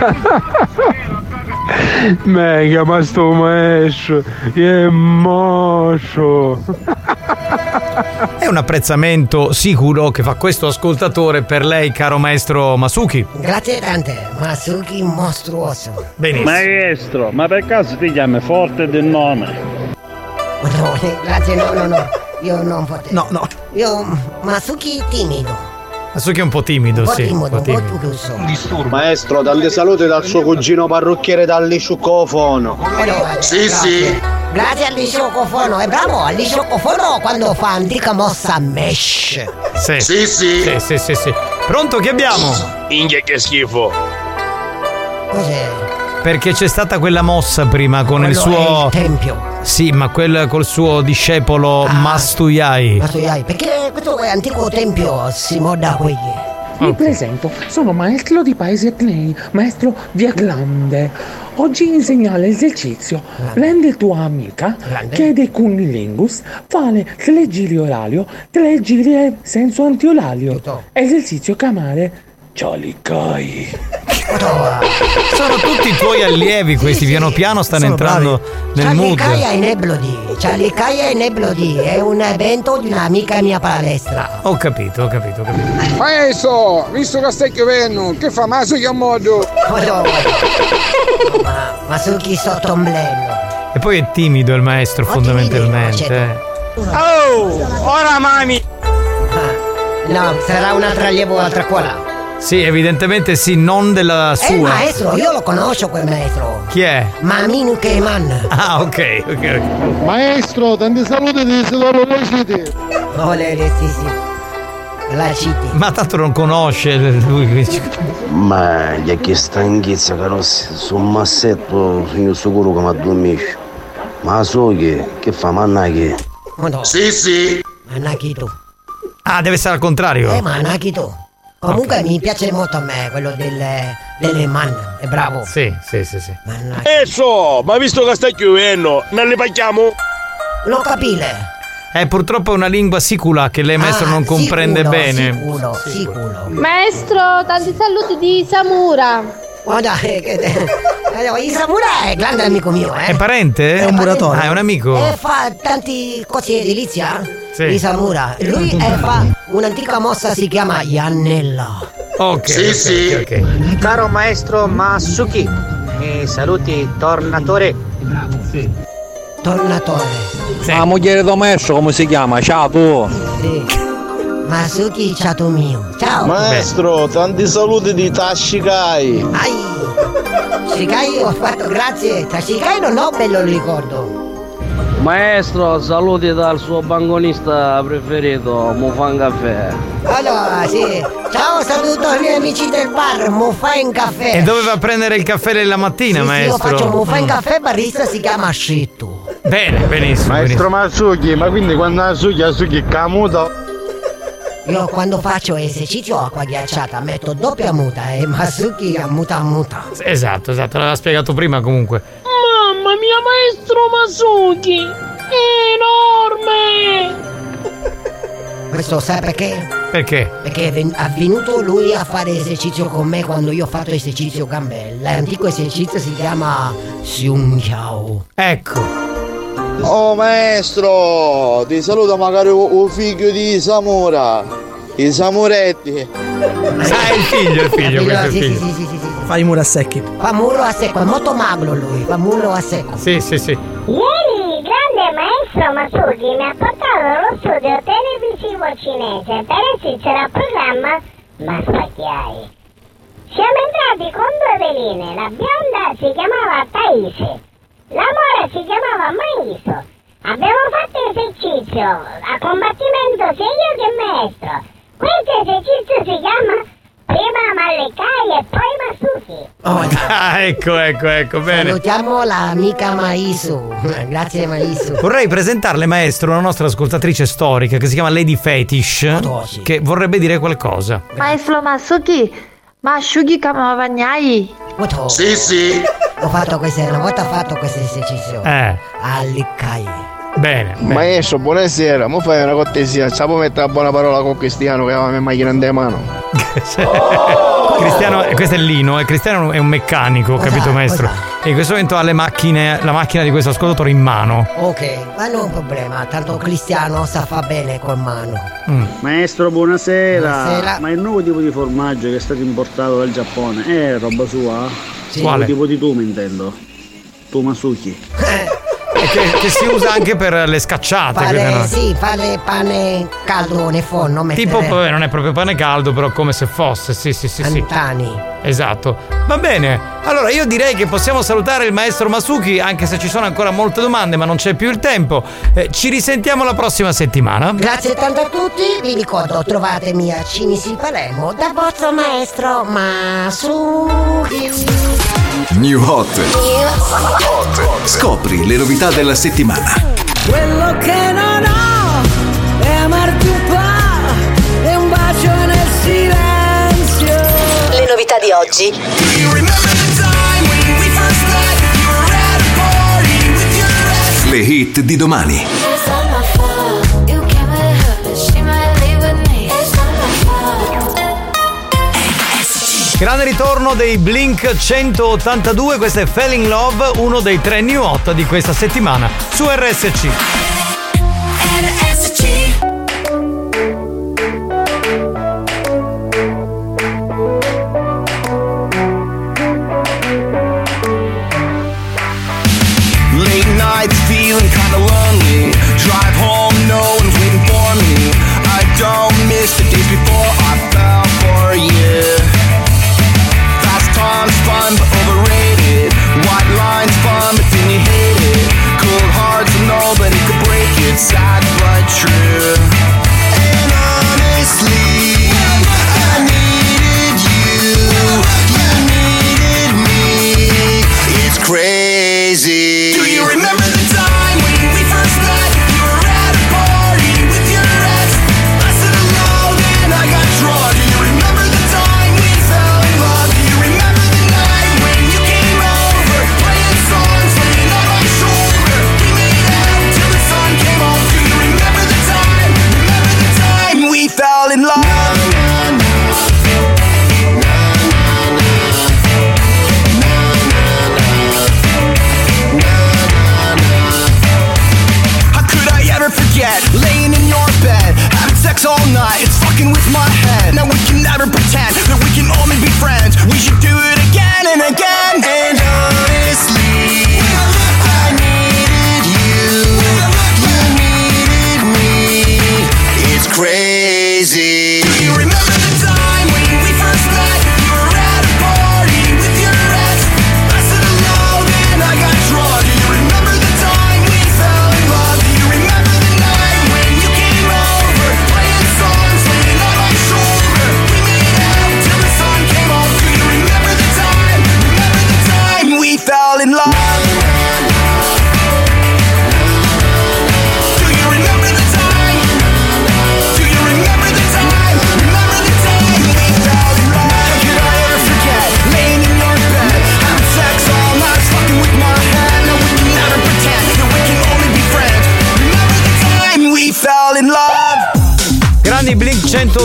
Mega, ma sto maestro è mosso. È un apprezzamento sicuro che fa questo ascoltatore per lei, caro maestro Masuki. Grazie tante, Masuki mostruoso. Benissimo. Maestro, ma per caso ti chiami forte del nome? No, eh, grazie, no, no, no. Io non potevo. No, no. Io, Masuki timido. Masuki è un po' timido, Un po' sì. timido, un po' un po' timido. chiuso. Maestro, tante salute dal suo cugino parrucchiere dall'isciucofono. Allora, grazie. Grazie all'isciocofono, è bravo all'isciocofono quando fa antica mossa mesh. Sì. Sì, sì. Sì, sì, sì, sì. Pronto, che abbiamo? Inghia che schifo. Cos'è? Perché c'è stata quella mossa prima con il Quello suo. è il tempio. Sì, ma quel col suo discepolo Mastuyai. Ma tu hai- perché questo è antico tempio si moda qui. Mi presento, sono maestro di paesi etnei, maestro Viaglande. Oggi insegna l'esercizio. Prendi tua amica, chiede cunnilingus, fare tre giri oralio, tre giri senso antioralio. Esercizio chiamare Cialicai. Sono tutti i tuoi allievi questi, piano piano stanno Sono entrando nel mood. Cialicai ai Neblodi. Cialicai ai Neblodi è un evento di un'amica mia palestra. Ho capito, ho capito, ho capito. Maestro, visto che stai chiedendo, che fa maso che a modo? Ma, ma su chi sotto ombrello? E poi è timido il maestro, fondamentalmente. eh. Oh, ora mami! No, sarà un altro allievo altra quella. Sì, evidentemente sì, non della È il sua. maestro, io lo conosco quel maestro. Chi è? Maminu Keman. Ah, ok, ok, ok. Maestro, tanti saluti di Isidoro siete. Ole, le sì, sì. La citi. Ma tanto non conosce lui. Ma gli che stanchezza, su un massetto sono sicuro che mi addormisce. Ma so che, che fa, manna che. Sì, sì. Manakito. Ah, deve essere al contrario. Eh, Manakito. Comunque mi piace molto a me quello delle, delle man. È bravo. Sì, sì, sì, sì. E so, ma visto che stai chiudendo, non li paghiamo? Non capire. Eh, purtroppo è una lingua sicula che lei maestro Ah, non comprende sicuro, bene. Sicuro, sicuro. Maestro, tanti saluti di Samura. Guarda, eh, che- eh, Isamura è grande amico mio, eh. È parente? È un muratore. Ah, è un amico. E fa tanti cose edilizia. Sì. Isamura. Lui eh, fa un'antica mossa si chiama Iannella. Ok. Sì, ok, sì. ok, ok. Caro maestro Masuki, mi saluti tornatore. Tornatore. La moglie del maestro come si chiama? Ciao tu. Sì. Masuki, ciao mio. Ciao. Maestro, tanti saluti di Tashikai. Shikai ho fatto grazie. Tra Shikai non ho bello ricordo. Maestro, saluti dal suo banconista preferito, Mufan Caffè. Allora, sì. Ciao, saluto i miei amici del bar, Mufa in caffè. E dove va a prendere il caffè della mattina, Sì, sì, io maestro? faccio Mufa in caffè, barista si chiama Shittu. Bene, benissimo. Maestro Matsuki, ma quindi quando Matsuki Asuki camuto? Io quando faccio esercizio acqua ghiacciata metto doppia muta e Masuki a muta a muta. benissimo. Esatto, esatto, l'aveva spiegato prima comunque. Mamma mia, maestro Masuki! È enorme! Questo sai perché? Perché? Perché è ven- è venuto lui a fare esercizio con me quando io ho fatto esercizio gambe. L'antico esercizio si chiama Xiun Chao. Ecco. Oh maestro, ti saluta magari un figlio di Samura. I Samuretti. Ah, è il figlio, il figlio, questo è il Sì, sì, figlio. sì, sì, sì, sì. Fai i muri a secchi. Fa muro a secco, è molto magro lui, fa muro a secco. Sì, sì, sì. Ieri il grande maestro Masugi mi ha portato allo studio televisivo cinese per assistere al programma Ma Spacchiai. Siamo entrati con due veline, la bionda si chiamava Taisi, la mora si chiamava Maiso. Abbiamo fatto esercizio a combattimento sia io che il maestro. Questo esercizio si chiama prima Mallecai e poi Masuki. Ah, ecco, ecco, ecco, bene. Salutiamo l'amica Maisu. Grazie Maisu. Vorrei presentarle, maestro, una nostra ascoltatrice storica che si chiama Lady Fetish, che vorrebbe dire qualcosa. Maestro Masuki, ma asciughi Kamavagnai? Sì, sì. Ho fatto questo, una volta ho fatto questo esercizio. Eh, All'Iccai. Bene. bene. Maestro, buonasera, mo fai una cortesia, ci può mettere una buona parola con Cristiano che aveva macchina in mano. Cristiano, eh, questo è Lino, e Cristiano è un meccanico, capito maestro? E in questo momento ha le macchine, la macchina di questo ascoltatore in mano. Ok, ma non è un problema, tanto Cristiano sa fa bene col mano. Maestro, buonasera. Buonasera. Ma il nuovo tipo di formaggio che è stato importato dal Giappone è roba sua? Sì. Quale? Il tipo di tume intendo. Tumasuki. Che, che si usa anche per le scacciate. no? sì, fare pane caldo nel forno, mettere Tipo, non è proprio pane caldo, però come se fosse, sì, sì, sì, sì. Esatto. Va bene. Allora io direi che possiamo salutare il maestro Masuki, anche se ci sono ancora molte domande, ma non c'è più il tempo. Eh, ci risentiamo la prossima settimana. Grazie tanto a tutti, vi ricordo trovatemi a Cinisi Palermo dal vostro maestro Masuki. New Hot. Scopri le novità della settimana. Quello che non ho è amarti Novità di oggi. Le hit di domani. Grande ritorno dei Blink 182, questo è Fell in Love, uno dei tre new hot di questa settimana su RSC.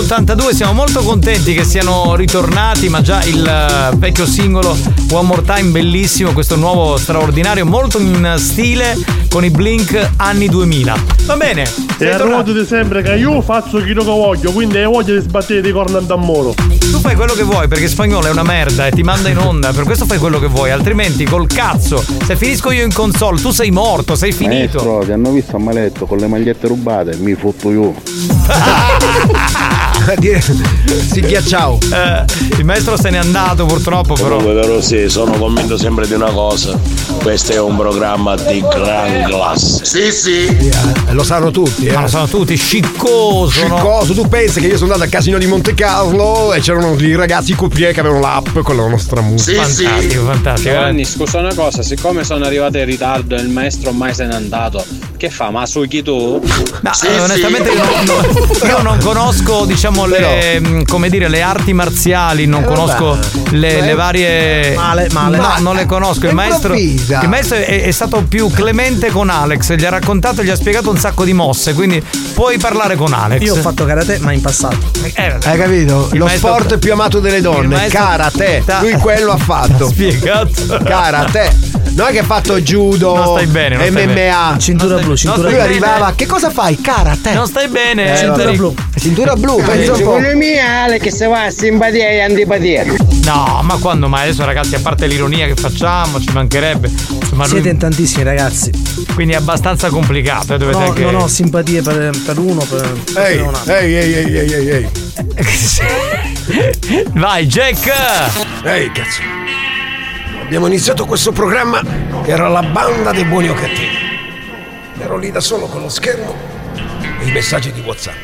182, siamo molto contenti che siano ritornati, ma già il eh, vecchio singolo One More Time bellissimo, questo nuovo straordinario, molto in stile con i Blink anni 2000. Va bene, E tornato. di sempre che io faccio chi lo che voglio, quindi hai voglia di sbattere di corna a muro. Tu fai quello che vuoi perché spagnolo è una merda e ti manda in onda, per questo fai quello che vuoi, altrimenti col cazzo, se finisco io in console tu sei morto, sei finito. Maestro, ti hanno visto a maletto con le magliette rubate, mi fotto io. si ghiacciao. Eh, il maestro se n'è andato purtroppo però. Comunque però sì, sono convinto sempre di una cosa. Questo è un programma di gran classe. Sì, sì. Eh, lo sanno tutti, eh. Ma lo sanno tutti, sciccoso. no? Sciccoso, tu pensi che io sono andato al casino di Monte Carlo e c'erano lì i ragazzi coupier che avevano l'app con la nostra musica. fantastico, fantastico. Giovanni, scusa una cosa, siccome sono arrivato in ritardo e il maestro mai se n'è andato, che fa? Ma succhi tu? No, eh, onestamente io, non, io non conosco, diciamo, le, mh, come dire, le arti marziali, non Eh, conosco vabbè. le, Ma le è- varie. Male, male. No, Ma- non le conosco. Il maestro, il maestro è, è stato più clemente con Alex, gli ha raccontato e gli ha spiegato un sacco di mosse, quindi puoi parlare con Alex. Io ho fatto karate, ma in passato. Eh, Hai capito? Il Lo maestro- sport più amato delle donne, karate. Lui quello ha fatto. Spiegato. Karate. Non è che ha fatto judo, Non stai bene, non stai MMA. bene. Cintura blu, stai- cintura Lui stai bene. arrivava, che cosa fai? Karate. Non stai bene. Eh, cintura vabbè. blu. Cintura blu, pensa un po'. Me Alex se va a simpatia e antipatia. No, ma quando mai? Adesso ragazzi, a parte l'ironia che facciamo, ci mancherebbe. Insomma, lui- Siete in tantissimi ragazzi. quindi è abbastanza complicato. eh, Dovete No, anche... non ho simpatie per, per uno, per, per Ehi, un altro. ehi, ehi, ehi, ehi, ehi, ehi. Vai, Jack! Ehi, cazzo. Abbiamo iniziato questo programma che era la banda dei buoni o cattivi. Ero lì da solo con lo schermo e i messaggi di WhatsApp.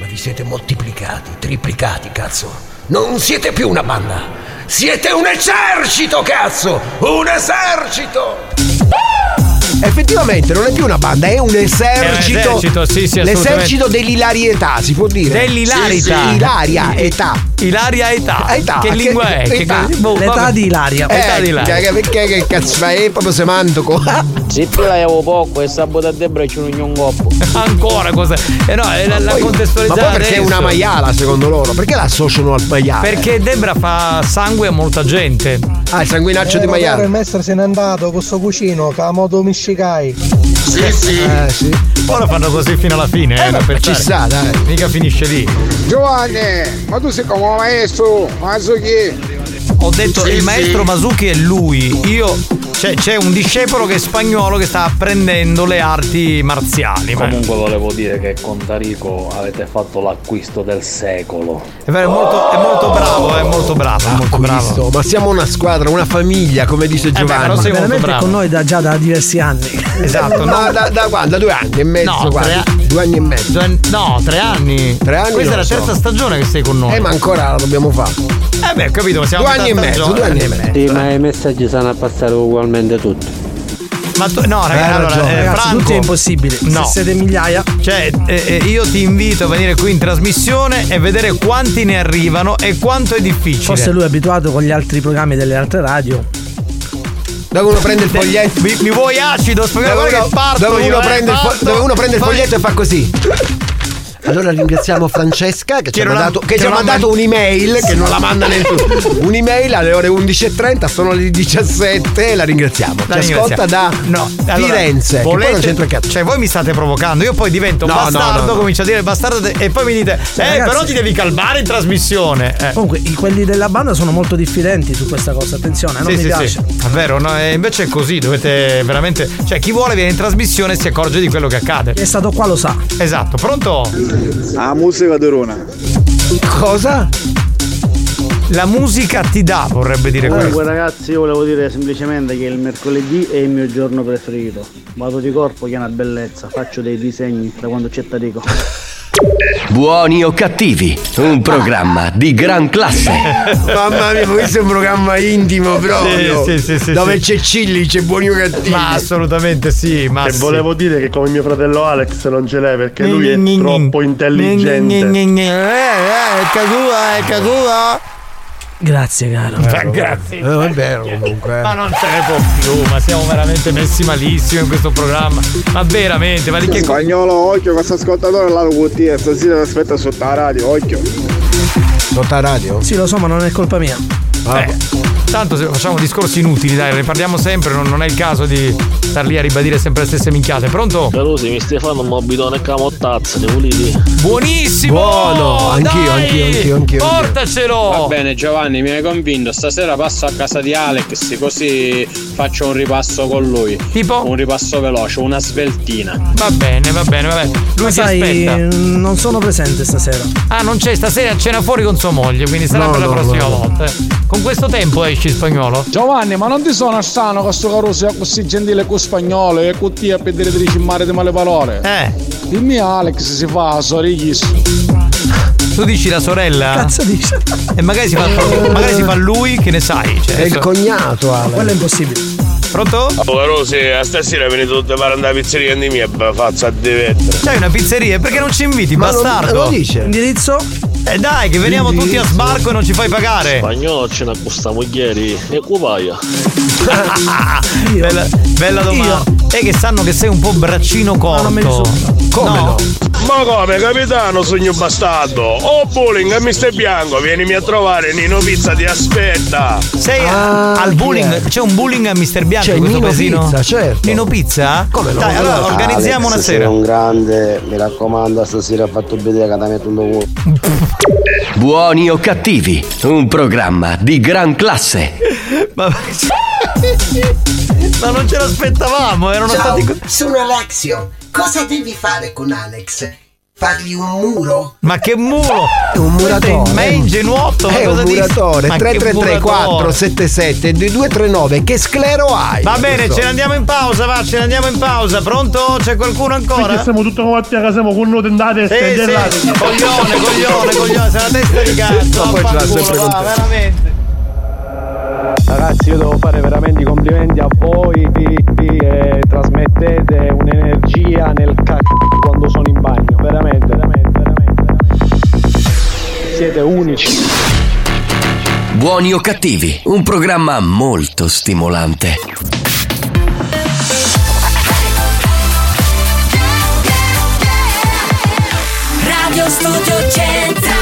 Ma vi siete moltiplicati, triplicati, cazzo. Non siete più una banda. Siete un esercito, cazzo! Un esercito! Effettivamente non è più una banda, è un esercito. È un esercito, sì, sì, L'esercito dell'ilarietà, si può dire. Dell'ilarità. Sì, sì, Ilaria, età. Ilaria età. Età, Che lingua è? Che- età. boh, L'età vabbè. di Ilaria. Età di Eh, Ilaria. che- perché che cazzo fai? È proprio semantico. Se tu l'avevo poco e sabato a Debra c'è un coppo. Ancora cosa? Eh no, è la, la Poi- ma perché è una maiala secondo loro? Perché la associano al maiale? Perché Debra fa sangue a molta gente. Ah, il sanguinaccio di il maiale. maestro se n'è andato con sto cucino, che la moto miscicai. Sì, sì. Eh, sì. Poi lo fanno così fino alla fine, eh, Eh, pensare. ci sta, dai. Mica finisce lì. Giovanni, ma tu sei come un maestro, ma so chi? Ho detto Sì, il sì. maestro Masuki è lui. Io. C'è, c'è un discepolo che è spagnolo che sta apprendendo le arti marziali. ma- Comunque volevo dire che con Tarico avete fatto l'acquisto del secolo. È vero, è molto, è molto bravo, è molto bravo, è molto bravo. Ma siamo una squadra, una famiglia, come dice beh, Giovanni. però sei molto Veramente è bravo. con noi da, già da diversi anni. Esatto, Ma no, da, da? Da due anni e mezzo, No, tre- Due anni e mezzo. Due no, tre anni. Tre anni Questa è la so. terza stagione che sei con noi. Eh, ma ancora la dobbiamo fare. Eh beh, ho capito, ma siamo Due anni e mezzo, due anni e mezzo. Sì, ma i messaggi sono a passare ugualmente tutti. Ma tu, no, ragazzi, Hai allora, ragione. eh, Ragazzi, Franco, tutti è impossibile. No. Se siete migliaia. Cioè, eh, eh, io ti invito a venire qui in trasmissione e vedere quanti ne arrivano e quanto è difficile. Forse lui è abituato con gli altri programmi delle altre radio. Dove uno prende il foglietto. Mi, mi vuoi acido? Dove uno, che parto dove io, uno eh, fo- dove uno prende il foglietto e fa così. Allora ringraziamo Francesca che, ci ha mandato, che che ci ha mandato man- un'email che non la manda nessuno. Un'email alle ore 11.30, sono le 17 e la ringraziamo. La ci ascolta da No, allora, Firenze. che poi volete- non c'entra cazzo. Cioè, voi mi state provocando. Io poi divento No, bastardo, no, no, no. comincio a dire bastardo e poi mi dite, eh, ragazzi- però ti devi calmare in trasmissione. Eh. Comunque, i- quelli della banda sono molto diffidenti su questa cosa. Attenzione, non Sì, mi sì, piace. sì, è vero, no, e invece è così, dovete veramente. Cioè, chi vuole viene in trasmissione e si accorge di quello che accade. Chi è stato qua lo sa. Esatto, pronto? La musica di Rona. Cosa? La musica ti dà, vorrebbe dire questo. Comunque ragazzi io volevo dire semplicemente che il mercoledì è il mio giorno preferito. Vado di corpo che è una bellezza, faccio dei disegni da quando c'è Tarico. Buoni o cattivi, un programma di gran classe. Mamma mia, questo è un programma intimo proprio. Sì, sì, sì, sì, dove sì. c'è Cilli, c'è buoni o cattivi. Ma assolutamente sì, ma E sì. volevo dire che come mio fratello Alex non ce l'è perché lui è troppo intelligente. Eh, eh, è cagua, è cagua. Grazie, caro. Ma grazie. Eh, è vero comunque. Ma non ce ne può più, ma siamo veramente messi malissimo in questo programma. Ma veramente, ma di che cosa? Spagnolo, occhio, questo ascoltatore là lo QT, stasera aspetta sotto la radio, occhio. Sotto la radio? Sì, lo so, ma non è colpa mia. Eh, tanto facciamo discorsi inutili, dai, ne parliamo sempre, non, non è il caso di star lì a ribadire sempre le stesse minchiate. Pronto? Carusi, mi stai facendo un mobidone camottazza, ne volete? Buonissimo! Buono, anch'io, Dai! anch'io, anch'io, anch'io. Portacelo! Va bene Giovanni, mi hai convinto. Stasera passo a casa di Alex così faccio un ripasso con lui. Tipo? Un ripasso veloce, una sveltina. Va bene, va bene, va bene. Lui Ma si sai, aspetta. non sono presente stasera. Ah, non c'è stasera, cena fuori con sua moglie, quindi sarà No, per la no, prossima no, no. volta. Con questo tempo esci spagnolo? Giovanni, ma non ti sono strano questo caruso è così gentile con spagnolo e con te a pedire di mare di male parole? Eh. Dimmi Alex si fa sorrighis. Tu dici la sorella? Cazzo dici? E magari si fa, magari si fa lui, che ne sai? Cioè, È il adesso- cognato, Ale. Quello è impossibile. Pronto? Oh, Rosi, a stasera venite tutte per andare a pizzeria di mia, faccia a divettere. C'hai una pizzeria, perché non ci inviti, Ma bastardo? lo dice? Indirizzo? Eh dai, che veniamo tutti a sbarco e non ci fai pagare. Spagnolo ce ne accostiamo ieri e cupaia. bella, bella domanda. E che sanno che sei un po' braccino corto. non me li so. Come no? Ma come, capitano, sogno bastardo? Oh, bowling, a Mister Bianco, vienimi a trovare, Nino Pizza ti aspetta. Sei Ah, al bullying, c'è un bullying a Mister Bianco C'è in questo Nino paesino? Pizza, certo. Nino Pizza? Come no? Dai, allora organizziamo una Alex, sera. Sei un grande, mi raccomando, stasera ha fatto vedere che ti metto un culo. Buoni o cattivi, un programma di gran classe. Ma, ma non ce l'aspettavamo, erano Ciao, stati. sono Alexio. Cosa devi fare con Alex? Fargli un muro? Ma che muro! Un muratore. Ma è ingenuotto, ma È cosa un muratore. Ma che 3334 muratore? 77 2239. Che sclero hai? Va bene, Questo. ce ne andiamo in pausa, va, ce ne andiamo in pausa. Pronto? C'è qualcuno ancora? Perché siamo tutti quanti a casa, siamo con noi tendate Sì, sì, coglione, coglione, coglione, sei una testa di cazzo. Ma poi ce l'ha sempre con va, te. veramente. Ragazzi, io devo fare veramente i complimenti a voi che trasmettete un'energia nel cazzo quando sono in bagno. Veramente, veramente, veramente, veramente. Siete unici. Buoni o cattivi, un programma molto stimolante. Radio Studio Centrale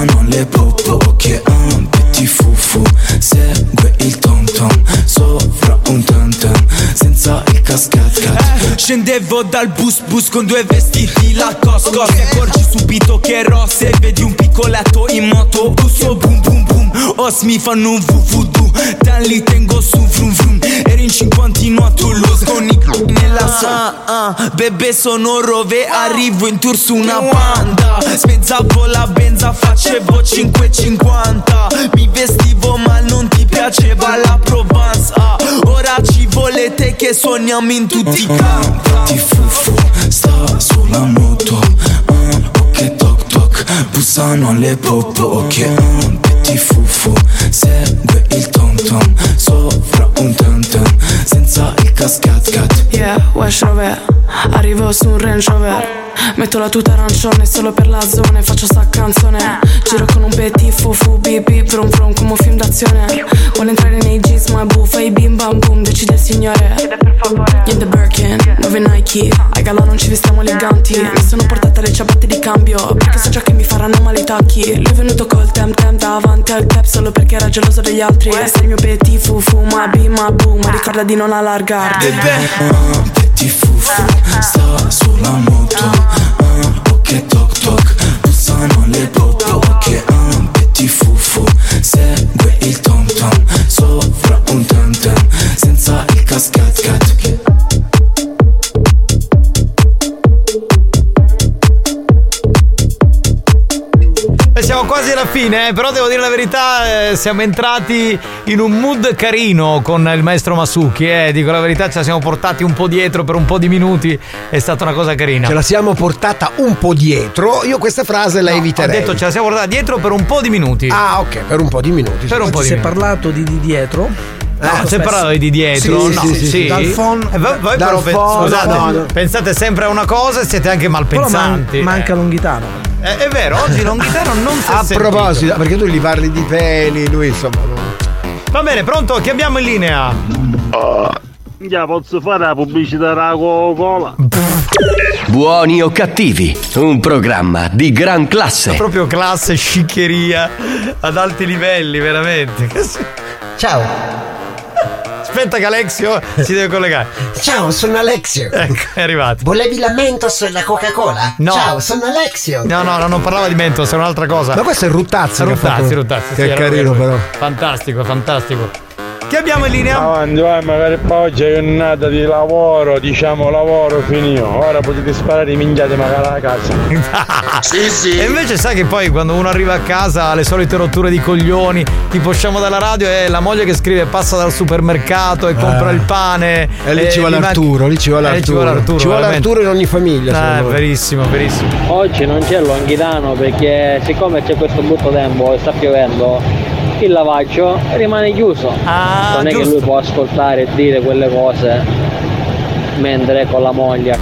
Bussano le popo. Ok, ah, petit fufu, segue il tom tom. Sopra un tam tam, senza il cascat cat. Scendevo dal bus bus con due vestiti la cosco Ti accorgi subito che ero se vedi un piccoletto in moto Busso boom boom boom Os mi fanno un vuvudu Da lì tengo su vrum vrum. Eri in cinquantino a Toulouse Con i nella sa ah, Bebe sono rove. Arrivo in tour su una banda Spezzavo la benza Facevo 5,50 Mi vestivo ma non ti piaceva la Provence ah, Ora ci volete che suoniamo in tutti i campi Petit fufu, sta sulla moto. Ah, ok, toc toc, bussano le popo. Ok, ah, petit fufu, segue il tom tom. Sopra un tam tam, senza il cascat cat. Yeah, Wesh Rover Arrivo su un Range Rover Metto la tuta arancione solo per la zona e faccio sta canzone. Giro con un petit fufu bip bip vrum vrum come un film d'azione. Vuole entrare nei jeans ma buffa i bim bam boom decide il signore. In the Birkin, dove Nike? Ai galà non ci vestiamo eleganti. Mi sono portata le ciabatte di cambio Perché so già che mi faranno male i tacchi Lui è venuto col tem tem davanti al club Solo perché era geloso degli altri. Sei il mio petit fufu ma bim ma boom. Ma ricorda di non allargarti. Ah, petit fufu, sta sulla moto. Ok, toc toc, bussano le popo. Ok, ah, petit fufu, segue il tom tom. Sopra un tam tam, senza il cascat cat. Siamo quasi alla fine, eh, però devo dire la verità, eh, siamo entrati in un mood carino con il maestro Masucchi, eh, dico la verità, ce la siamo portati un po' dietro per un po' di minuti, è stata una cosa carina. Ce la siamo portata un po' dietro. Io questa frase la Ho eviterei. detto ce la siamo portata dietro per un po' di minuti. Ah, ok, per un po' di minuti. Per un po' di Si è minuti. parlato di, di dietro. No, se parlavi di dietro, Sì, no, sì, sì, sì. Dal phone- Eh, voi dal però pe- phone- scusate, no, no. pensate sempre a una cosa e siete anche Però man- malpensanti. manca Longhitano. Eh, è vero, oggi Longhitano non si è A sentito. proposito, perché tu gli parli di peli, lui insomma. non- Va bene, pronto? Chi abbiamo in linea? Ya posso fare la pubblicità della Coca-Cola? Buoni o cattivi, un programma di gran classe. Proprio classe, sciccheria ad alti livelli, veramente. Ciao. Aspetta che Alexio si deve collegare. Ciao, sono Alexio. Ecco, è arrivato. Volevi la Mentos e la Coca-Cola? No. Ciao, sono Alexio. No, no, no, non parlava di Mentos, è un'altra cosa. Ma questo è Ruttazzi. Ruttazzi, Ruttazzi. Che sì, è carino, però. Fantastico, fantastico. Chi abbiamo in linea? Avanti, vai, magari poi c'è giornata di lavoro, diciamo lavoro finito. Ora potete sparare i minchiate magari alla casa. sì, sì. E invece sai che poi quando uno arriva a casa ha le solite rotture di coglioni, tipo usciamo dalla radio e la moglie che scrive passa dal supermercato e compra Eh. il pane. E lì ci vuole Arturo, lì ci vuole Eh, Arturo. ci vuole Arturo. Ci vuole veramente. Arturo in ogni famiglia, Eh, verissimo, verissimo. Oggi non c'è Longhitano perché siccome c'è questo brutto tempo e sta piovendo, il lavaggio rimane chiuso. Ah, non è che giusto. lui può ascoltare e dire quelle cose mentre è con la moglie.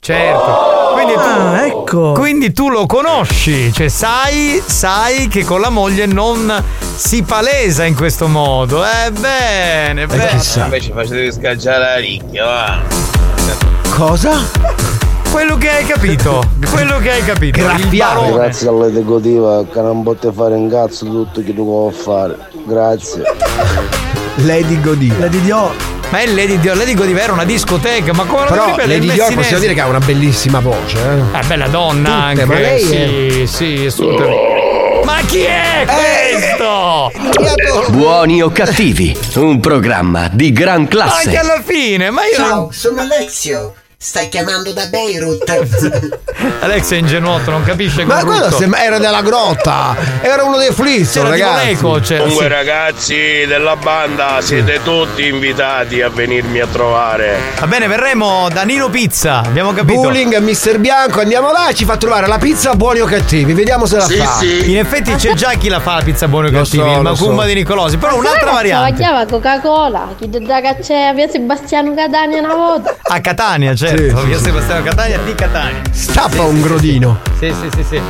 Certo. Quindi tu, Ah, ecco. quindi tu lo conosci, cioè sai, sai che con la moglie non si palesa in questo modo. Eh bene, bene. Invece facevi scaggiare la ricchia, va. Cosa? Quello che hai capito, quello che hai capito. Il barone. Grazie alla decotiva che non potete fare un cazzo tutto che tu può fare. Grazie. Lady Godiva. Lady Dior. Ma è Lady Dior, Lady Godiva era una discoteca, ma come Però il Lady Dior messinese? possiamo dire che ha una bellissima voce. Eh? È bella donna Tutte, anche. ma lei sì, sì, assolutamente. Ma chi è questo? Buoni o cattivi, un programma di gran Anche classe. alla fine, ma io Ciao, sono Alexio. Stai chiamando da Beirut. Alex è ingenuotto, non capisce Ma quello sem- era della grotta, era uno dei Flintstone, C'era tipo ragazzi. l'eco, c'era- Comunque sì. ragazzi della banda siete tutti invitati a venirmi a trovare. Va bene, verremo da Nino Pizza, abbiamo capito. Bullying, Mister Bianco, andiamo là e ci fa trovare la pizza buoni o cattivi. Vediamo se la fa. In effetti c'è già chi la fa la pizza buoni o cattivi, so, il lo Macumba so. di Nicolosi, però un'altra La variante. chiama Coca-Cola, chi da che c'è a via Sebastiano Catania una volta. A Catania, certo, Sì, via sì. Sebastiano Catania di Catania. Stappa un grodino. Sì, sì, sì, sì.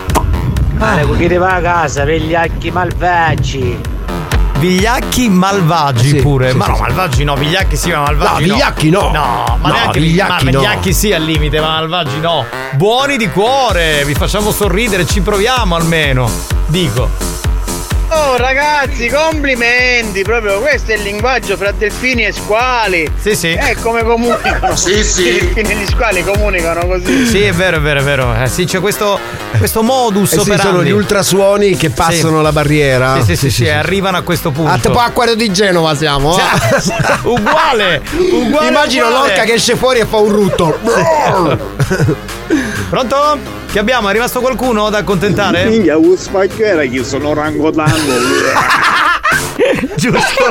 Male, chi ti va a casa, vegliacchi malvagi. Vigliacchi malvagi Sì, pure. sì, ma sì, no, sì. malvagi no, vigliacchi sì, ma malvagi No, vigliacchi no. No, ma No, neanche vigliacchi ma no. vigliacchi sì al limite, ma malvagi no. Buoni di cuore, vi facciamo sorridere, ci proviamo almeno. Dico. Oh ragazzi, complimenti! Proprio questo è il linguaggio fra delfini e squali. Sì, sì. È come comunicano. Sì, sì. I delfini e gli squali comunicano così. Sì, è vero, è vero, è vero. Eh, sì, c'è questo, questo modus Eh sì, operandi. sono gli ultrasuoni che passano Sì. la barriera. Sì, sì, sì, sì, arrivano a questo punto. A tipo acquario di Genova siamo. eh? uguale, uguale. Immagino uguale. l'orca che esce fuori e fa un rutto. Pronto? Che abbiamo? È rimasto qualcuno da accontentare? Minchia, un spacchiera che sono người Giusto,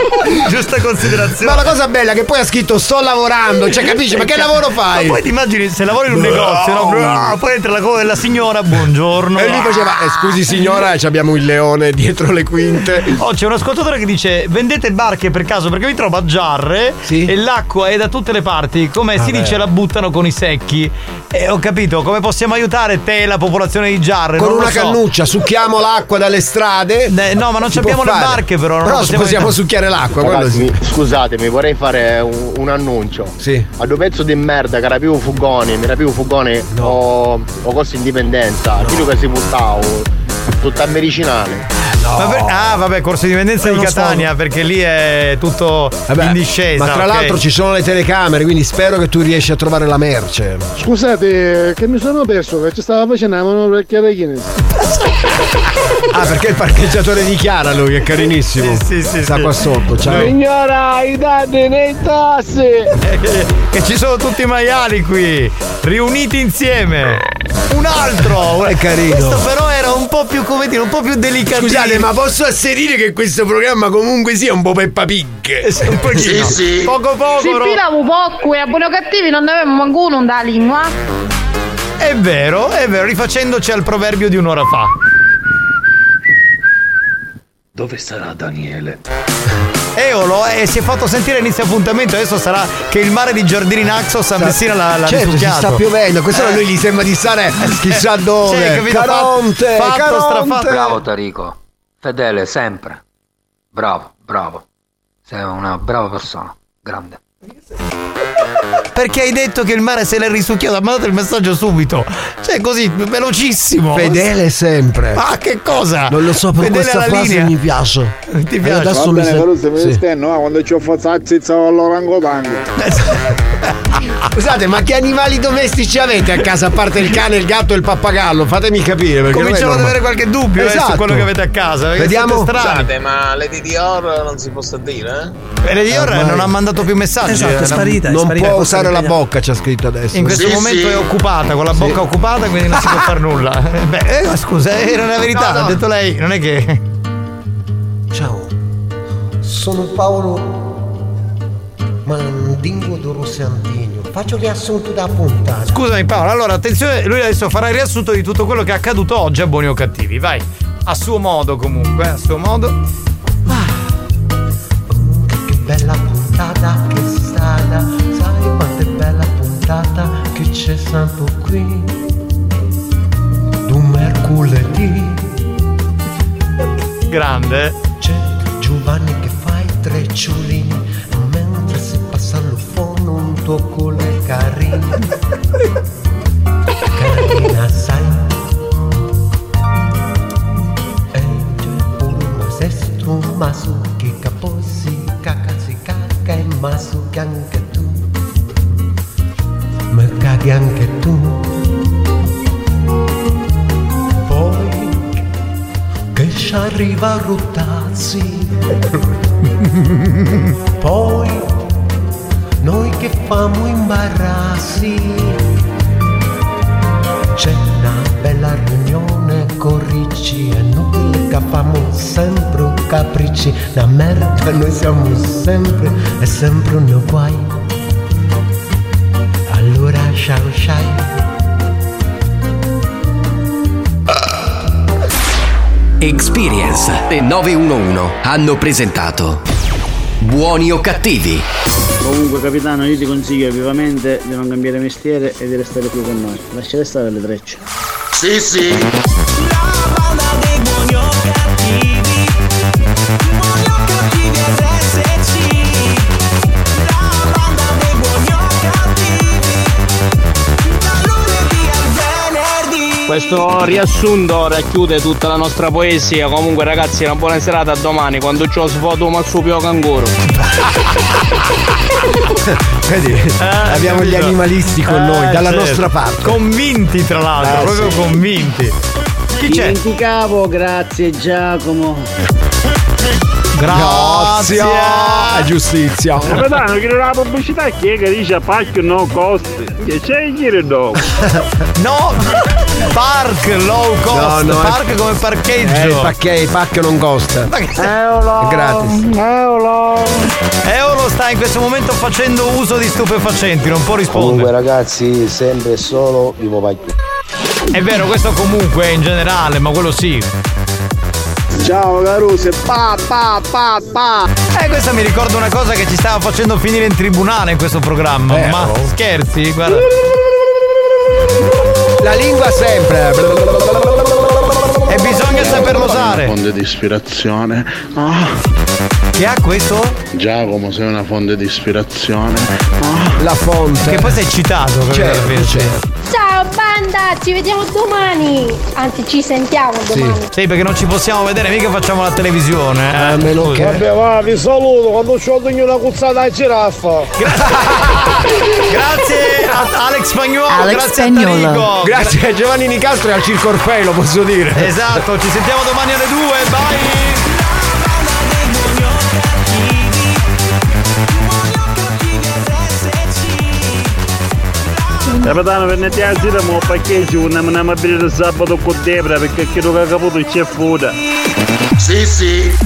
giusta considerazione. Ma la cosa bella è che poi ha scritto sto lavorando, cioè capisci? Ma che lavoro fai? Ma poi ti immagini se lavori in un negozio, no? Poi entra la coda della signora, buongiorno. E lui faceva, eh, scusi signora, ci abbiamo il leone dietro le quinte. Oh, c'è un ascoltatore che dice: Vendete barche per caso perché mi trovo a giarre e l'acqua è da tutte le parti. Come si Vabbè. dice, la buttano con i secchi. E ho capito, come possiamo aiutare te e la popolazione di giarre? Con Non una so. cannuccia succhiamo l'acqua dalle strade. Eh, no, ma non abbiamo le barche, però. non Però possiamo possiamo succhiare l'acqua, quello Ragazzi, sì. scusatemi, vorrei fare un, un annuncio. Sì. A due pezzi di merda che era più fugoni, mi era più fugoni o, o costa indipendenza. Chi che si buttava? Tutta medicinale. Vabbè- ah, vabbè, corso di dipendenza di Catania, perché lì è tutto in discesa. ma tra ok? l'altro ci sono le telecamere, quindi spero che tu riesci a trovare la merce. Scusate, che mi sono perso, che ci stava facendo la manovra Guinness. Ah, perché il parcheggiatore di Chiara lui è carinissimo. Sì, sì, sì, Sta sì. qua sotto, ciao. Signora, i dati nei tassi! Che, ci sono tutti i maiali qui, riuniti insieme. Un altro! È carino. Questo però era era un po' più, come dire, un po' più delicato. Scusate, ma posso asserire che questo programma comunque sia un po' Peppa Pig? Un pochino. Poco poco. Si ro- pilavo poco e a buoni o cattivi non ne avevamo manco uno da lingua. È vero, è vero, rifacendoci al proverbio di un'ora fa. Dove sarà Daniele? Eolo eh, si è fatto sentire inizio appuntamento, adesso sarà che il mare di Giardini Naxos a Messina l'ha, l'ha certo, si risucchiato. sta piovendo, questo a Eh. lui gli sembra di stare chissà dove. Sì, capito? Caronte, Fatto, Caronte. strafatto. Bravo Tarico, fedele sempre. Bravo, bravo. Sei una brava persona, grande. Perché hai detto che il mare se l'è risucchiato? Ha mandato il messaggio subito. Cioè, così, velocissimo. Fedele sempre. Ma che cosa? Non lo so, però Fedele questa alla frase linea. mi piace. Ti E piace? adesso Va mi bene, sa- Caruso, mi sì. stenno, ah, quando ci ho fatto la zizza con l'orangotango. Scusate, ma che animali domestici avete a casa a parte il cane, il gatto e il pappagallo? Fatemi capire. Perché Cominciano non ad avere qualche dubbio eh, su Esatto. quello che avete a casa. Vediamo. Scusate, ma Lady Dior non si può dire, eh? E Lady Dior Ormai- non ha mandato più messaggi. Esatto, è eh, sparita, è non può usare la bocca, c'ha scritto adesso. In questo Sì, momento sì. è occupata, con la Sì. bocca occupata, quindi non si può fare nulla. Eh, Beh, eh, scusa, era la verità, No, no. l'ha detto lei, non è che. Ciao, sono Paolo Mandingo d'Orossi Antigno. Faccio riassunto da puntata. Scusami Paolo, allora attenzione, lui adesso farà il riassunto di tutto quello che è accaduto oggi a Buoni o Cattivi, vai. A suo modo comunque, eh, a suo modo. Che bella puntata puntata che c'è stato qui. Un mercoledì Grande. c'è Giovanni che fa i tre ciulini, mentre si passa al fono un tocco le carine. Carina sai. E c'è un maso che capo si caca si caca e maso che anche caghi anche tu. Poi che ci arriva a rotazzi poi noi che famo imbarrassi c'è una bella riunione con Ricci e noi che famo sempre capricci. La merda noi siamo sempre e sempre un guai ciao ciao Experience e 911 hanno presentato Buoni o cattivi? Comunque capitano io ti consiglio vivamente di non cambiare mestiere e di restare qui con noi. Lasciate stare le trecce. Sì, sì. Questo riassunto racchiude tutta la nostra poesia. Comunque, ragazzi, una buona serata a domani quando c'ho sfoto marsupio canguro. Vedi, abbiamo gli animalisti con Eh, noi, dalla certo. nostra parte. Convinti, tra l'altro, Eh, proprio sì. convinti. Chi c'è? Dimenticavo, grazie Giacomo. Grazie. A giustizia. Capitano, che la pubblicità chi è che dice pacchio no costi? Che c'è il giro dopo? No, park low cost, No, no, park come parcheggio. Eh, il pacche- il pacchio non costa. Eolo. È gratis. Eolo. Eolo sta in questo momento facendo uso di stupefacenti, non può rispondere. Comunque ragazzi, sempre e solo vivo pacchio. È vero, questo comunque in generale, ma quello sì. Ciao Caruso, pa pa pa pa. Eh, questa mi ricorda una cosa che ci stava facendo finire in tribunale in questo programma. Eh, ma oh. scherzi? Guarda. La lingua sempre. E bisogna saperlo usare. Fonte di ispirazione. Ah, Chi ha questo? Giacomo, sei una fonte di ispirazione. La fonte. Che poi sei citato, capito? Certo, certo. Ciao banda, ci vediamo domani. Anzi, ci sentiamo domani. Sì, perché non ci possiamo vedere, mica facciamo la televisione. Eh, A meno che- Vabbè, va, vi saluto quando c'ho ogni una cuzzata a giraffa. Grazie a Alex Spagnuolo, Alex grazie Spagnuolo. a Tarico. Grazie a Giovanni Nicastro e al Circo Orfeo, lo posso dire. Esatto, ci sentiamo domani alle 2, bye! Capitano, venite a sera, ma paccheggio, non andiamo a aprire il sabato con Debra perché credo che ha caputo c'è fuda. Sì, sì.